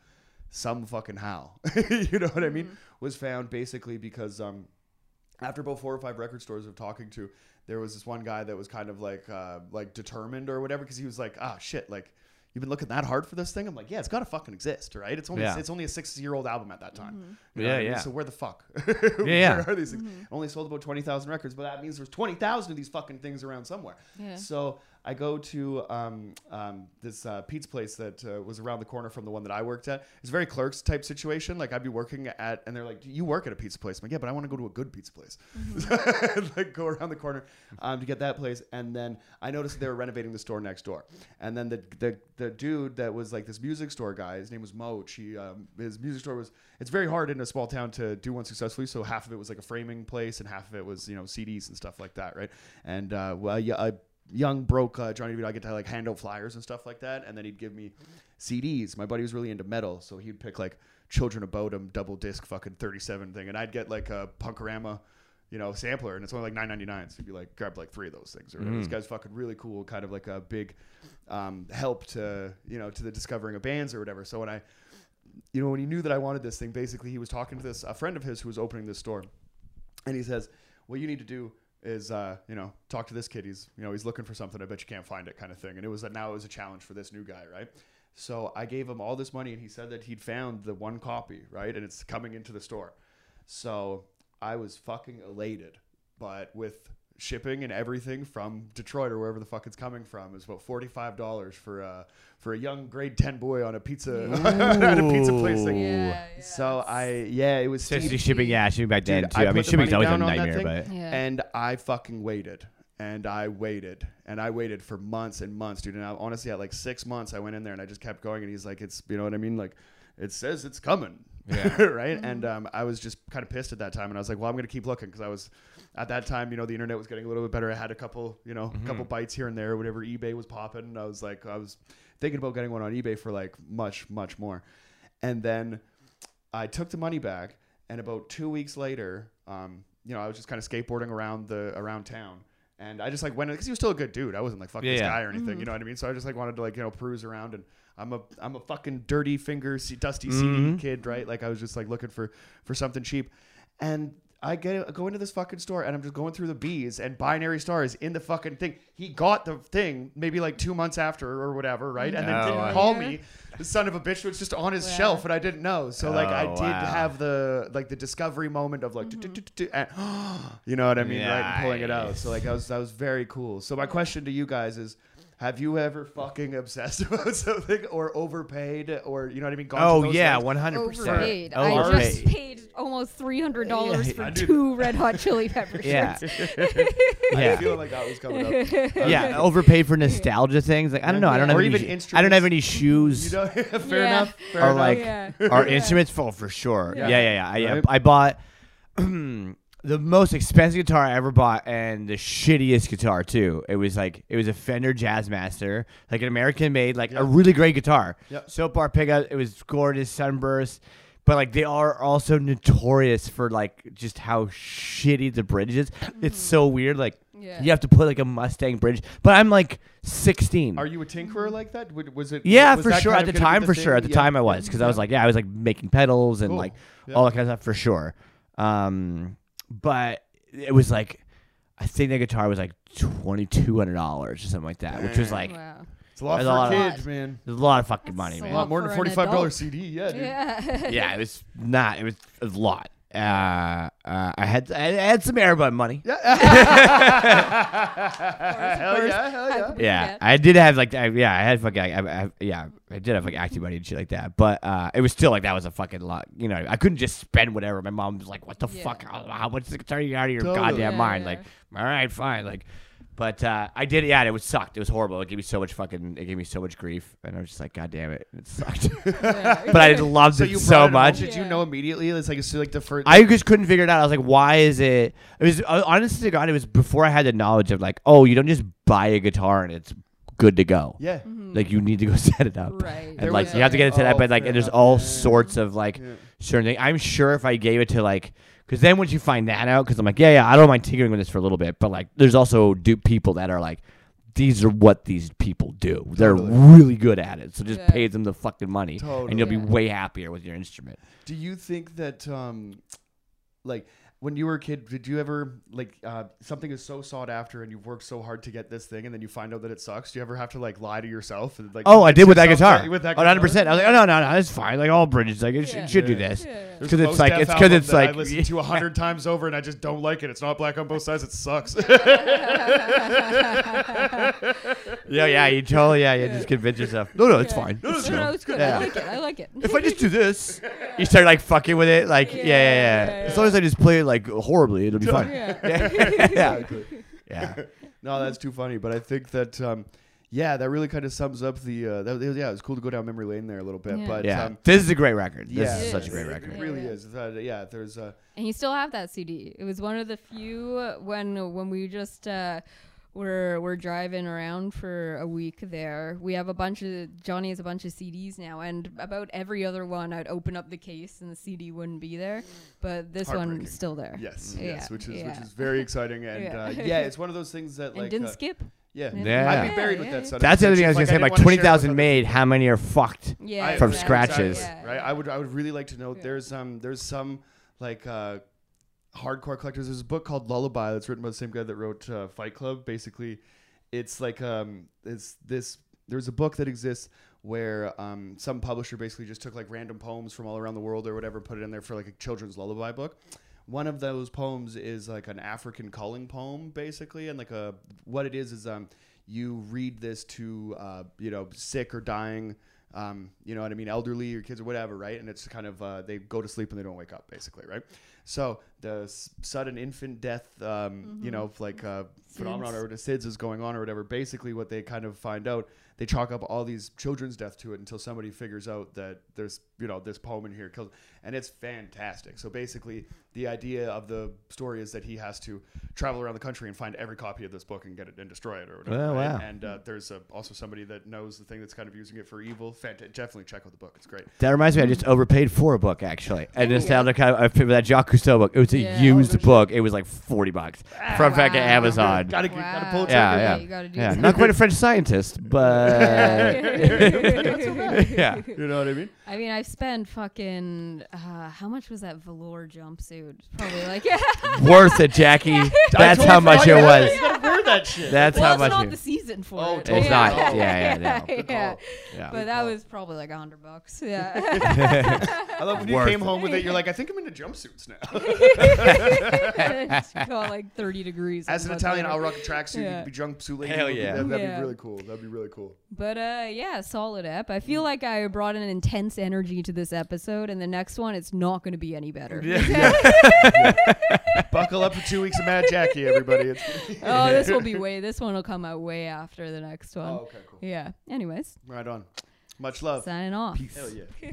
Speaker 1: some fucking how you know what I mean? Was found basically because um, after about four or five record stores of talking to, there was this one guy that was kind of like uh, like determined or whatever because he was like, ah shit, like you've been looking that hard for this thing. I'm like, yeah, it's got to fucking exist, right? It's only
Speaker 3: Yeah.
Speaker 1: it's only a six year old album at that time. Mm-hmm. You
Speaker 3: Yeah,
Speaker 1: what I mean?
Speaker 3: yeah.
Speaker 1: So where the fuck?
Speaker 3: yeah.
Speaker 1: Where are these things? It Only sold about twenty thousand records, but that means there's twenty thousand of these fucking things around somewhere.
Speaker 2: Yeah.
Speaker 1: So I go to um, um, this uh, pizza place that uh, was around the corner from the one that I worked at. It's a very clerks type situation. Like I'd be working at, and they're like, "You work at a pizza place?" I'm like, "Yeah, but I want to go to a good pizza place." like go around the corner um, to get that place, and then I noticed they were renovating the store next door, and then the the, the dude that was like this music store guy. His name was Moach. He um, his music store was. It's very hard in a small town to do one successfully. So half of it was like a framing place, and half of it was you know CDs and stuff like that, right? And uh, well, yeah, a young broke uh, Johnny DeVito, I get to like hand out flyers and stuff like that, and then he'd give me CDs. My buddy was really into metal, so he'd pick like Children of Bodom double disc fucking thirty seven thing, and I'd get like a Punk-O-Rama you know, sampler, and it's only like nine ninety nine. So you'd be like, grab like three of those things. Or whatever. this guy's fucking really cool, kind of like a big um, help to you know to the discovering of bands or whatever. So when I, you know, when he knew that I wanted this thing, basically he was talking to this a friend of his who was opening this store, and he says, "What you need to do." Is uh, you know talk to this kid? He's you know he's looking for something. I bet you can't find it, kind of thing. And it was that now it was a challenge for this new guy, right? So I gave him all this money, and he said that he'd found the one copy, right? And it's coming into the store. So I was fucking elated. But with shipping and everything from Detroit or wherever the fuck it's coming from is about forty five dollars for a for a young grade ten boy on a pizza on a pizza place thing.
Speaker 2: Yeah, yeah,
Speaker 1: So I yeah it was
Speaker 3: Especially
Speaker 1: steep.
Speaker 3: shipping, yeah, shipping back then
Speaker 1: Dude,
Speaker 3: too.
Speaker 1: I
Speaker 3: I, mean,
Speaker 1: put the
Speaker 3: shipping's
Speaker 1: money
Speaker 3: always a
Speaker 1: down on that
Speaker 3: nightmare, but
Speaker 2: Yeah.
Speaker 1: And I fucking waited. And I waited. And I waited for months and months, dude. And I, honestly, at like six months, I went in there and I just kept going. And he's like, it's, you know what I mean? Like, it says it's coming.
Speaker 3: Yeah.
Speaker 1: right. And um, I was just kind of pissed at that time. And I was like, well, I'm going to keep looking because I was, at that time, you know, the internet was getting a little bit better. I had a couple, you know, a couple bites here and there, whatever. eBay was popping. And I was like, I was thinking about getting one on eBay for like much, much more. And then I took the money back, and about two weeks later, um, you know, I was just kind of skateboarding around the around town, and I just like went because he was still a good dude. I wasn't like fuck
Speaker 3: Yeah,
Speaker 1: this
Speaker 3: yeah.
Speaker 1: guy or anything, you know what I mean? So I just like wanted to like you know peruse around, and I'm a I'm a fucking dirty finger, C- dusty. CD mm-hmm. kid, right? Like I was just like looking for for something cheap, and. I get go into this fucking store and I'm just going through the bees and binary stars in the fucking thing. He got the thing maybe like two months after or whatever, right? And then
Speaker 3: Oh,
Speaker 1: didn't
Speaker 3: wow.
Speaker 1: call me. The son of a bitch was just on his
Speaker 2: Wow.
Speaker 1: shelf and I didn't know. So like I
Speaker 3: Oh,
Speaker 1: did
Speaker 3: wow.
Speaker 1: have the like the discovery moment of like, mm-hmm. "Du-du-du-du-du," and, you know what I mean, right? And pulling it out. So like that was that was very cool. So my question to you guys is. Have you ever fucking obsessed about something or overpaid or you know what I mean? Gone to
Speaker 3: oh
Speaker 1: those
Speaker 3: yeah, one hundred percent.
Speaker 2: overpaid. I just paid almost three hundred dollars
Speaker 3: Yeah,
Speaker 2: for
Speaker 1: I do
Speaker 2: two Red Hot Chili Pepper
Speaker 3: Yeah.
Speaker 2: shirts.
Speaker 1: I
Speaker 3: Yeah.
Speaker 1: feel like that was coming up.
Speaker 3: yeah, overpaid for nostalgia things. Like I don't know. I don't
Speaker 1: Or
Speaker 3: have
Speaker 1: even
Speaker 3: any. I don't have any
Speaker 1: You
Speaker 3: shoes
Speaker 1: know, fair
Speaker 2: Yeah.
Speaker 1: enough. Fair
Speaker 3: or
Speaker 1: enough.
Speaker 3: like oh,
Speaker 2: Yeah.
Speaker 3: or
Speaker 2: Yeah.
Speaker 3: instruments. For for sure.
Speaker 2: Yeah.
Speaker 3: Yeah, yeah, yeah. I,
Speaker 1: Right.
Speaker 3: I bought the most expensive guitar I ever bought, and the shittiest guitar too. It was like it was a Fender Jazzmaster, like an American made, like
Speaker 1: Yeah.
Speaker 3: a really great guitar.
Speaker 1: Yep.
Speaker 3: Soap bar pickup. It was gorgeous, sunburst. But like they are also notorious for like just how shitty the bridge is. It's so weird. Like
Speaker 2: Yeah.
Speaker 3: you have to put like a Mustang bridge. But I'm like 16.
Speaker 1: Are you a tinkerer like that? Would- Was it?
Speaker 3: Yeah,
Speaker 1: was
Speaker 3: for
Speaker 1: that
Speaker 3: sure.
Speaker 1: kind
Speaker 3: At
Speaker 1: of
Speaker 3: the
Speaker 1: gonna be
Speaker 3: time, for sure. At the
Speaker 1: thing?
Speaker 3: time, I was because I was like, yeah, I was like making pedals and
Speaker 1: Cool.
Speaker 3: like
Speaker 1: Yeah.
Speaker 3: all that kind of stuff for sure. Um, but it was like, I think the guitar was like twenty two hundred dollars or something like that, which was like
Speaker 2: wow.
Speaker 1: It's a lot
Speaker 3: That's
Speaker 1: for
Speaker 3: a
Speaker 1: a
Speaker 3: lot
Speaker 2: of-
Speaker 1: kid, man.
Speaker 3: a lot of fucking money,
Speaker 2: That's a
Speaker 1: A
Speaker 3: man.
Speaker 1: lot more
Speaker 2: for
Speaker 1: than
Speaker 2: an
Speaker 1: forty-five dollar
Speaker 2: adult.
Speaker 1: CD. Yeah, dude.
Speaker 2: Yeah.
Speaker 3: yeah, it was not. It was a lot. Uh, uh, I had I had some Air Bud money.
Speaker 1: Yeah. hell yeah, hell yeah.
Speaker 3: Yeah,
Speaker 2: Yeah.
Speaker 3: I did have like I, yeah, I had fucking I, I, yeah, I did have like acting money and shit like that. But uh, it was still like that was a fucking lot. You know, I couldn't just spend whatever. My mom was like, "What the
Speaker 2: Yeah.
Speaker 3: fuck? How, how much the guitar you out of your
Speaker 1: Totally.
Speaker 3: goddamn
Speaker 2: Yeah,
Speaker 3: mind?"
Speaker 2: yeah.
Speaker 3: Like, all right, fine. Like, but uh, I did. Yeah, it was sucked. It was horrible. It gave me so much fucking. It gave me so much grief, and I was just like, "God damn it, it sucked."
Speaker 2: Yeah.
Speaker 3: but I loved
Speaker 1: So
Speaker 3: it
Speaker 1: you
Speaker 3: so
Speaker 1: it
Speaker 3: much.
Speaker 1: Did you know immediately? It's like it's like the first.
Speaker 3: I just couldn't figure it out. I was like, why is it? It was uh, honestly to God, it was before I had the knowledge of like, oh, you don't just buy a guitar and it's good to go.
Speaker 1: yeah.
Speaker 3: Like you need to go set it up.
Speaker 2: Right.
Speaker 3: And
Speaker 1: There
Speaker 3: like
Speaker 1: was
Speaker 3: you have to get it set up,
Speaker 1: oh,
Speaker 3: and like and there's
Speaker 1: enough.
Speaker 3: all
Speaker 1: Yeah, yeah,
Speaker 3: sorts of like
Speaker 1: Yeah.
Speaker 3: certain things. I'm sure if I gave it to like, because then once you find that out, because I'm like, yeah, yeah, I don't mind tinkering with this for a little bit, but like, there's also do people that are like, these are what these people do. They're
Speaker 1: Totally.
Speaker 3: really good at it, so just
Speaker 2: Yeah.
Speaker 3: pay them the fucking money, and
Speaker 1: Totally.
Speaker 3: you'll be
Speaker 2: Yeah.
Speaker 3: way happier with your instrument.
Speaker 1: Do you think that, um, like, when you were a kid, did you ever like uh, something is so sought after and you've worked so hard to get this thing, and then you find out that it sucks? Do you ever have to like lie to yourself? And, like,
Speaker 3: Oh, I did with that
Speaker 1: convince
Speaker 3: guitar.
Speaker 1: yourself With that
Speaker 3: Oh, 100 percent. I was like, oh no, no, no, it's fine. Like all bridges, like it, should,
Speaker 2: Yeah.
Speaker 3: it should do
Speaker 1: Yeah.
Speaker 3: this.
Speaker 2: Yeah.
Speaker 3: Because
Speaker 1: a
Speaker 3: it's like it's because it's like
Speaker 1: I listened to a hundred times over, and I just don't like it. It's not black on both sides. It sucks.
Speaker 3: yeah, yeah. You totally yeah. You just convince yourself. No, no, it's
Speaker 2: Yeah.
Speaker 3: fine.
Speaker 2: No,
Speaker 3: It's
Speaker 2: no,
Speaker 3: chill.
Speaker 2: no, it's good.
Speaker 3: Yeah.
Speaker 2: I like it. I like it.
Speaker 3: if I just do this, you start like fucking with it. Like yeah, yeah, yeah.
Speaker 2: Yeah, yeah,
Speaker 3: As long as I just play it like horribly, it'll be fine.
Speaker 2: yeah.
Speaker 3: yeah, yeah. yeah.
Speaker 1: no, that's too funny. But I think that, um, yeah, that really kind of sums up the. Uh, that, yeah, it was cool to go down memory lane there a little bit,
Speaker 2: Yeah.
Speaker 1: but
Speaker 3: Yeah,
Speaker 1: um,
Speaker 3: this is a great record. This
Speaker 1: yeah,
Speaker 3: is such a great record.
Speaker 1: It really is. Uh, yeah, there's uh,
Speaker 2: And you still have that CD. It was one of the few when when we just uh, were were driving around for a week there. We have a bunch of Johnny has a bunch of CDs now, and about every other one, I'd open up the case and the CD wouldn't be there, but this
Speaker 1: Heartbreaking.
Speaker 2: one's still there.
Speaker 1: yes,
Speaker 2: Yeah,
Speaker 1: yes, which is
Speaker 2: yeah.
Speaker 1: which is very exciting, and
Speaker 2: Yeah.
Speaker 1: uh, yeah, it's one of those things that
Speaker 2: And
Speaker 1: like
Speaker 2: didn't
Speaker 1: uh,
Speaker 2: skip.
Speaker 1: yeah,
Speaker 2: Yeah.
Speaker 1: I'd be
Speaker 2: Yeah,
Speaker 1: buried with
Speaker 2: yeah,
Speaker 1: that.
Speaker 2: yeah.
Speaker 3: That's the other thing I was
Speaker 1: It's
Speaker 3: gonna say.
Speaker 1: like, I
Speaker 3: Like
Speaker 1: didn't wanna
Speaker 3: twenty
Speaker 1: share it with
Speaker 3: thousand
Speaker 1: other
Speaker 3: made. How many are fucked?
Speaker 2: Yeah,
Speaker 3: From
Speaker 2: exactly.
Speaker 3: scratches.
Speaker 2: Yeah,
Speaker 1: right? I would I would really like to know.
Speaker 2: Yeah.
Speaker 1: There's um there's some like uh hardcore collectors. There's a book called Lullaby that's written by the same guy that wrote uh, Fight Club. Basically, it's like um it's this. There's a book that exists where um some publisher basically just took like random poems from all around the world or whatever, put it in there for like a children's lullaby book. One of those poems is like an African calling poem, basically, and like a what it is is um you read this to uh you know sick or dying um, you know what I mean, elderly or kids or whatever, right? And it's kind of uh, they go to sleep and they don't wake up, basically, right? So the s- sudden infant death, um, you know, like uh, phenomenon or the SIDS is going on or whatever. Basically, what they kind of find out, they chalk up all these children's death to it until somebody figures out that there's you know this poem in here, kills, and it's fantastic. So basically, the idea of the story is that he has to travel around the country and find every copy of this book and get it and destroy it or whatever.
Speaker 3: Oh,
Speaker 1: right?
Speaker 3: wow.
Speaker 1: And uh, there's uh, also somebody that knows the thing that's kind of using it for evil. Fant- definitely check out the book; it's great.
Speaker 3: That reminds me, I just overpaid for a book actually. I just found a kind of I figured that Jacques Cousteau book. It was a
Speaker 2: Yeah.
Speaker 3: used book. It was like forty bucks from back
Speaker 2: at
Speaker 3: Amazon.
Speaker 1: Gotta, gotta pull a
Speaker 2: Wow.
Speaker 3: Yeah, yeah.
Speaker 2: You gotta do
Speaker 3: Yeah, not quite a French scientist, but yeah.
Speaker 1: You know what I mean?
Speaker 2: I mean, I've spent fucking uh, how much was that velour jumpsuit? Probably like
Speaker 3: Worth it, Jackie. That's how much
Speaker 1: forgot
Speaker 3: it
Speaker 1: you
Speaker 3: was.
Speaker 1: gotta wear that shit.
Speaker 3: That's
Speaker 2: well,
Speaker 3: how
Speaker 2: it's
Speaker 3: much.
Speaker 2: not
Speaker 3: it-
Speaker 2: the season for
Speaker 1: Oh,
Speaker 2: it.
Speaker 1: totally.
Speaker 3: It's not.
Speaker 1: Yeah.
Speaker 3: Yeah, yeah,
Speaker 2: yeah.
Speaker 3: Yeah.
Speaker 2: But that was probably like a hundred bucks. Yeah.
Speaker 1: I love when you
Speaker 3: Worth
Speaker 1: came
Speaker 3: it.
Speaker 1: home with it. You're like, I think I'm into jumpsuits now.
Speaker 2: it's got like 30 degrees.
Speaker 1: As an Italian, I'll rock a tracksuit. You
Speaker 2: Yeah.
Speaker 1: could be jumpsuit lady.
Speaker 3: Hell
Speaker 1: That'd
Speaker 3: yeah.
Speaker 1: That'd,
Speaker 2: Yeah.
Speaker 1: be really cool. That'd be really cool.
Speaker 2: But uh, yeah, solid ep. I feel like I brought an intense energy to this episode, and the next one, it's not going to be any better.
Speaker 1: Buckle up for two weeks of Mad Jackie, everybody. It's
Speaker 2: oh, this will be way. This one will come out way after the next one.
Speaker 1: oh, okay, cool.
Speaker 2: Yeah. Anyways,
Speaker 1: Right on. Much love.
Speaker 2: signing off.
Speaker 1: Hell yeah.